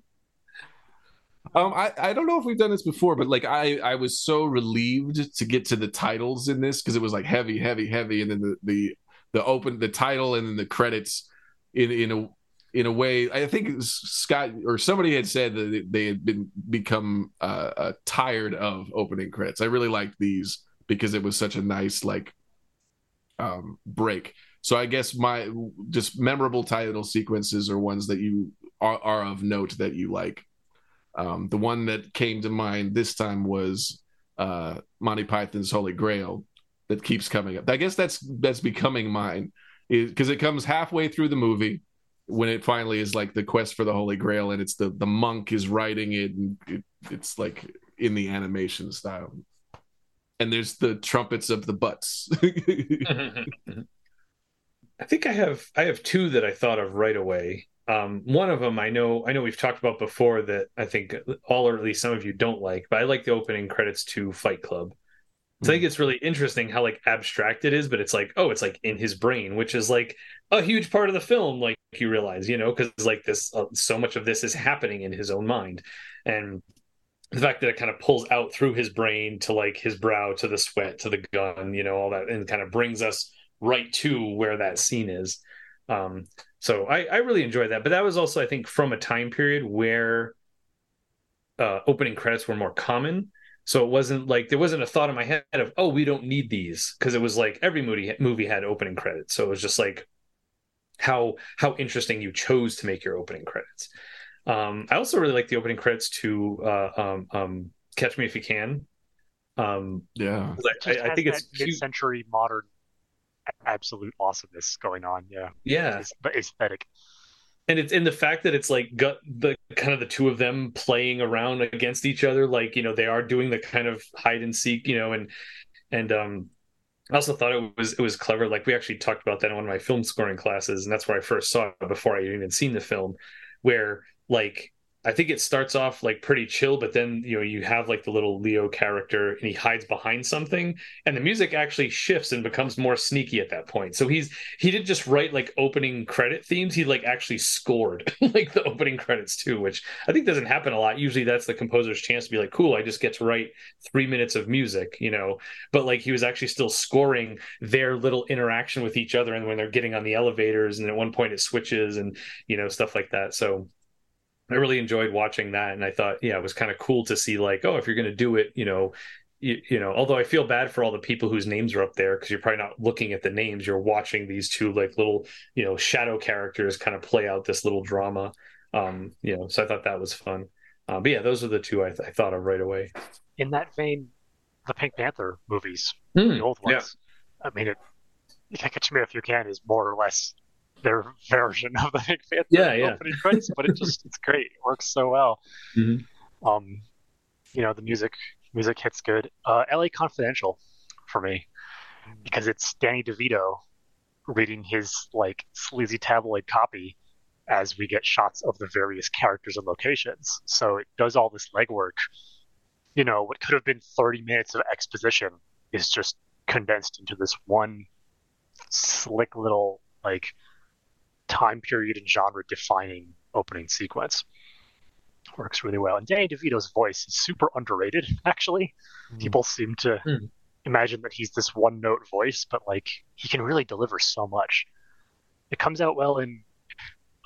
Um, I, I don't know if we've done this before, but like I, I was so relieved to get to the titles in this because it was like heavy, heavy, heavy, and then the the the open the title and then the credits in in a in a way. I think Scott or somebody had said that they had been become uh, uh, tired of opening credits. I really liked these because it was such a nice like um break. So I guess my just memorable title sequences are ones that you are, are of note that you like. Um, the one that came to mind this time was uh, Monty Python's Holy Grail that keeps coming up. I guess that's that's becoming mine because it comes halfway through the movie when it finally is like the quest for the Holy Grail and it's the the monk is writing it and it, it's like in the animation style. And there's the trumpets of the butts. <laughs> I think I have I have two that I thought of right away. Um, one of them I know I know we've talked about before that I think all or at least some of you don't like, but I like the opening credits to Fight Club. So I think it's really interesting how like abstract it is, but it's like oh, it's like in his brain, which is like a huge part of the film. Like you realize, you know, because like this, uh, so much of this is happening in his own mind, and the fact that it kind of pulls out through his brain to like his brow to the sweat to the gun, you know, all that, and kind of brings us right to where that scene is. Um, so I, I really enjoyed that, but that was also I think from a time period where uh, opening credits were more common. So it wasn't like there wasn't a thought in my head of oh we don't need these because it was like every movie movie had opening credits. So it was just like how how interesting you chose to make your opening credits. Um, I also really like the opening credits to uh, um, um, Catch Me If You Can. Um, yeah. I, I think it's cute. mid-century modern absolute awesomeness going on. Yeah, yeah, it's, aesthetic. and it's in the fact that it's like got the kind of the two of them playing around against each other like you know they are doing the kind of hide and seek you know and and um I also thought it was it was clever like we actually talked about that in one of my film scoring classes and that's where I first saw it before I had even seen the film where like I think it starts off like pretty chill, but then you know you have like the little Leo character and he hides behind something, and the music actually shifts and becomes more sneaky at that point. So he's he didn't just write like opening credit themes; he like actually scored <laughs> like the opening credits too, which I think doesn't happen a lot. Usually, that's the composer's chance to be like, "Cool, I just get to write three minutes of music," you know. But like he was actually still scoring their little interaction with each other, and when they're getting on the elevators, and at one point it switches, and you know stuff like that. So I really enjoyed watching that, and I thought, yeah, it was kind of cool to see like, oh, if you're going to do it, you know, you, you, know, although I feel bad for all the people whose names are up there because you're probably not looking at the names, you're watching these two like little, you know, shadow characters kind of play out this little drama. Um, you know, so I thought that was fun. Uh, but yeah, those are the two I, th- I, thought of right away. In that vein, the Pink Panther movies, mm, the old ones. Yeah. I mean, it, Catch Me If You Can is more or less their <laughs> version of the Panther yeah, yeah. opening credits, but it <laughs> just it's great. It works so well. Mm-hmm. Um, you know, the music music hits good. Uh, L.A. Confidential for me because it's Danny DeVito reading his like sleazy tabloid copy as we get shots of the various characters and locations. So it does all this legwork. You know, what could have been 30 minutes of exposition is just condensed into this one slick little like time period and genre defining opening sequence. Works really well. And Danny DeVito's voice is super underrated, <laughs> actually. Mm. People seem to mm. imagine that he's this one note voice, but like he can really deliver so much. It comes out well in,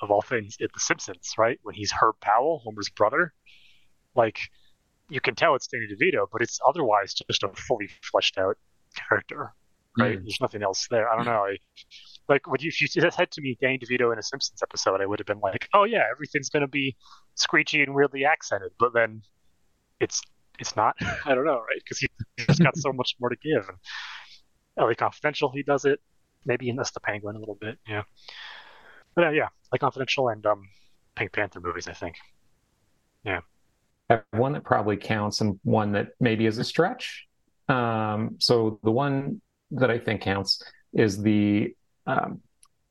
of all things, in The Simpsons, right? When he's Herb Powell, Homer's brother. Like, you can tell it's Danny DeVito, but it's otherwise just a fully fleshed out character, right? Mm. There's nothing else there. I don't know. I, like would you if you said to me Danny DeVito in a Simpsons episode, I would have been like, oh yeah, everything's gonna be screechy and weirdly accented, but then it's it's not. <laughs> I don't know, right? Because he's got so much more to give. And LA Confidential, he does it. Maybe in this the Penguin a little bit, yeah. But uh, yeah, LA Confidential and um, Pink Panther movies, I think. Yeah. One that probably counts and one that maybe is a stretch. Um, so the one that I think counts is the um,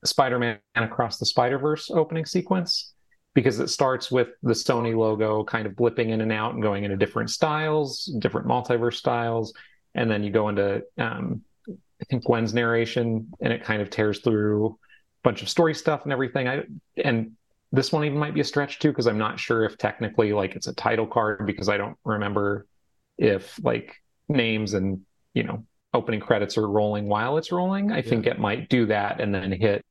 Spider-Man Across the Spider-Verse opening sequence because it starts with the Sony logo kind of blipping in and out and going into different styles, different multiverse styles, and then you go into um, I think Gwen's narration and it kind of tears through a bunch of story stuff and everything. I and this one even might be a stretch too because I'm not sure if technically like it's a title card because I don't remember if like names and you know opening credits are rolling while it's rolling. I yeah. think it might do that and then hit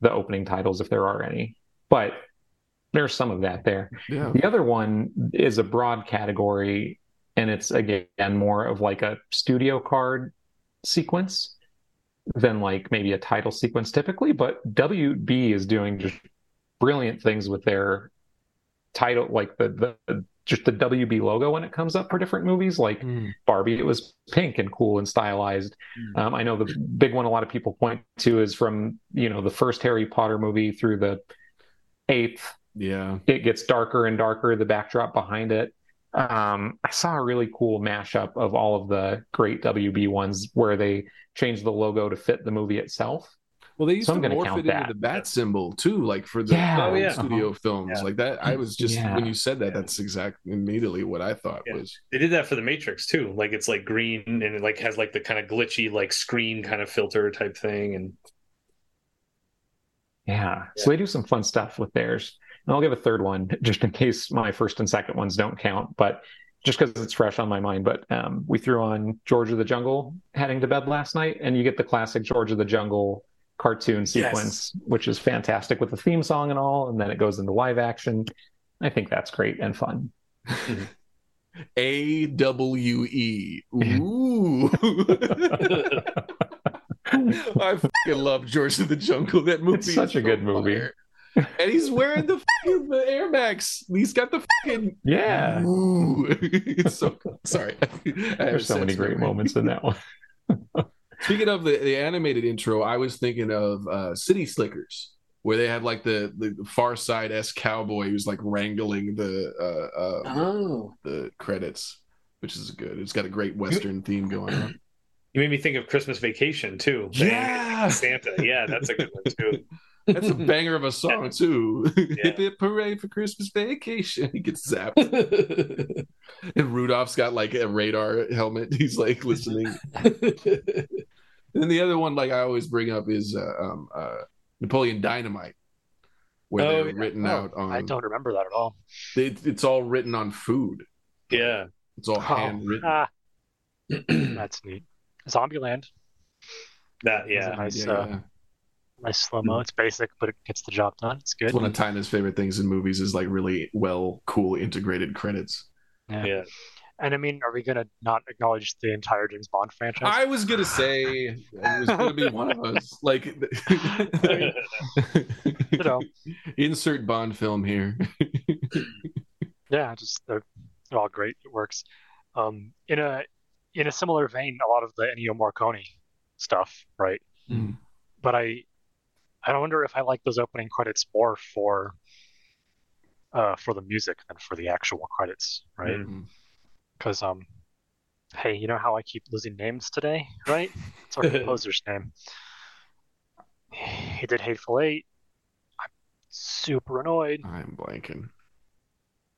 the opening titles if there are any. But there's some of that there. Yeah. The other one is a broad category and it's again more of like a studio card sequence than like maybe a title sequence typically, but WB is doing just brilliant things with their title like the the just the WB logo when it comes up for different movies. Like mm. Barbie, it was pink and cool and stylized. Mm. Um, I know the big one a lot of people point to is from you know the first Harry Potter movie through the eighth. Yeah, it gets darker and darker. The backdrop behind it. Um, I saw a really cool mashup of all of the great WB ones where they changed the logo to fit the movie itself. Well, they used so to morph it that. into the bat symbol too, like for the yeah. Oh, yeah. studio uh-huh. films, yeah. like that. I was just when you said that, that's exactly immediately what I thought was. They did that for the Matrix too. Like it's like green and it like has like the kind of glitchy like screen kind of filter type thing, and yeah. So they do some fun stuff with theirs. And I'll give a third one <laughs> just in case my first and second ones don't count, but just because it's fresh on my mind. But um, we threw on George of the Jungle heading to bed last night, and you get the classic George of the Jungle cartoon sequence, yes. which is fantastic with the theme song and all, and then it goes into live action. I think that's great and fun. <laughs> A W E. Ooh. <laughs> I fucking love George of the Jungle. That movie it's such a so good movie. Fire. And he's wearing the fucking the Air Max. He's got the fucking yeah. Ooh. <laughs> it's so sorry. There's so many great moments in that one. Speaking of the, the animated intro, I was thinking of uh, City Slickers, where they had like the the Far Side s cowboy who's like wrangling the uh, uh, oh. the credits, which is good. It's got a great Western theme going on. <clears throat> You made me think of Christmas Vacation too. Yeah, Santa. Yeah, that's a good one too. <laughs> That's a banger of a song too. Hip hip hooray for Christmas vacation. <laughs> He gets zapped. <laughs> and Rudolph's got like a radar helmet. He's like listening. And the other one, like I always bring up, is uh, um, uh, Napoleon Dynamite, where Oh, they're yeah. written Oh, out on. I don't remember that at all. It, it's all written on food. yeah. It's all Oh, handwritten. ah, <clears throat> that's neat. Zombieland, that Is it yeah. nice? Yeah, uh, yeah. nice slow mo. It's basic, but it gets the job done. It's good. It's one of Tina's favorite things in movies is like really well, cool integrated credits. Yeah. And I mean, are we gonna not acknowledge the entire James Bond franchise? I was gonna say it was gonna be one of us. <laughs> Like, <laughs> You know. insert Bond film here. <laughs> Yeah, just they're, they're all great. It works. Um, in a in a similar vein, a lot of the Ennio Morricone stuff, right? Mm. But I I wonder if I like those opening credits more for uh for the music than for the actual credits, right? Mm. Because um, hey, you know how I keep losing names today, right? It's our <laughs> composer's name. He did Hateful Eight. I'm super annoyed. I'm blanking.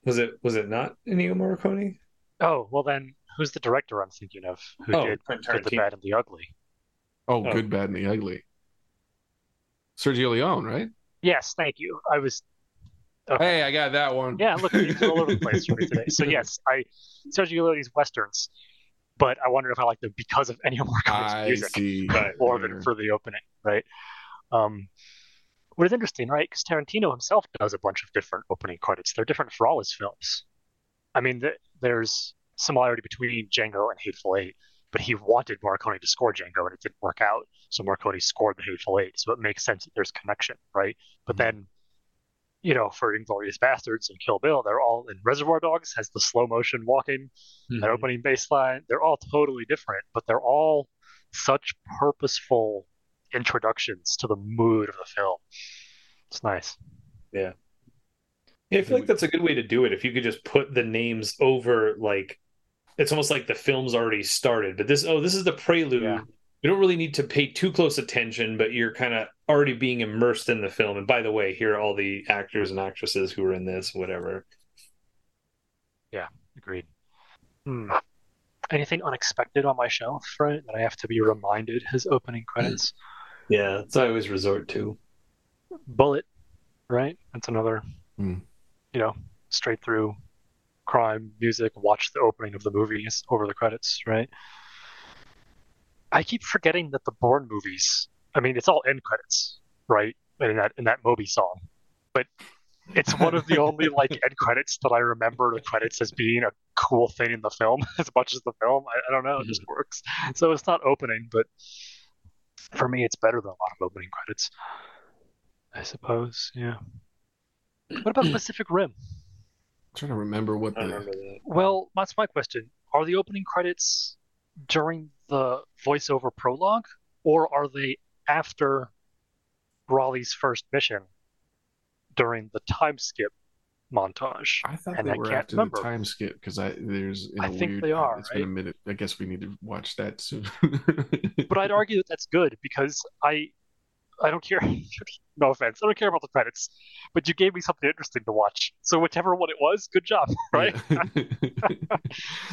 Was it was it not Ennio Morricone? Oh, well then, who's the director I'm thinking of who Oh, did Quentin Good, the Bad, and the Ugly? Oh, Oh. good, bad, and the ugly. Sergio Leone, right? Yes, thank you. I was okay. Hey, I got that one. Yeah, look, it's all over the place for me today. So <laughs> yes, I Sergio Leone's westerns, but I wonder if I like them because of Ennio Morricone's music see. More than for the opening, right? Um, what is interesting, right? Because Tarantino himself does a bunch of different opening credits. They're different for all his films. I mean, th- there's similarity between Django and Hateful Eight, but he wanted Morricone to score Django and it didn't work out. So Morricone scored the Hateful Eight. So it makes sense that there's connection, right? But Mhm. then, you know, for Inglourious Basterds and Kill Bill, they're all in Reservoir Dogs has the slow motion walking, Mm-hmm. that opening bass line. They're all totally different, but they're all such purposeful introductions to the mood of the film. It's nice. Yeah, I feel like that's a good way to do it. If you could just put the names over, like it's almost like the film's already started. But this, oh, this is the prelude. Yeah. You don't really need to pay too close attention, but you're kind of already being immersed in the film. And by the way, here are all the actors and actresses who are in this, whatever. Yeah, agreed. Hmm. Anything unexpected on my shelf, right? That I have to be reminded his opening credits. <laughs> Yeah, that's what I always resort to. Bullitt, right? That's another, Hmm. you know, straight through crime music. Watch the opening of the movies over the credits, right? I keep forgetting that the Bourne movies. I mean, it's all end credits, right? In that in that Moby song, but it's one of the <laughs> only like end credits that I remember the credits as being a cool thing in the film <laughs> as much as the film. I, I don't know, it just mm-hmm. works. So it's not opening, but for me, it's better than a lot of opening credits. I suppose, yeah. What about Pacific Rim? I'm trying to remember what the remember that. Well, that's my question. Are the opening credits during the voiceover prologue, or are they after Raleigh's first mission during the time skip montage? I thought And they I were can't after remember. the time skip because I there's in I a think weird, they are, It's been a right? minute. I guess we need to watch that soon. <laughs> But I'd argue that that's good because I, I don't care. <laughs> no offense, I don't care about the credits, but you gave me something interesting to watch. So whichever one it was, good job, <laughs> right? Yeah.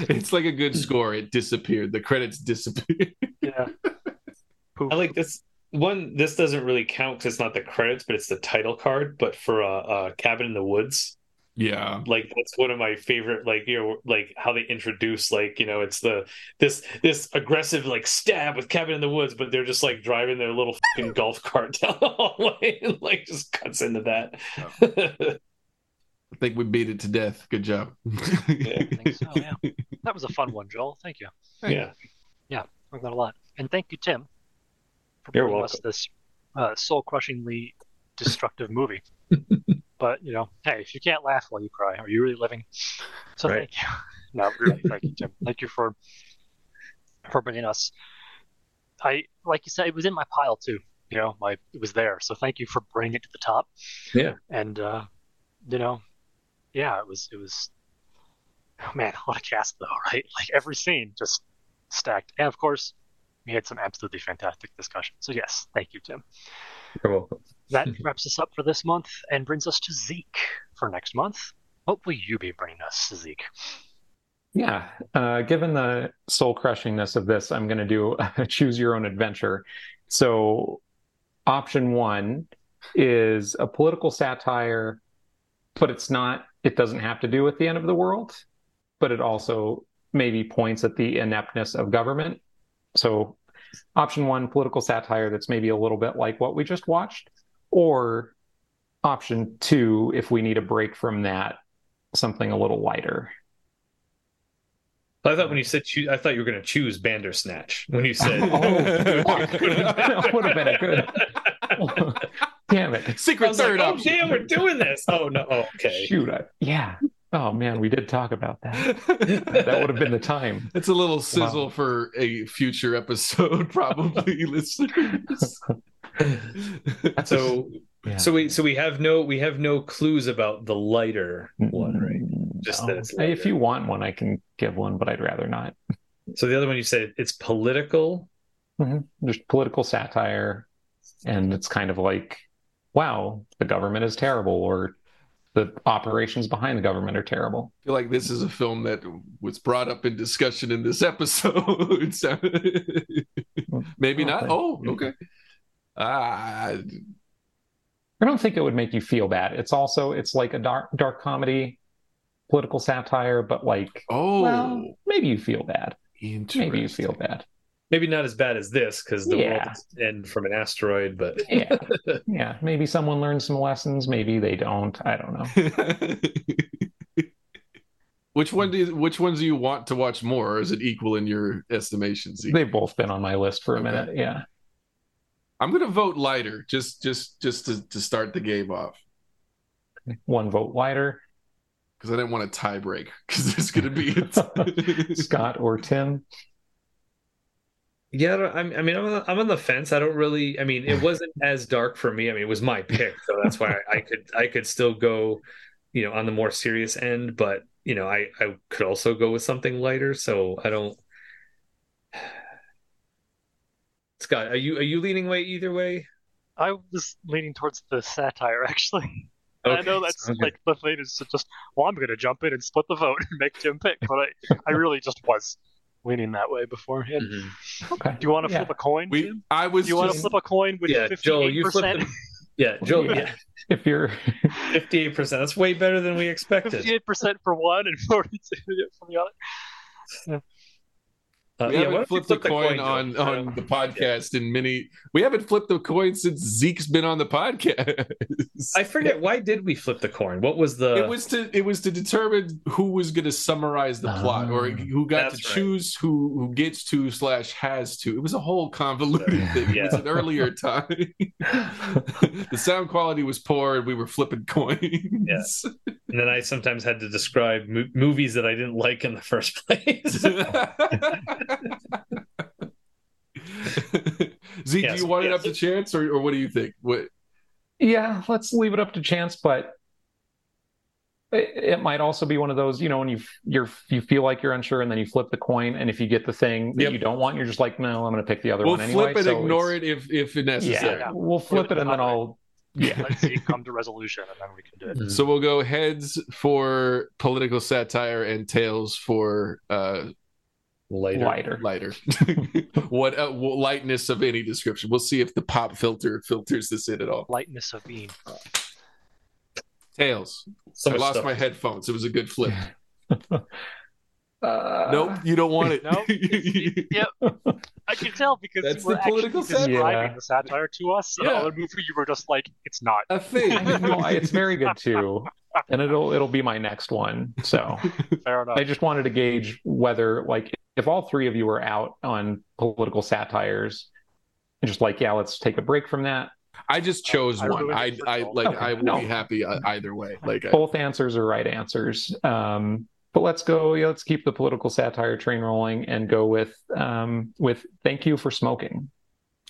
it's like a good score. It disappeared. The credits disappeared. Yeah. Poof. I like this one. This doesn't really count because it's not the credits, but it's the title card. But for uh, uh, Cabin in the Woods, Yeah. like that's one of my favorite like you know like how they introduce like you know it's the this this aggressive like stab with cabin in the woods but they're just like driving their little fucking <laughs> golf cart down the hallway and like just cuts into that <laughs> I think we beat it to death. Good job. I think so, yeah. <laughs> That was a fun one, Joel. Thank you. yeah yeah I learned a lot. And thank you, Tim, for You're us welcome. this uh, soul-crushingly destructive movie. <laughs> but you know, hey, if you can't laugh while you cry, are you really living? So Right. thank you. <laughs> No, really, thank you, Tim. Thank you for for bringing us. I like you said, it was in my pile too. You know, my it was there. So thank you for bringing it to the top. Yeah. And uh, you know, yeah, it was it was. Oh man, <laughs> what a cast though, right? Like every scene just stacked, and of course, we had some absolutely fantastic discussion. So yes, thank you, Tim. You're welcome. That wraps us up for this month and brings us to Zeke for next month. What will you be bringing us, Zeke? Yeah, uh, given the soul crushingness of this, I'm going to do a <laughs> choose your own adventure. So, option one is a political satire, but it's not, it doesn't have to do with the end of the world, but it also maybe points at the ineptness of government. So, option one, political satire that's maybe a little bit like what we just watched, or option two, if we need a break from that, something a little lighter. I thought when you said choose, I thought you were going to choose Bandersnatch when you said. <laughs> <laughs> oh, that would have been a good. <laughs> damn it! Secret third like, oh, option. damn, we're doing this. Oh no, oh, okay. Shoot, I, yeah. Oh man, we did talk about that. <laughs> that would have been the time. It's a little sizzle wow. for a future episode, <laughs> probably, <laughs> listeners. so, yeah. so we so we have no we have no clues about the lighter one, right? Just no. that if you want one, I can give one, but I'd rather not. So the other one you said it's political. Mm-hmm. Just political satire, and it's kind of like, wow, the government is terrible, or the operations behind the government are terrible. I feel like this is a film that was brought up in discussion in this <laughs> episode. <laughs> Maybe not. Oh, okay. Uh, I don't think it would make you feel bad. It's also it's like a dark dark comedy, political satire, but like oh, well, maybe you feel bad. Maybe you feel bad. Maybe not as bad as this because the yeah. world end from an asteroid, but yeah, <laughs> yeah. Maybe someone learns some lessons. Maybe they don't. I don't know. <laughs> which one do you, which ones do you want to watch more? Or is it equal in your estimations? They've both been on my list for a okay. minute. Yeah. I'm gonna vote lighter just just just to, to start the game off. One vote lighter. Because I didn't want a tie break because there's gonna be a <laughs> Scott or Tim. Yeah, I mean, I'm on, the, I'm on the fence. I don't really. I mean, it wasn't <laughs> as dark for me. I mean, it was my pick, so that's why I, I could I could still go, you know, on the more serious end. But you know, I I could also go with something lighter. So I don't. <sighs> Scott, are you are you leaning way either way? I was leaning towards the satire <laughs> actually. Okay. I know that's okay. like the thing is just well, I'm going to jump in and split the vote <laughs> and make Jim pick, but I I really just was leaning that way beforehand. Mm-hmm. Okay. Do you want to yeah. flip a coin? We, Jim? I was. Do you just... want to flip a coin with yeah, 58%? Joel, you flip the... <laughs> Yeah, Joel. Yeah. If you're fifty-eight percent, that's way better than we expected. Fifty-eight percent for one and forty-two <laughs> for the other. Yeah. Uh, we yeah, haven't flipped the coin, coin on on the podcast in many. We haven't flipped the coin since Zeke's been on the podcast. I forget why did we flip the coin? What was the? It was to it was to determine who was going to summarize the plot or ah, who got to choose right. who who gets to slash has to. It was a whole convoluted thing. Yeah. It was an earlier <laughs> time. <laughs> the sound quality was poor, and we were flipping coins. Yes, <laughs> and then I sometimes had to describe mo- movies that I didn't like in the first <laughs> place. <laughs> Zeke, yes, do you want yes. it up to chance, or, or what do you think? What? Yeah, let's leave it up to chance, but it, it might also be one of those, you know, when you you're you feel like you're unsure, and then you flip the coin, and if you get the thing that yep. you don't want, you're just like, no, I'm going to pick the other we'll one anyway. We'll flip it, so ignore it if if necessary. Yeah, we'll flip it, and then I'll yeah. <laughs> Let's see, come to resolution, and then we can do it. So we'll go heads for political satire and tails for uh, lighter. Lighter. Lighter. <laughs> What uh, lightness of any description. We'll see if the pop filter filters this in at all. Lightness of being tails. So i lost stuff. my headphones. It was a good flip <laughs> Uh, nope, you don't want it. <laughs> Nope. <laughs> yep. I can tell because That's you were the political actually describing yeah. the satire to us. Yeah. The other movie, you were just like, it's not a thing. <laughs> no, it's very good too, and it'll it'll be my next one. So fair enough. I just wanted to gauge whether, like, if all three of you were out on political satires, just like, yeah, let's take a break from that. I just chose I one. I, I like. Okay. I would no. be happy uh, either way. Like both I, answers are right answers. Um, but let's go. Yeah, let's keep the political satire train rolling and go with um, with "Thank You for Smoking."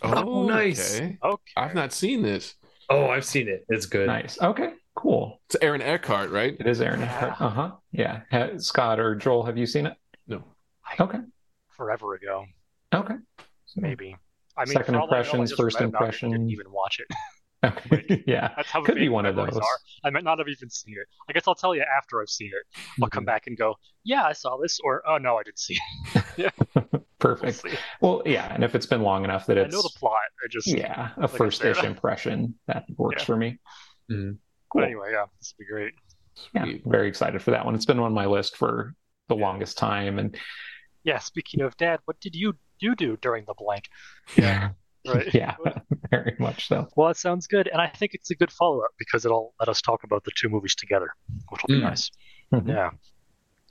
Oh, oh nice. Okay. okay. I've not seen this. Oh, I've seen it. It's good. Nice. Okay. Cool. It's Aaron Eckhart, right? It is Aaron yeah. Eckhart. Uh huh. Yeah. Scott or Joel, have you seen it? No. Okay. Forever ago. Okay. maybe. I mean, Second for all I I impressions, first impression. Didn't even watch it. <laughs> Okay. <laughs> yeah. That's how Could be one of those. Are. I might not have even seen it. I guess I'll tell you after I've seen it. I'll come Mhm. back and go, "Yeah, I saw this," or "Oh no, I didn't see it." <laughs> <laughs> We'll Perfect. see. Well, yeah, and if it's been long enough that I it's know the plot. I just yeah, a I first-ish impression that works Yeah. for me. Mhm. Cool. But anyway, yeah, this would be great. Yeah, Sweet. very excited for that one. It's been on my list for the longest time, and Yeah. Speaking of Dad, what did you you do during the blank? yeah, Right. <laughs> yeah, <laughs> very much so. Well, it sounds good, and I think it's a good follow up because it'll let us talk about the two movies together, which will be Mm. nice. Mhm. Yeah.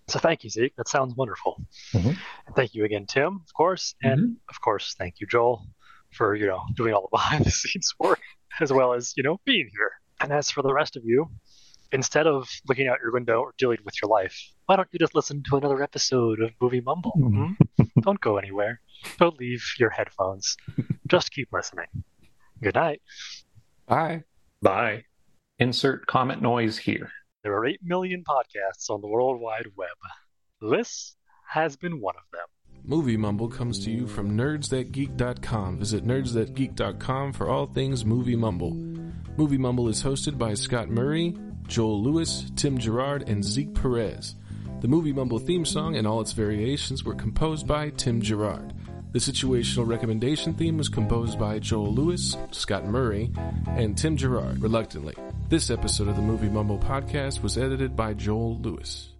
So thank you, Zeke. That sounds wonderful. Mhm. Thank you again, Tim, of course, and of course, thank you, Joel, for you know doing all the <laughs> behind the scenes work as well as you know being here. And as for the rest of you, instead of looking out your window or dealing with your life, why don't you just listen to another episode of Movie Mumble? Mhm. hmm? don't go anywhere. <laughs> Don't leave your headphones. <laughs> just keep listening. Good night. Bye. Bye. Insert comment noise here. There are 8 million podcasts on the World Wide Web. This has been one of them. Movie Mumble comes to you from nerdsthatgeek.com. Visit nerdsthatgeek.com for all things Movie Mumble. Movie Mumble is hosted by Scott Murray, Joel Lewis, Tim Gerard, and Zeke Perez. The Movie Mumble theme song and all its variations were composed by Tim Gerard. The situational recommendation theme was composed by Joel Lewis, Scott Murray, and Tim Gerard, reluctantly. This episode of the Movie Mumble podcast was edited by Joel Lewis.